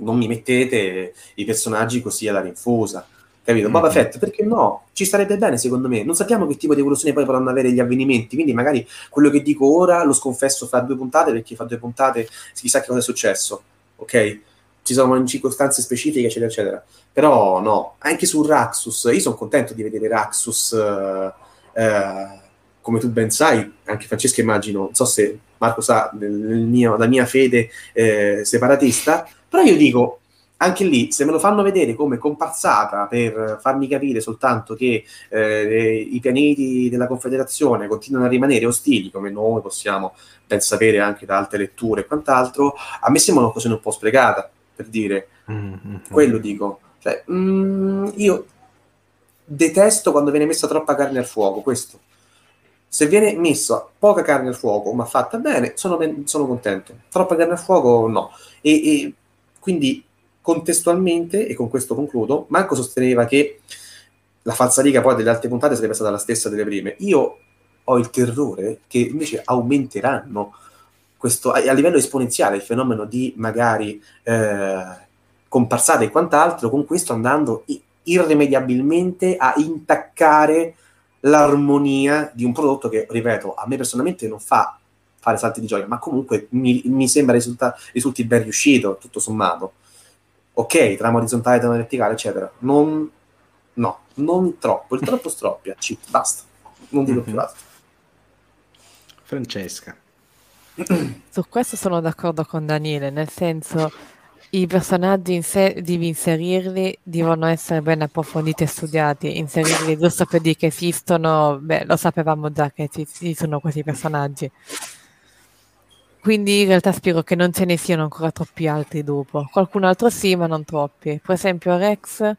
Non mi mettete i personaggi così alla rinfusa capito? Mm-hmm. Boba Fett, perché no? Ci starebbe bene secondo me. Non sappiamo che tipo di evoluzione poi potranno avere gli avvenimenti, quindi magari quello che dico ora lo sconfesso fra due puntate perché fra due puntate si sa che cosa è successo, ok? Ci sono circostanze specifiche, eccetera, eccetera. Però no, anche su Raxus, io sono contento di vedere Raxus, eh, eh, come tu ben sai, anche Francesca immagino, non so se Marco sa, nel mio, la mia fede eh, separatista, però io dico, anche lì, se me lo fanno vedere come comparsata per farmi capire soltanto che eh, i pianeti della Confederazione continuano a rimanere ostili, come noi possiamo ben sapere anche da altre letture e quant'altro, a me sembra una cosa un po' sprecata, per dire. Mm-hmm. Quello dico. Cioè, mm, io detesto quando viene messa troppa carne al fuoco, questo. Se viene messa poca carne al fuoco, ma fatta bene, sono, ben, sono contento. Troppa carne al fuoco, no. E, e quindi Contestualmente, e con questo concludo, Marco sosteneva che la falsariga poi delle altre puntate sarebbe stata la stessa delle prime. Io ho il terrore che invece aumenteranno questo, a, a livello esponenziale il fenomeno di magari eh, comparsate e quant'altro, con questo andando irrimediabilmente a intaccare l'armonia di un prodotto che, ripeto, a me personalmente non fa fare salti di gioia, ma comunque mi, mi sembra risulta, risulti ben riuscito, tutto sommato ok, trama orizzontale, trama verticale, eccetera. Non, no, non troppo, il troppo stroppia, ci, basta, non dico più mhm. altro. Francesca. Su questo sono d'accordo con Daniele, nel senso i personaggi in sé devi inserirli, devono essere ben approfonditi e studiati, inserirli giusto per dire che esistono, beh, lo sapevamo già che ci sono questi personaggi quindi in realtà spero che non ce ne siano ancora troppi altri dopo. Qualcun altro sì, ma non troppi. Per esempio Rex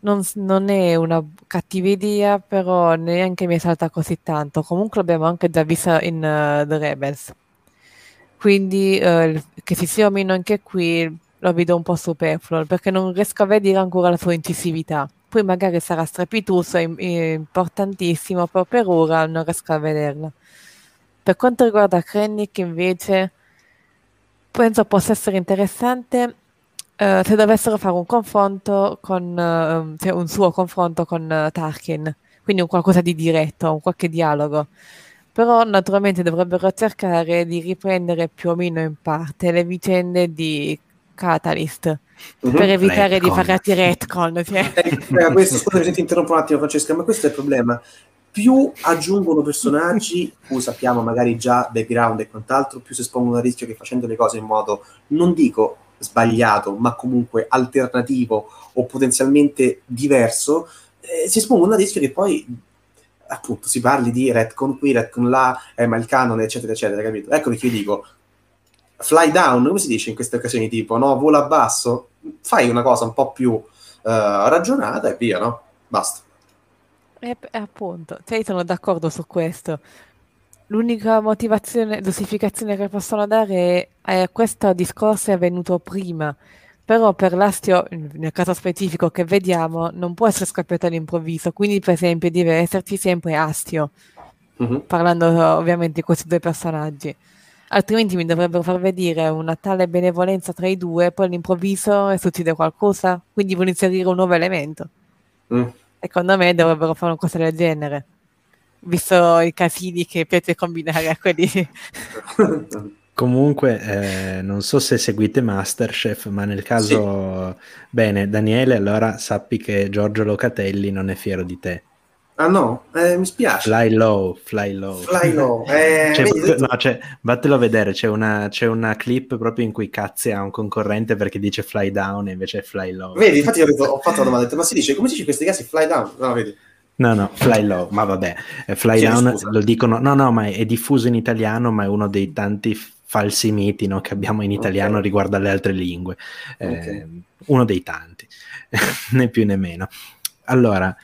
non, non è una cattiva idea, però neanche mi salta così tanto. Comunque l'abbiamo anche già visto in uh, The Rebels. Quindi uh, che si sia o meno anche qui lo vedo un po' superfluo, perché non riesco a vedere ancora la sua incisività. Poi magari sarà strepitoso e importantissimo, però per ora non riesco a vederla. Per quanto riguarda Krennic invece, penso possa essere interessante uh, se dovessero fare un confronto con, uh, cioè un suo confronto con uh, Tarkin, quindi un qualcosa di diretto, un qualche dialogo. Però naturalmente dovrebbero cercare di riprendere più o meno in parte le vicende di Catalyst mm-hmm. per evitare retcon. di fare atti retcon. Cioè. Eh, questo, scusa se ti interrompo un attimo Francesca, ma questo è il problema più aggiungono personaggi, cui sappiamo magari già background e quant'altro, più si espongono a rischio che facendo le cose in modo, non dico sbagliato, ma comunque alternativo o potenzialmente diverso, eh, si espongono a rischio che poi appunto si parli di retcon qui, retcon là, eh, ma il canone, eccetera, eccetera, capito? Ecco perché io dico, fly down, come si dice in queste occasioni, tipo, no, vola basso, fai una cosa un po' più uh, ragionata e via, no? Basta. E, appunto, cioè sono d'accordo su questo. L'unica motivazione, giustificazione che possono dare è, è questo discorso è avvenuto prima, però per l'astio, nel caso specifico che vediamo, non può essere scoppiato all'improvviso, quindi per esempio deve esserci sempre astio, mm-hmm. parlando ovviamente di questi due personaggi. altrimenti mi dovrebbero far vedere una tale benevolenza tra i due, poi all'improvviso succede qualcosa, quindi vuole inserire un nuovo elemento. Mm. Secondo me dovrebbero fare una cosa del genere, visto i casini che piace combinare a quelli. Comunque, eh, non so se seguite Masterchef, ma nel caso, sì. bene, Daniele, allora sappi che Giorgio Locatelli non è fiero di te. Ah no, eh, mi spiace. Fly low, fly low. Fly low. Eh, cioè, vedi, no, cioè, vattelo a vedere, c'è una, c'è una, clip proprio in cui cazzi a un concorrente perché dice fly down e invece è fly low. Vedi, infatti ho, detto, ho fatto la domanda, ma si dice, come si dice in questi casi fly down? No, vedi. No, no, fly low, ma vabbè, eh, fly Chiedo down scusa. lo dicono, no, no, ma è diffuso in italiano, ma è uno dei tanti falsi miti no, che abbiamo in italiano okay. riguardo alle altre lingue. Eh, okay. Uno dei tanti, né più né meno. Allora,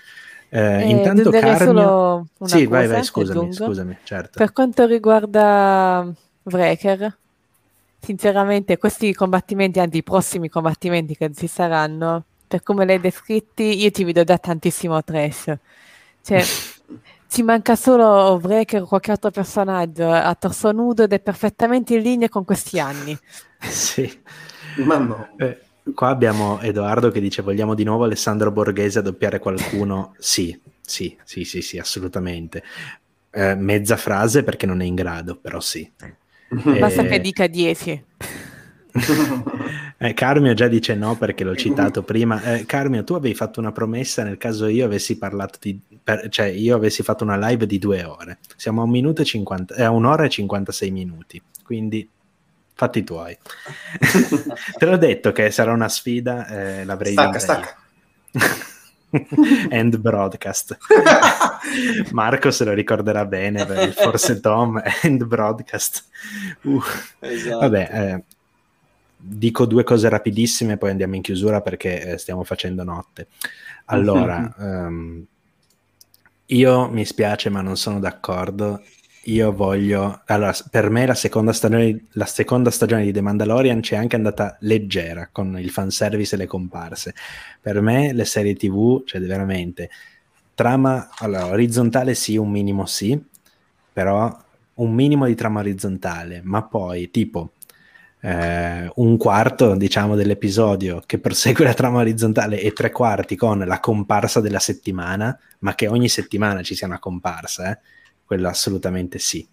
eh, eh, intanto Carmio... Sì, cosa, vai, vai, scusami, scusami, certo. Per quanto riguarda Wrecker, sinceramente questi combattimenti, anzi i prossimi combattimenti che ci saranno, per come li hai descritti, io ti vedo da tantissimo trash. Cioè, ci manca solo Wrecker o qualche altro personaggio a torso nudo ed è perfettamente in linea con questi anni. sì. Ma no. Eh, Qua abbiamo Edoardo che dice vogliamo di nuovo Alessandro Borghese a doppiare qualcuno? sì, sì, sì, sì, sì, assolutamente. Eh, mezza frase perché non è in grado, però sì. Basta eh... che dica 10. eh, Carmio già dice no perché l'ho citato prima. Eh, Carmio, tu avevi fatto una promessa nel caso io avessi parlato di, per, cioè io avessi fatto una live di due ore. Siamo a, un minuto e 50, eh, a un'ora e 56 minuti, quindi fatti tuoi. Te l'ho detto che sarà una sfida, eh, l'avrei stacca, stacca. End broadcast. Marco se lo ricorderà bene il Forse Tom End broadcast. Uh. Esatto. Vabbè, eh, dico due cose rapidissime, poi andiamo in chiusura perché eh, stiamo facendo notte. Allora, um, io mi spiace, ma non sono d'accordo io voglio... Allora, per me la seconda, stagione, la seconda stagione di The Mandalorian c'è anche andata leggera con il fanservice e le comparse. Per me le serie TV, cioè veramente, trama allora, orizzontale sì, un minimo sì, però un minimo di trama orizzontale, ma poi tipo eh, un quarto, diciamo, dell'episodio che prosegue la trama orizzontale e tre quarti con la comparsa della settimana, ma che ogni settimana ci sia una comparsa, eh quella assolutamente sì.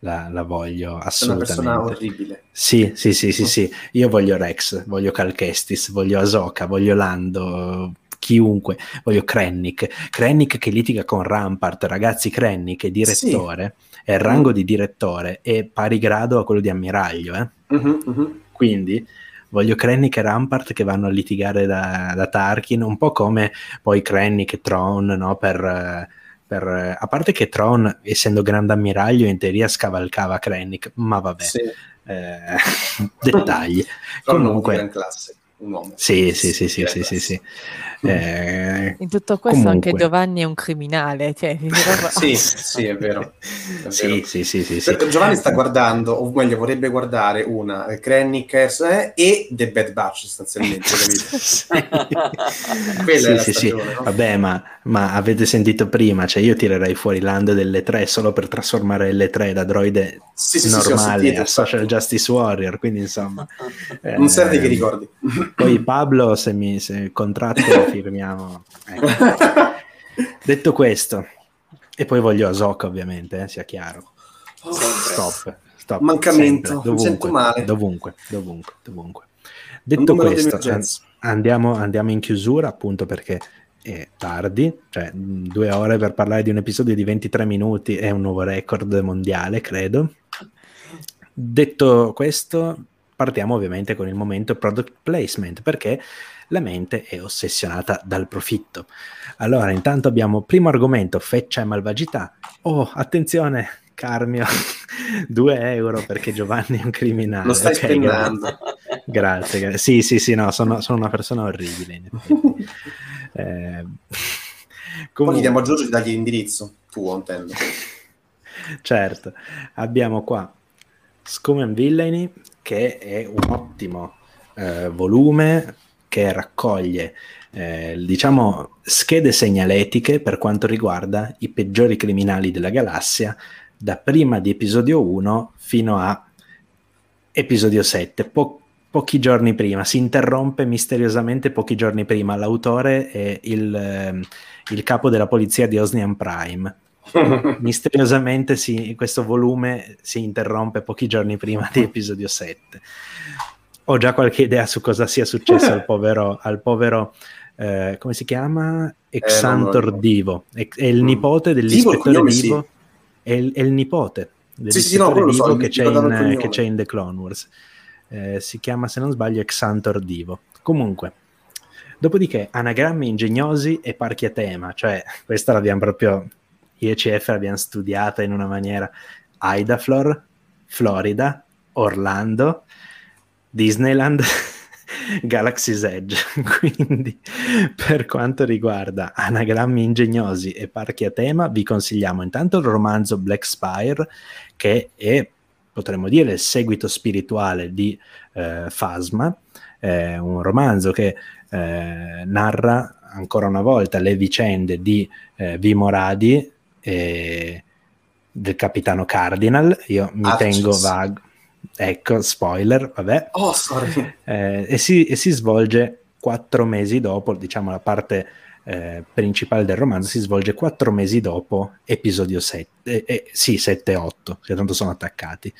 La, la voglio assolutamente. È una persona orribile. Sì, sì, sì, sì, sì. Io voglio Rex, voglio Calchestis, voglio Asoka, voglio Lando, chiunque, voglio Krennic. Krennic che litiga con Rampart, ragazzi, Krennic è direttore, sì. è il rango mm. di direttore, è pari grado a quello di ammiraglio, eh? uh-huh, uh-huh. Quindi voglio Krennic e Rampart che vanno a litigare da, da Tarkin, un po' come poi Krennic e Tron, no? Per per, eh, a parte che Tron, essendo grande ammiraglio, in teoria scavalcava Krennic, ma vabbè, sì. eh, dettagli. Comunque, un uomo. Sì, sì, sì, sì, sì, sì, sì. Eh, In tutto questo comunque. anche Giovanni è un criminale. Cioè, sì, sì, è vero. È sì, vero. sì, sì, sì, sì, Giovanni sta guardando, o meglio, vorrebbe guardare una Krennic eh, e The Bad Batch, sostanzialmente. sì. Quella sì, sì, stagione, sì. No? Vabbè, ma, ma, avete sentito prima, cioè io tirerei fuori Land delle tre solo per trasformare le tre da droide sì, normale sentito, a Social Justice Warrior, quindi insomma... non serve che ricordi. Poi Pablo, se mi se il contratto lo firmiamo. Ecco. Detto questo, e poi voglio Asoka ovviamente, eh, sia chiaro. Oh, stop, stop. Mancamento, sempre, dovunque, male. Dovunque, dovunque, dovunque. Detto questo, andiamo, andiamo in chiusura appunto perché è tardi, cioè due ore per parlare di un episodio di 23 minuti è un nuovo record mondiale, credo. Detto questo, partiamo ovviamente con il momento product placement perché la mente è ossessionata dal profitto. Allora, intanto abbiamo primo argomento, feccia e malvagità. Oh, attenzione, Carmio, 2 euro perché Giovanni è un criminale. Lo stai okay, spendendo. Grazie, grazie, Sì, sì, sì, no, sono, sono una persona orribile. eh, comunque... Poi diamo a Giorgio di dargli l'indirizzo, tuo intendo. certo, abbiamo qua Scum and Villainy che è un ottimo eh, volume che raccoglie eh, diciamo schede segnaletiche per quanto riguarda i peggiori criminali della galassia da prima di episodio 1 fino a episodio 7, po- pochi giorni prima, si interrompe misteriosamente pochi giorni prima. L'autore è il, eh, il capo della polizia di Osnian Prime. misteriosamente si, questo volume si interrompe pochi giorni prima di episodio 7. Ho già qualche idea su cosa sia successo al povero, al povero eh, come si chiama? Exantor eh, Divo. È, è, il mm. nipote dell'ispettore Divo. Divo. È, il, è, il, nipote dell'ispettore sì, sì, no, Divo so, che, c'è in, che, c'è in, The Clone Wars. Eh, si chiama, se non sbaglio, Exantor Divo. Comunque, dopodiché, anagrammi ingegnosi e parchi a tema, cioè questa l'abbiamo proprio, IECF l'abbiamo studiata in una maniera Idaflor, Florida, Orlando, Disneyland Galaxy's Edge. Quindi, per quanto riguarda anagrammi ingegnosi e parchi a tema, vi consigliamo intanto il romanzo Black Spire, che è, potremmo dire, il seguito spirituale di eh, Phasma, eh, un romanzo che eh, narra ancora una volta le vicende di eh, Vimoradi e del capitano Cardinal. Io mi ah, tengo vago Ecco, spoiler, vabbè. Oh. Eh, e, si, e, si, svolge quattro mesi dopo, diciamo la parte eh, principale del romanzo si svolge quattro mesi dopo episodio 7, eh, eh, sì, 7 e 8, che tanto sono attaccati.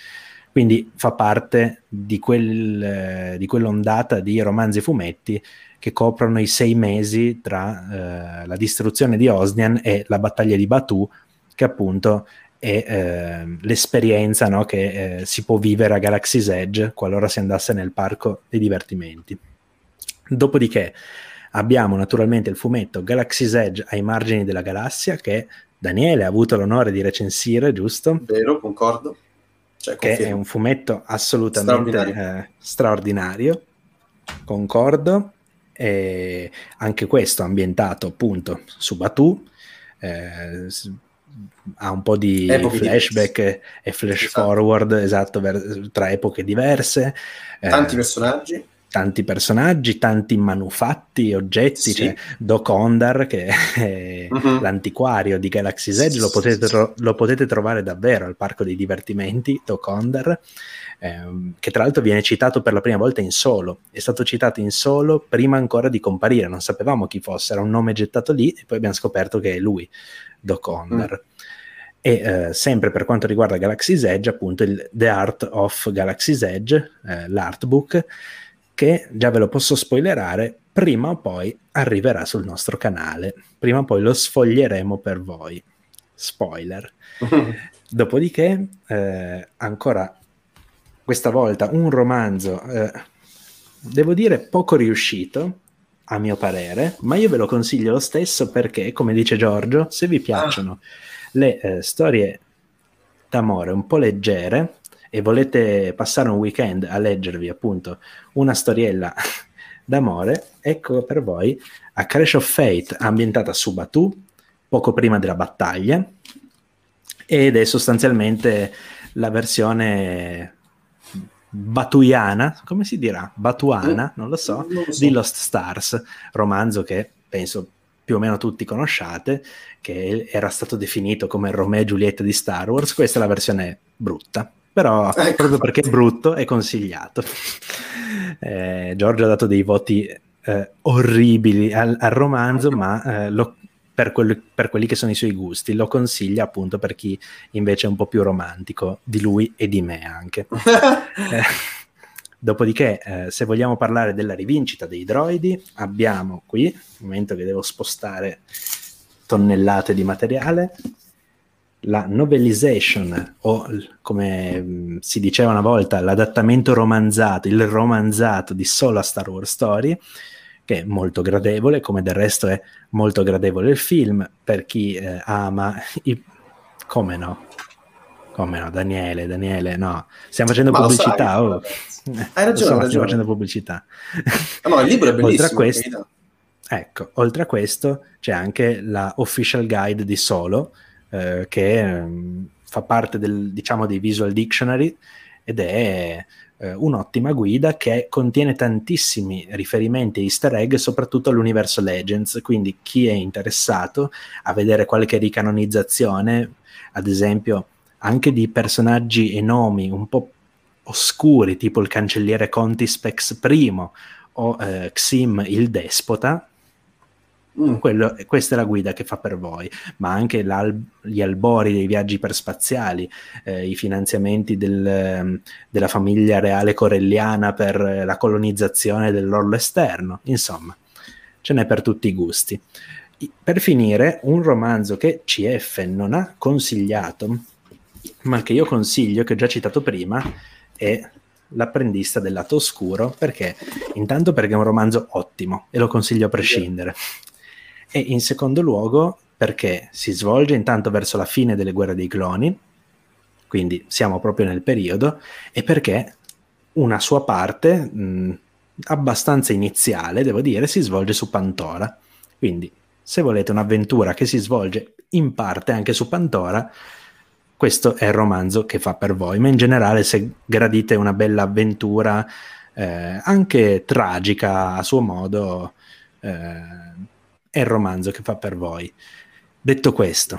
Quindi fa parte di, quel, eh, di quell'ondata di romanzi e fumetti che coprono i sei mesi tra eh, la distruzione di Osnian e la battaglia di Batu, che appunto e eh, l'esperienza no, che eh, si può vivere a Galaxy's Edge qualora si andasse nel parco dei divertimenti. Dopodiché abbiamo naturalmente il fumetto Galaxy's Edge ai margini della galassia che Daniele ha avuto l'onore di recensire, giusto? Vero, concordo. Cioè, che è un fumetto assolutamente straordinario, eh, straordinario. concordo. E anche questo ambientato appunto su Batu, eh, ha un po' di epoche flashback diverse. e flash esatto. forward esatto ver- tra epoche diverse tanti eh, personaggi tanti personaggi, tanti manufatti, oggetti, sì. cioè Doc Ondar che è uh-huh. l'antiquario di Galaxy's Edge, lo potete, tro- lo potete, trovare davvero al parco dei divertimenti, Doc Ondar, ehm, che tra l'altro viene citato per la prima volta in solo, è stato citato in solo prima ancora di comparire, non sapevamo chi fosse, era un nome gettato lì e poi abbiamo scoperto che è lui, Doc Ondar. Mm. E eh, sempre per quanto riguarda Galaxy's Edge, appunto il The Art of Galaxy's Edge, eh, l'artbook, che già ve lo posso spoilerare, prima o poi arriverà sul nostro canale, prima o poi lo sfoglieremo per voi. Spoiler. Dopodiché, eh, ancora questa volta un romanzo, eh, devo dire poco riuscito, a mio parere, ma io ve lo consiglio lo stesso perché, come dice Giorgio, se vi piacciono ah. le eh, storie d'amore un po' leggere e volete passare un weekend a leggervi appunto una storiella d'amore, ecco per voi A Crash of Fate ambientata su Batu, poco prima della battaglia, ed è sostanzialmente la versione batuiana, come si dirà? Batuana, non lo so, non lo so. di Lost Stars, romanzo che penso più o meno tutti conosciate, che era stato definito come Romeo e Giulietta di Star Wars, questa è la versione brutta, però ecco. proprio perché è brutto è consigliato. Eh, Giorgio ha dato dei voti eh, orribili al, al, romanzo, ma eh, lo, per, quelli, per, quelli che sono i suoi gusti. Lo consiglia appunto per chi invece è un po' più romantico di lui e di me anche. eh, dopodiché, eh, se vogliamo parlare della rivincita dei droidi, abbiamo qui, un momento che devo spostare tonnellate di materiale, la novelization o come mm, si diceva una volta l'adattamento romanzato, il romanzato di solo a Star Wars Story che è molto gradevole, come del resto è molto gradevole il film per chi eh, ama i... come no? Come no, Daniele, Daniele, no, stiamo facendo Ma pubblicità. Sai, oh. Hai ragione, stiamo ragione. facendo pubblicità. No, il libro è bellissimo. oltre, a questo, ecco, oltre a questo c'è anche la official guide di Solo, eh, che eh, fa parte del, diciamo, dei visual dictionary ed è eh, un'ottima guida che contiene tantissimi riferimenti easter egg, soprattutto all'universo Legends, quindi chi è interessato a vedere qualche ricanonizzazione, ad esempio anche di personaggi e nomi un po' oscuri, tipo il cancelliere Contispex I o eh, Xim il despota. Quello, questa è la guida che fa per voi, ma anche gli albori dei viaggi iperspaziali, eh, i finanziamenti del, ehm, della famiglia reale corelliana per la colonizzazione dell'orlo esterno, insomma, ce n'è per tutti i gusti. Per finire, un romanzo che CF non ha consigliato, ma che io consiglio, che ho già citato prima, è L'apprendista del lato oscuro, perché intanto perché è un romanzo ottimo e lo consiglio a prescindere e in secondo luogo perché si svolge intanto verso la fine delle guerre dei cloni, quindi siamo proprio nel periodo, e perché una sua parte mh, abbastanza iniziale, devo dire, si svolge su Pantora. Quindi se volete un'avventura che si svolge in parte anche su Pantora, questo è il romanzo che fa per voi, ma in generale se gradite una bella avventura, eh, anche tragica a suo modo, eh, è il romanzo che fa per voi. Detto questo,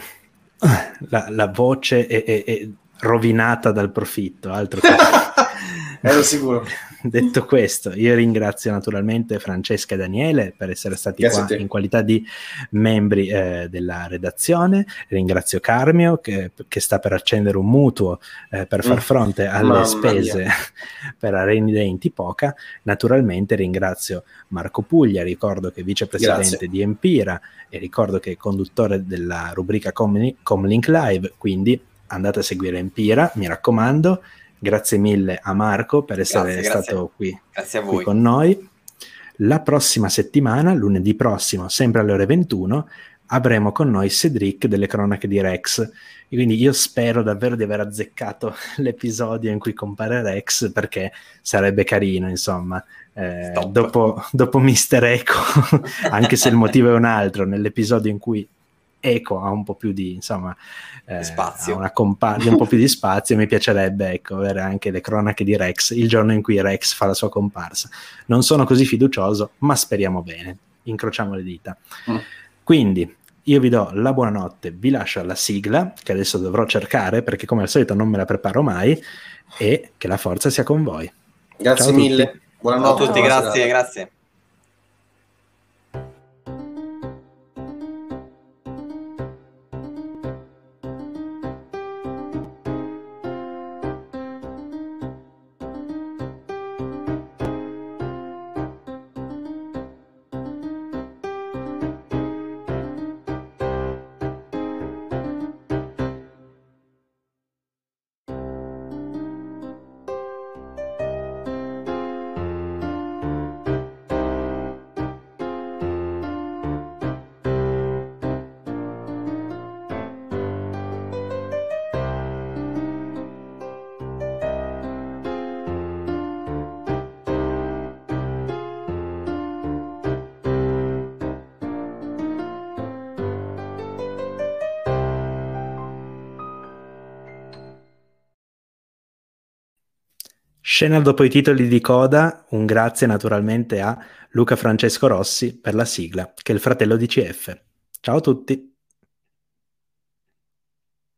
la, la voce è, è, è, rovinata dal profitto, altro che... Ero sicuro. Detto questo, io ringrazio naturalmente Francesca e Daniele per essere stati Grazie qua in qualità di membri eh, della redazione. Ringrazio Carmio che, che, sta per accendere un mutuo eh, per far mm. fronte alle Mamma spese mia. per la Rainy Day in Tipoca. Naturalmente ringrazio Marco Puglia, ricordo che è vicepresidente Grazie. di Empira e ricordo che è conduttore della rubrica Comlink Live, quindi andate a seguire Empira, mi raccomando Grazie mille a Marco per essere grazie, stato grazie. Qui, qui con noi. La prossima settimana, lunedì prossimo, sempre alle ore 21, avremo con noi Cedric delle cronache di Rex. E quindi io spero davvero di aver azzeccato l'episodio in cui compare Rex perché sarebbe carino, insomma. Eh, dopo, dopo Mister Echo, anche se il motivo è un altro, nell'episodio in cui Eco ha un po' più di insomma eh, spazio. una comparsa un po' più di spazio mi piacerebbe ecco, avere anche le cronache di Rex il giorno in cui Rex fa la sua comparsa. Non sono così fiducioso ma speriamo bene. Incrociamo le dita. Mm. quindi io vi do la buonanotte vi lascio alla sigla che adesso dovrò cercare perché come al solito non me la preparo mai e che la forza sia con voi. Grazie Ciao mille. Buonanotte. A tutti grazie grazie Scena dopo i titoli di coda, un grazie naturalmente a Luca Francesco Rossi per la sigla, che è il fratello di CF. Ciao a tutti!